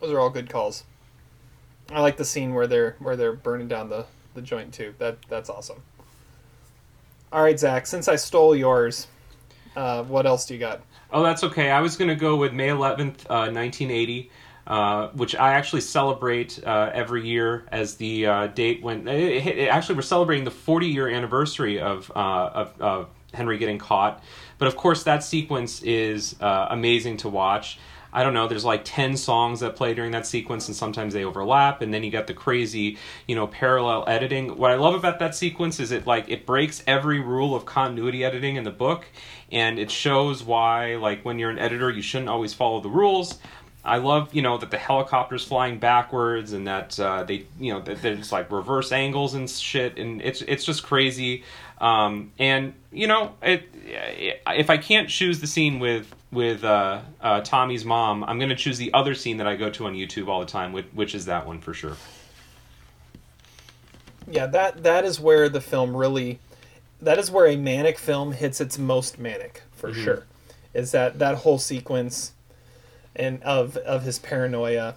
Those are all good calls. I like the scene where they're where they're burning down the, the joint too. That that's awesome. All right, Zach. Since I stole yours, uh, what else do you got? Oh, that's okay. I was going to go with May 11th, uh, 1980, uh, which I actually celebrate uh, every year as the uh, date when. It, it- actually, we're celebrating the 40 year anniversary of, uh, of, of Henry getting caught. But of course, that sequence is uh, amazing to watch. I don't know, there's like 10 songs that play during that sequence, and sometimes they overlap, and then you got the crazy, you know, parallel editing. What I love about that sequence is it like it breaks every rule of continuity editing in the book, and it shows why, like, when you're an editor, you shouldn't always follow the rules. I love, you know, that the helicopter's flying backwards and that uh, they, you know, that there's like reverse angles and shit, and it's it's just crazy. Um, and you know, it, if I can't choose the scene with with uh, uh, Tommy's mom, I'm going to choose the other scene that I go to on YouTube all the time, which, which is that one for sure. Yeah, that that is where the film really that is where a manic film hits its most manic for Mhm. sure. Is that that whole sequence and of of his paranoia.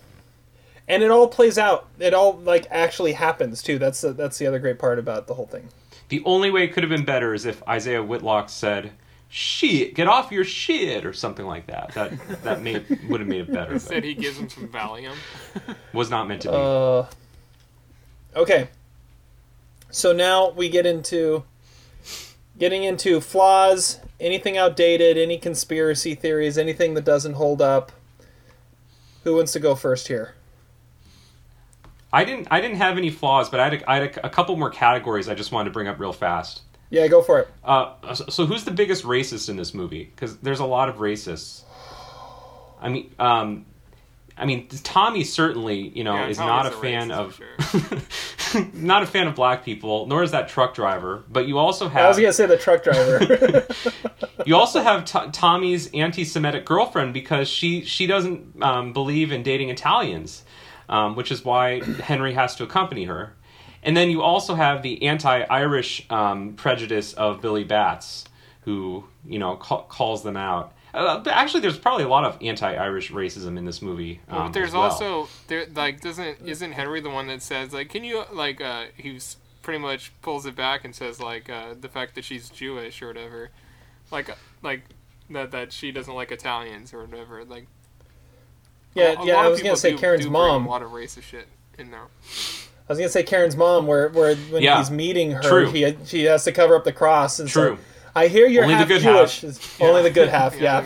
And it all plays out. It all like actually happens too. That's the, that's the other great part about the whole thing. The only way it could have been better is if Isiah Whitlock said, "Shit, get off your shit" or something like that. That that made would have made it better. Instead, But he gives him some Valium. was not meant to be. Uh, okay. So now we get into getting into flaws, anything outdated, any conspiracy theories, anything that doesn't hold up. Who wants to go first here? I didn't I didn't have any flaws, but I had a, I had a, a couple more categories I just wanted to bring up real fast. Yeah, go for it. Uh, so, so who's the biggest racist in this movie? Because there's a lot of racists. I mean, um, I mean, Tommy certainly, you know, Yeah, is not a a fan racist, of, not a fan of black people, nor is that truck driver. But you also have I was gonna say the truck driver. you also have T- Tommy's anti-Semitic girlfriend because she she doesn't um, believe in dating Italians, um, which is why Henry has to accompany her. And then you also have the anti-Irish um, prejudice of Billy Batts, who you know ca- calls them out. Uh, but actually, there's probably a lot of anti-Irish racism in this movie. Um, Well, but there's as well. also there like doesn't isn't Henry the one that says like can you like uh he's pretty much pulls it back and says like uh the fact that she's Jewish or whatever, like like that that she doesn't like Italians or whatever like. Yeah, a- a yeah. I was gonna say do- Karen's do mom. A lot of racist shit in there. I was gonna say Karen's mom, where where when Yeah. he's meeting her, True. he she has to cover up the cross. And so, True. I hear you're Only the half good Jewish. half. It's Only the good half. Yeah.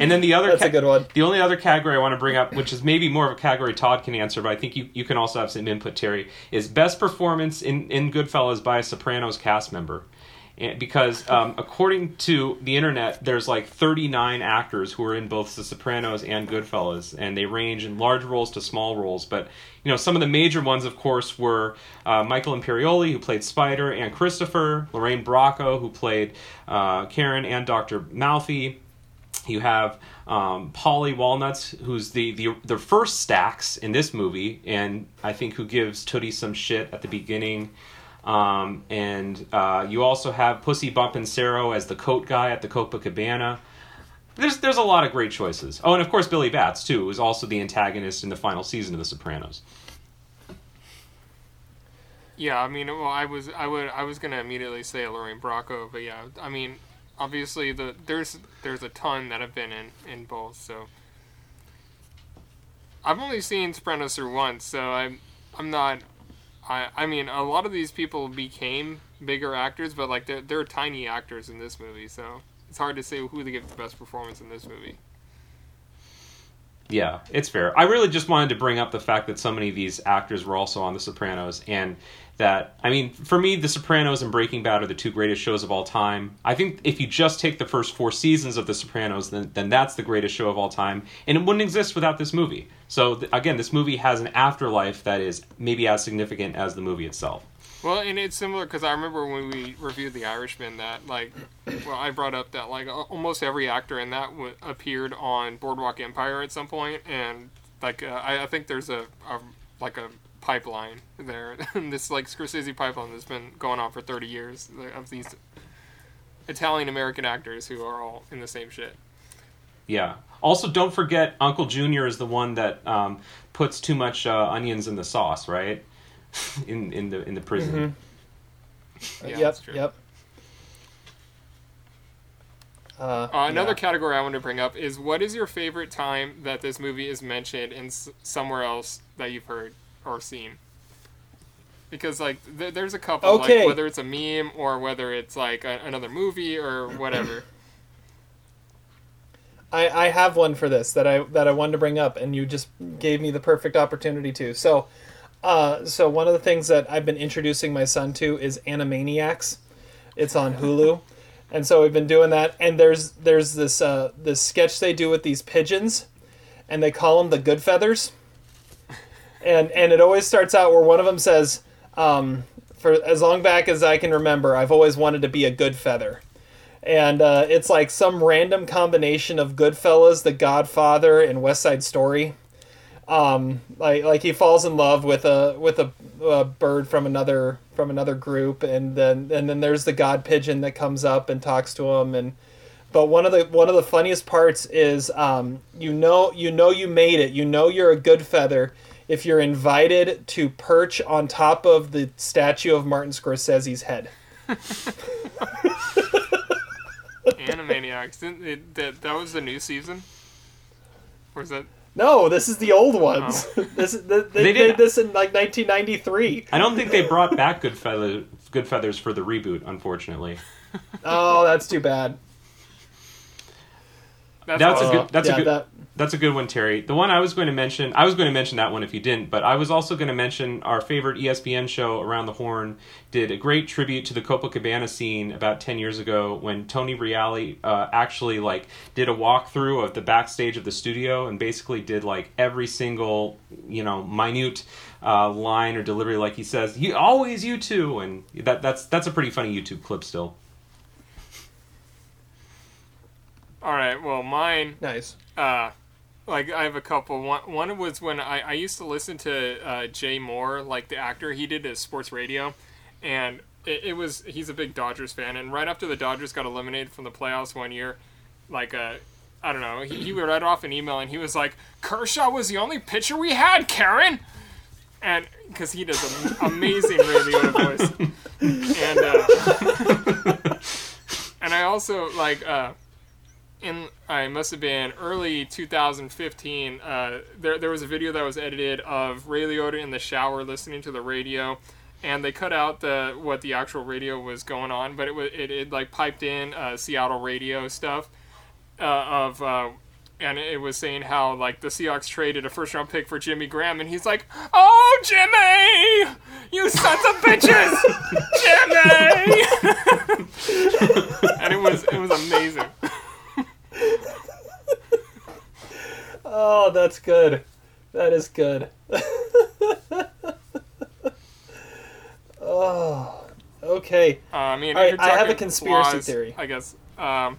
And then the other That's a good one. The only other category I want to bring up, which is maybe more of a category Todd can answer, but I think you, you can also have some input, Terry, is best performance in, in Goodfellas by a Sopranos cast member. And because um, according to the internet, there's like 39 actors who are in both The Sopranos and Goodfellas, and they range in large roles to small roles. But you know, some of the major ones, of course, were uh, Michael Imperioli, who played Spider and Christopher, Lorraine Bracco, who played uh, Karen and Dr. Melfi. You have um, Paulie Walnuts, who's the, the the first Stacks in this movie, and I think who gives Tuddy some shit at the beginning. Um, and uh, you also have Pussy Bonpensiero as the coat guy at the Copacabana. There's there's a lot of great choices. Oh, and of course Billy Batts too, was also the antagonist in the final season of The Sopranos. Yeah, I mean, well, I was, I would, I was gonna immediately say Lorraine Bracco, but yeah, I mean, obviously the there's there's a ton that have been in in both, so I've only seen Sopranos through once, so I'm I'm not, I I mean, a lot of these people became bigger actors, but like they're they're tiny actors in this movie, so it's hard to say who they give the best performance in this movie. Yeah, it's fair. I really just wanted to bring up the fact that so many of these actors were also on The Sopranos, and that I mean, for me, The Sopranos and Breaking Bad are the two greatest shows of all time. I think if you just take the first four seasons of The Sopranos, then then that's the greatest show of all time, and it wouldn't exist without this movie. So th- again, this movie has an afterlife that is maybe as significant as the movie itself. Well, and it's similar because I remember when we reviewed The Irishman that like, well, I brought up that like almost every actor in that w- appeared on Boardwalk Empire at some point, and like uh, I, I think there's a, a like a pipeline there, this like Scorsese pipeline that's been going on for 30 years of these Italian American actors who are all in the same shit. Yeah. Also, don't forget Uncle Junior is the one that um, puts too much uh, onions in the sauce, right? in in the in the prison. Yeah, yep. that's true. Yep. Uh, Uh, another yeah. category I want to bring up is what is your favorite time that this movie is mentioned in s- somewhere else that you've heard or seen? Because like th- there's a couple, Okay. like whether it's a meme or whether it's like a- another movie or whatever. I, I have one for this that I that I wanted to bring up, and you just gave me the perfect opportunity to. So, uh, so one of the things that I've been introducing my son to is Animaniacs. It's on Hulu, and so we've been doing that. And there's there's this uh, this sketch they do with these pigeons, and they call them the good feathers. And and it always starts out where one of them says, um, "For as long back as I can remember, I've always wanted to be a good feather." and uh, it's like some random combination of Goodfellas, The Godfather, and West Side Story. Um, like like he falls in love with a with a, a bird from another from another group, and then and then there's the God pigeon that comes up and talks to him, and but one of the one of the funniest parts is um, you know you know you made it, you know you're a good feather if you're invited to perch on top of the statue of Martin Scorsese's head. Animaniacs, didn't it, that that was the new season, or is that? No, this is the old ones. Oh. this is, they, they, They did- did this in like 1993. I don't think they brought back Good Feather, Good Feathers for the reboot, unfortunately. Oh, that's too bad. That's, That's a good. That's yeah, a good. that- That's a good one, Terry. The one I was going to mention, I was going to mention that one if you didn't, but I was also going to mention our favorite ESPN show, Around the Horn, did a great tribute to the Copacabana scene about ten years ago when Tony Reali uh, actually like did a walkthrough of the backstage of the studio and basically did like every single you know minute uh, line or delivery, like he says, "You always you two," and that that's that's a pretty funny YouTube clip still. All right, well, mine Nice. uh, like I have a couple. One one was when I, I used to listen to uh, Jay Mohr, like the actor. He did his sports radio, and it, it was he's a big Dodgers fan. And right after the Dodgers got eliminated from the playoffs one year, like uh, I don't know, he, he read off an email and he was like, "Kershaw was the only pitcher we had, Karen." And because he does an amazing radio voice, and uh, and I also like uh, in I must have been early 2015. Uh, there there was a video that was edited of Ray Liotta in the shower listening to the radio, and they cut out the what the actual radio was going on, but it was it, it like piped in uh, Seattle radio stuff uh, of. Uh, and it was saying how like the Seahawks traded a first round pick for Jimmy Graham, and he's like, "Oh, Jimmy, you sons of bitches, Jimmy!" and it was it was amazing. Oh, that's good. That is good. oh, okay. Uh, I mean, All right, I have a conspiracy theory. I guess. Um,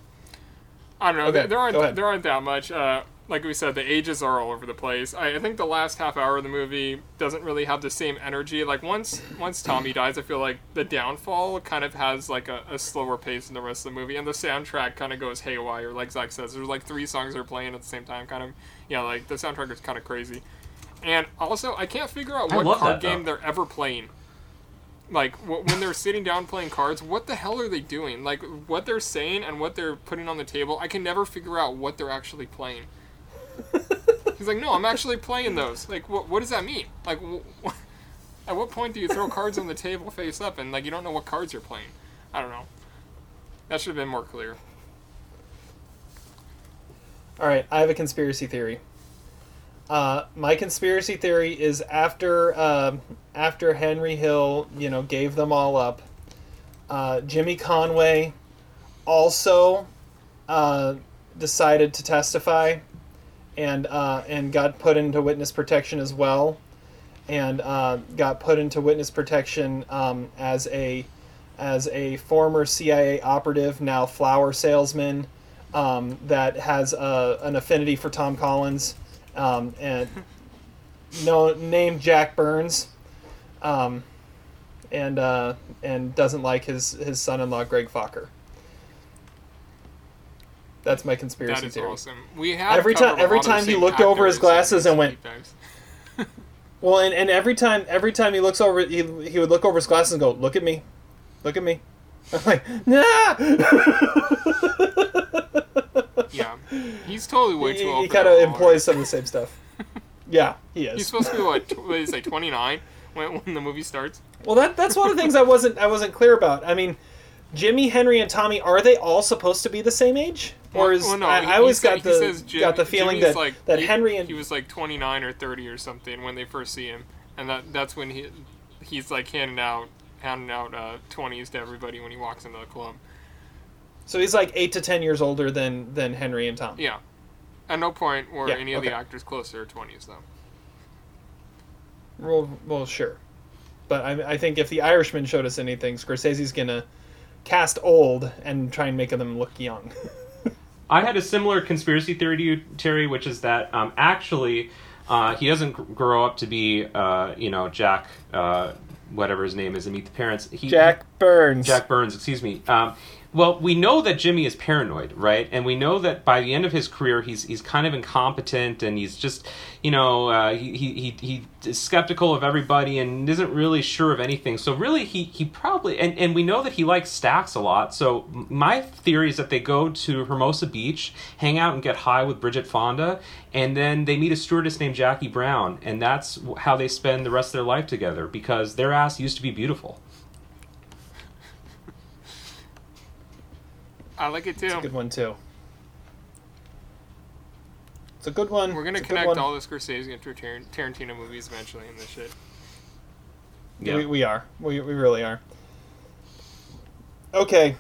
I don't know. Okay, there, there aren't there aren't that much. Uh, like we said, the ages are all over the place. I, I think the last half hour of the movie doesn't really have the same energy. Like once once Tommy dies, I feel like the downfall kind of has like a, a slower pace than the rest of the movie, and the soundtrack kind of goes haywire. Like Zach says, there's like three songs they're playing at the same time. Kind of, yeah, like the soundtrack is kind of crazy. And also, I can't figure out what card that, game they're ever playing like wh- when they're sitting down playing cards what the hell are they doing like what they're saying and what they're putting on the table i can never figure out what they're actually playing he's like no i'm actually playing those like what, what does that mean like wh- at what point do you throw cards on the table face up and like you don't know what cards you're playing i don't know that should have been more clear All right, I have a conspiracy theory. Uh, my conspiracy theory is after um after Henry Hill, you know, gave them all up. Uh, Jimmy Conway also uh, decided to testify, and uh, and got put into witness protection as well, and uh, got put into witness protection um, as a as a former CIA operative, now flower salesman, um, that has a, an affinity for Tom Collins, um, and no named Jack Byrnes, um, and uh, and doesn't like his his son-in-law Greg Focker. That's my conspiracy that is theory. awesome we have Every time- every lot of the time he looked over his glasses and went- Well, and, and every time every time he looks over, he, he would look over his glasses and go, "Look at me, look at me." I'm like, nah. yeah he's totally way too he, old he for kind of employs some of the same stuff. Yeah, he is. He's supposed to be what? tw- What did he say? Twenty nine when when the movie starts. Well, that that's one of the things I wasn't I wasn't clear about. I mean, Jimmy, Henry, and Tommy are they all supposed to be the same age, or is Well, no, I, I always got he the says Jim- got the feeling Jimmy's that like, that he, Henry and he was like twenty nine or thirty or something when they first see him, and that that's when he he's like handing out handing out uh, twenties to everybody when he walks into the club. so he's like eight to ten years older than than Henry and Tom. Yeah, at no point were Yeah, any of the actors close to their twenties though. Well, well, sure, but I, I think if the Irishman showed us anything, Scorsese's gonna cast old and try and make them look young. I had a similar conspiracy theory to you, Terry, which is that um, actually uh, he doesn't grow up to be, uh, you know, Jack, uh, whatever his name is, and meet the parents. He, Jack Byrnes. Jack Byrnes, excuse me. Um, well, we know that Jimmy is paranoid, right? And we know that by the end of his career, he's he's kind of incompetent, and he's just, you know, uh, he, he he is skeptical of everybody and isn't really sure of anything. So really, he he probably and and we know that he likes stacks a lot. So my theory is that they go to Hermosa Beach, hang out and get high with Bridget Fonda, and then they meet a stewardess named Jackie Brown, and that's how they spend the rest of their life together because their ass used to be beautiful. I like it too. It's a good one too. It's a good one. We're gonna It's connect all the Scorsese and Tar- Tarantino movies eventually in this shit. Yeah. We, we are. We, we really are. Okay.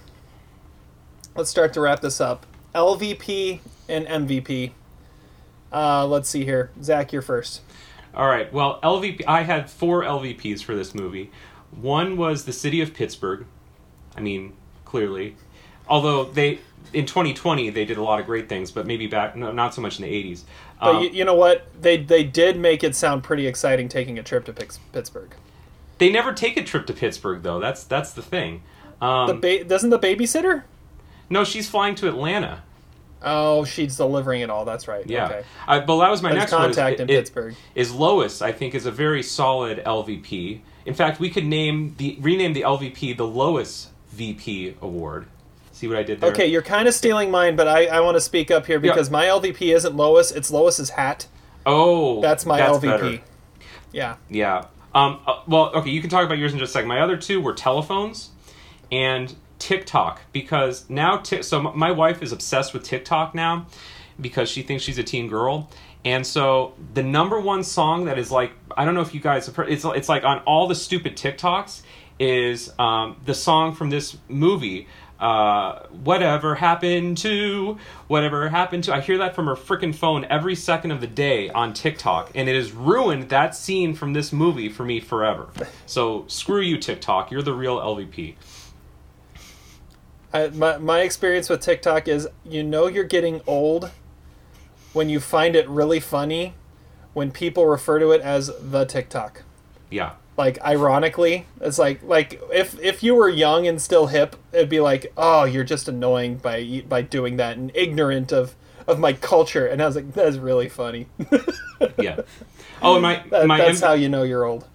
Let's start to wrap this up. LVP and MVP. Uh, let's see here. Zach, you're first. All right. Well, LVP. I had four LVPs for this movie. One was the city of Pittsburgh. I mean, clearly. Although they in 2020 they did a lot of great things, but maybe back no, not so much in the 80s. But Um, you, you know what? They they did make it sound pretty exciting taking a trip to Pittsburgh. they never take a trip to Pittsburgh though. That's that's the thing. Um, The ba- doesn't the babysitter? no, she's flying to Atlanta. Oh, she's delivering it all. That's right. Yeah, Okay. I, but that was my There's next one. is- contact in it- Pittsburgh. Is Lois? I think is a very solid LVP. In fact, we could name the rename the LVP the Lois VP Award. See what I did there? Okay, you're kind of stealing mine, but I, I want to speak up here Yeah. because my LVP isn't Lois. It's Lois's hat. Oh, That's my that's LVP. better. Yeah. Yeah. Um, uh, well, okay, you can talk about yours in just a second. My other two were telephones and TikTok because now, ti- so my wife is obsessed with TikTok now because she thinks she's a teen girl. And so the number one song that is like, I don't know if you guys have heard, it's, it's like on all the stupid TikToks is um, the song from this movie. Uh, whatever happened to whatever happened to I hear that from her freaking phone every second of the day on TikTok and it has ruined that scene from this movie for me forever. So screw you TikTok, you're the real LVP. I, my, my experience with TikTok is you know you're getting old when you find it really funny when people refer to it as the TikTok. Yeah. Like ironically, it's like like if if you were young and still hip, it'd be like, "Oh, you're just annoying by by doing that and ignorant of of my culture." And I was like, "That's really funny." Yeah. Oh, and my That- my that's M- how you know you're old.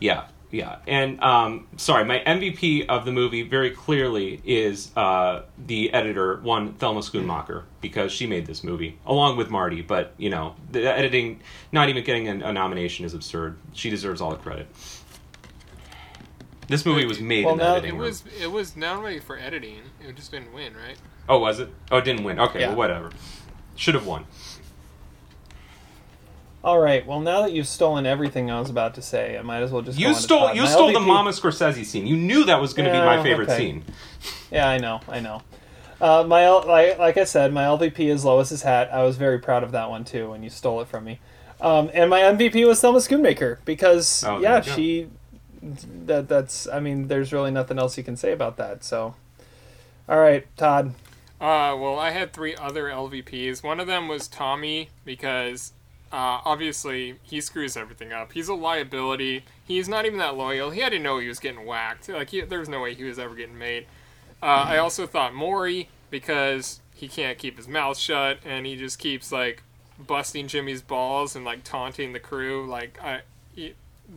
Yeah, yeah, and um, sorry, my MVP of the movie very clearly is uh, the editor, one Thelma Schoonmaker, because she made this movie along with Marty. But you know, the editing, not even getting a, a nomination is absurd. She deserves all the credit. This movie was made Well, in the now- editing It room. was it was nominated for editing. It just didn't win, right? Oh, was it? Oh, it didn't win. Okay, Yeah. well, whatever. Should have won. All right. Well, now that you've stolen everything I was about to say, I might as well just. go You on to stole. You My stole the Mama Scorsese scene. You knew that was going to be my favorite okay. scene. Yeah, I know, I know. Uh, my like, like I said, my LVP is Lois's hat. I was very proud of that one too, when you stole it from me. Um, and my MVP was Thelma Schoonmaker because Oh, yeah, she. That that's. I mean, there's really nothing else you can say about that. So, all right, Todd. Uh, well, I had three other LVPs. One of them was Tommy because uh, obviously he screws everything up. He's a liability. He's not even that loyal. He had to know he was getting whacked. Like he, there was no way he was ever getting made. Uh, I also thought Morrie because he can't keep his mouth shut and he just keeps like busting Jimmy's balls and like taunting the crew. Like I,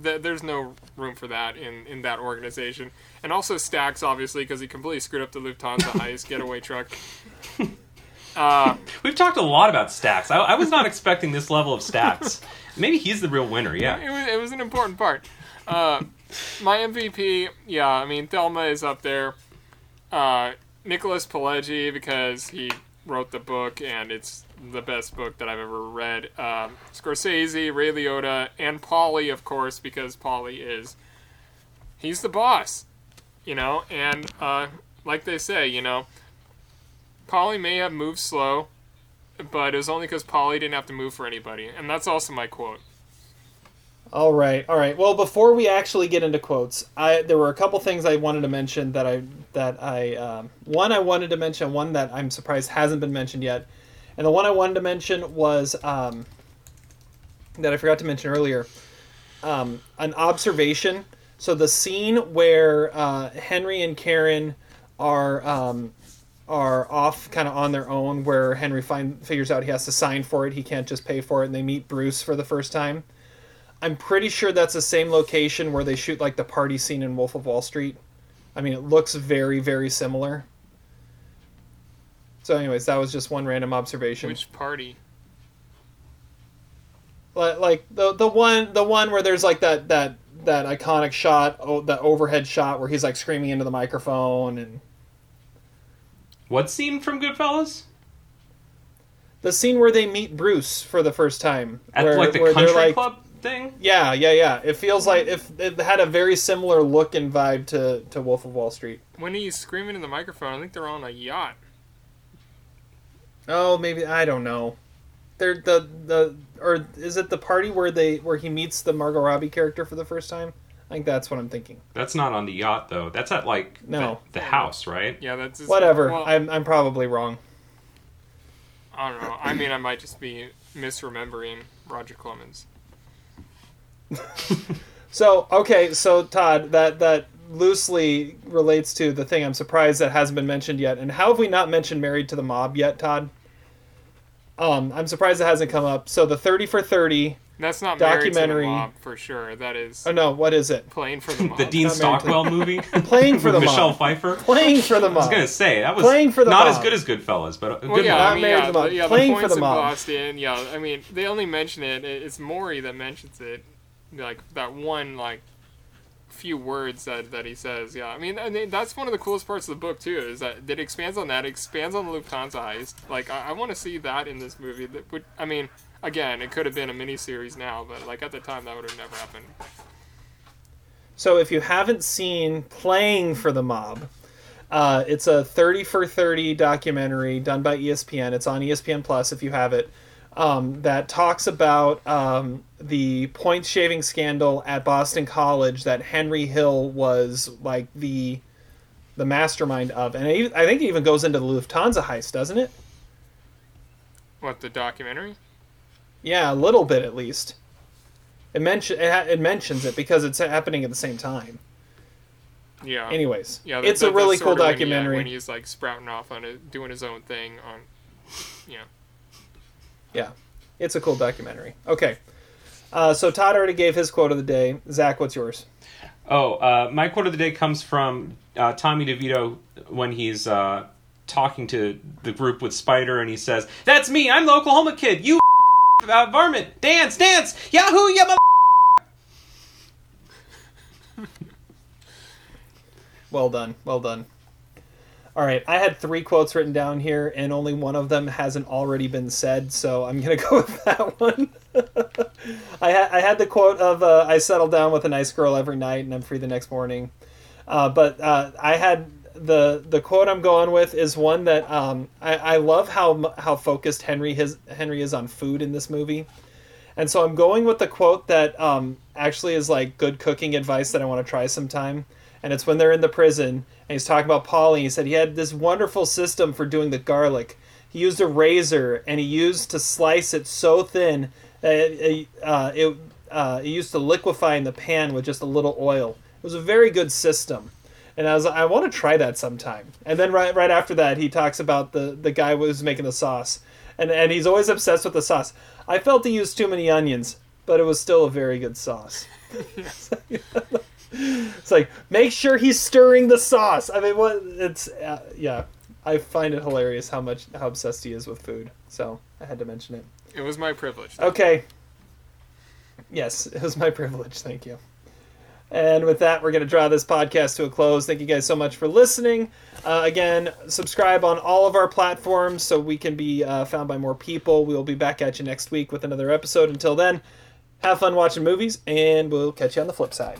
th- there's no room for that in in that organization. And also Stacks obviously because he completely screwed up the Lufthansa heist getaway truck. Uh, We've talked a lot about stacks. I, I was not expecting this level of stacks. Maybe he's the real winner. Yeah. it was, it was an important part. Uh, my MVP, yeah, I mean Thelma is up there. Uh, Nicholas Pileggi because he wrote the book and it's the best book that I've ever read. Um, Scorsese, Ray Liotta, and Paulie, of course, because Paulie is he's the boss, you know. And uh, like they say, you know, Paulie may have moved slow, but it was only because Paulie didn't have to move for anybody, and that's also my quote. All right, all right. Well, before we actually get into quotes, I there were a couple things I wanted to mention that I that I um, one I wanted to mention, one that I'm surprised hasn't been mentioned yet, and the one I wanted to mention was um, that I forgot to mention earlier. Um, an observation. So the scene where uh, Henry and Karen are um, are off kind of on their own, where Henry find figures out he has to sign for it, he can't just pay for it, and they meet Bruce for the first time. I'm pretty sure that's the same location where they shoot like the party scene in Wolf of Wall Street. I mean, it looks very, very similar. So, anyways, that was just one random observation. Which party? Li- like the the one the one where there's like that that that iconic shot, oh, that overhead shot where he's like screaming into the microphone and What scene from Goodfellas? the scene where they meet Bruce for the first time At where, like the where country like- club thing? Yeah, yeah, yeah. It feels like if it had a very similar look and vibe to to Wolf of Wall Street. When he's screaming in the microphone, I think they're on a yacht. Oh, maybe I don't know. They're the the or is it the party where they where he meets the Margot Robbie character for the first time? I think that's what I'm thinking. That's not on the yacht though. That's at like No. the, the house, right? Yeah, that's his- Whatever. well, I'm I'm probably wrong. I don't know. I mean, I might just be misremembering Roger Clemens. So okay, so Todd, that that loosely relates to the thing I'm surprised that hasn't been mentioned yet. And how have we not mentioned Married to the Mob yet, Todd? Um, I'm surprised it hasn't come up. So the 30 for 30. That's not documentary. Married to the Mob for sure. That is Oh no, what is it? playing for the mob. The Dean Not married Stockwell movie. Playing for the Michelle Mob. Pfeiffer. Playing for the I was gonna say that was Playing for the not mob. as good as Goodfellas, but a good Well, yeah, movie. I Not mean, Married yeah, to the Mob. yeah, Playing the for points the in mob. Boston. Yeah, I mean, they only mention it. it- It's Morrie that mentions it. Like that one, like few words that, that he says. Yeah, I mean, mean, that's one of the coolest parts of the book too. Is that it expands on that. Expands on the Lufthansa heist. Like I, I want to see that in this movie. That would, I mean, again, it could have been a miniseries now, but like at the time, that would have never happened. So if you haven't seen Playing for the Mob, uh, it's a 30 for 30 documentary done by ESPN. It's on ESPN Plus if you have it. Um, that talks about um, the point shaving scandal at Boston College that Henry Hill was like the the mastermind of, and it, I think it even goes into the Lufthansa heist, doesn't it? What the documentary? Yeah, a little bit at least. It mention it, ha- it mentions it because it's happening at the same time. Yeah. Anyways, yeah, it's that- a really cool sorta when, documentary. when he's like sprouting off on it, doing his own thing on, yeah. Yeah, it's a cool documentary. Okay, uh, so Todd already gave his quote of the day. Zach, what's yours? Oh, uh, my quote of the day comes from uh, Tommy DeVito when he's uh, talking to the group with Spider, and he says, "That's me. I'm the Oklahoma kid. You varmint. Dance, dance. Yahoo, ya mother." Well done, well done. All right, I had three quotes written down here, and only one of them hasn't already been said, so I'm gonna go with that one. I, ha- I had the quote of uh, "I settle down with a nice girl every night, and I'm free the next morning," uh, but uh, I had the the quote I'm going with is one that um, I, I love how how focused Henry his Henry is on food in this movie. And so I'm going with the quote that um, actually is like good cooking advice that I want to try sometime. And it's when they're in the prison and he's talking about Paulie. He said he had this wonderful system for doing the garlic. He used a razor and he used to slice it so thin that it, uh, it, uh, it used to liquefy in the pan with just a little oil. It was a very good system. And I was I want to try that sometime. And then right right after that, he talks about the the guy who was making the sauce, and and he's always obsessed with the sauce. I felt he used too many onions, but it was still a very good sauce. it's like make sure he's stirring the sauce. I mean, what it's uh, yeah. I find it hilarious how much how obsessed he is with food. So I had to mention it. It was my privilege. Okay. Yes, it was my privilege. Thank you. And with that, we're going to draw this podcast to a close. Thank you guys so much for listening. Uh, again, subscribe on all of our platforms so we can be uh, found by more people. We will be back at you next week with another episode. Until then, have fun watching movies, and we'll catch you on the flip side.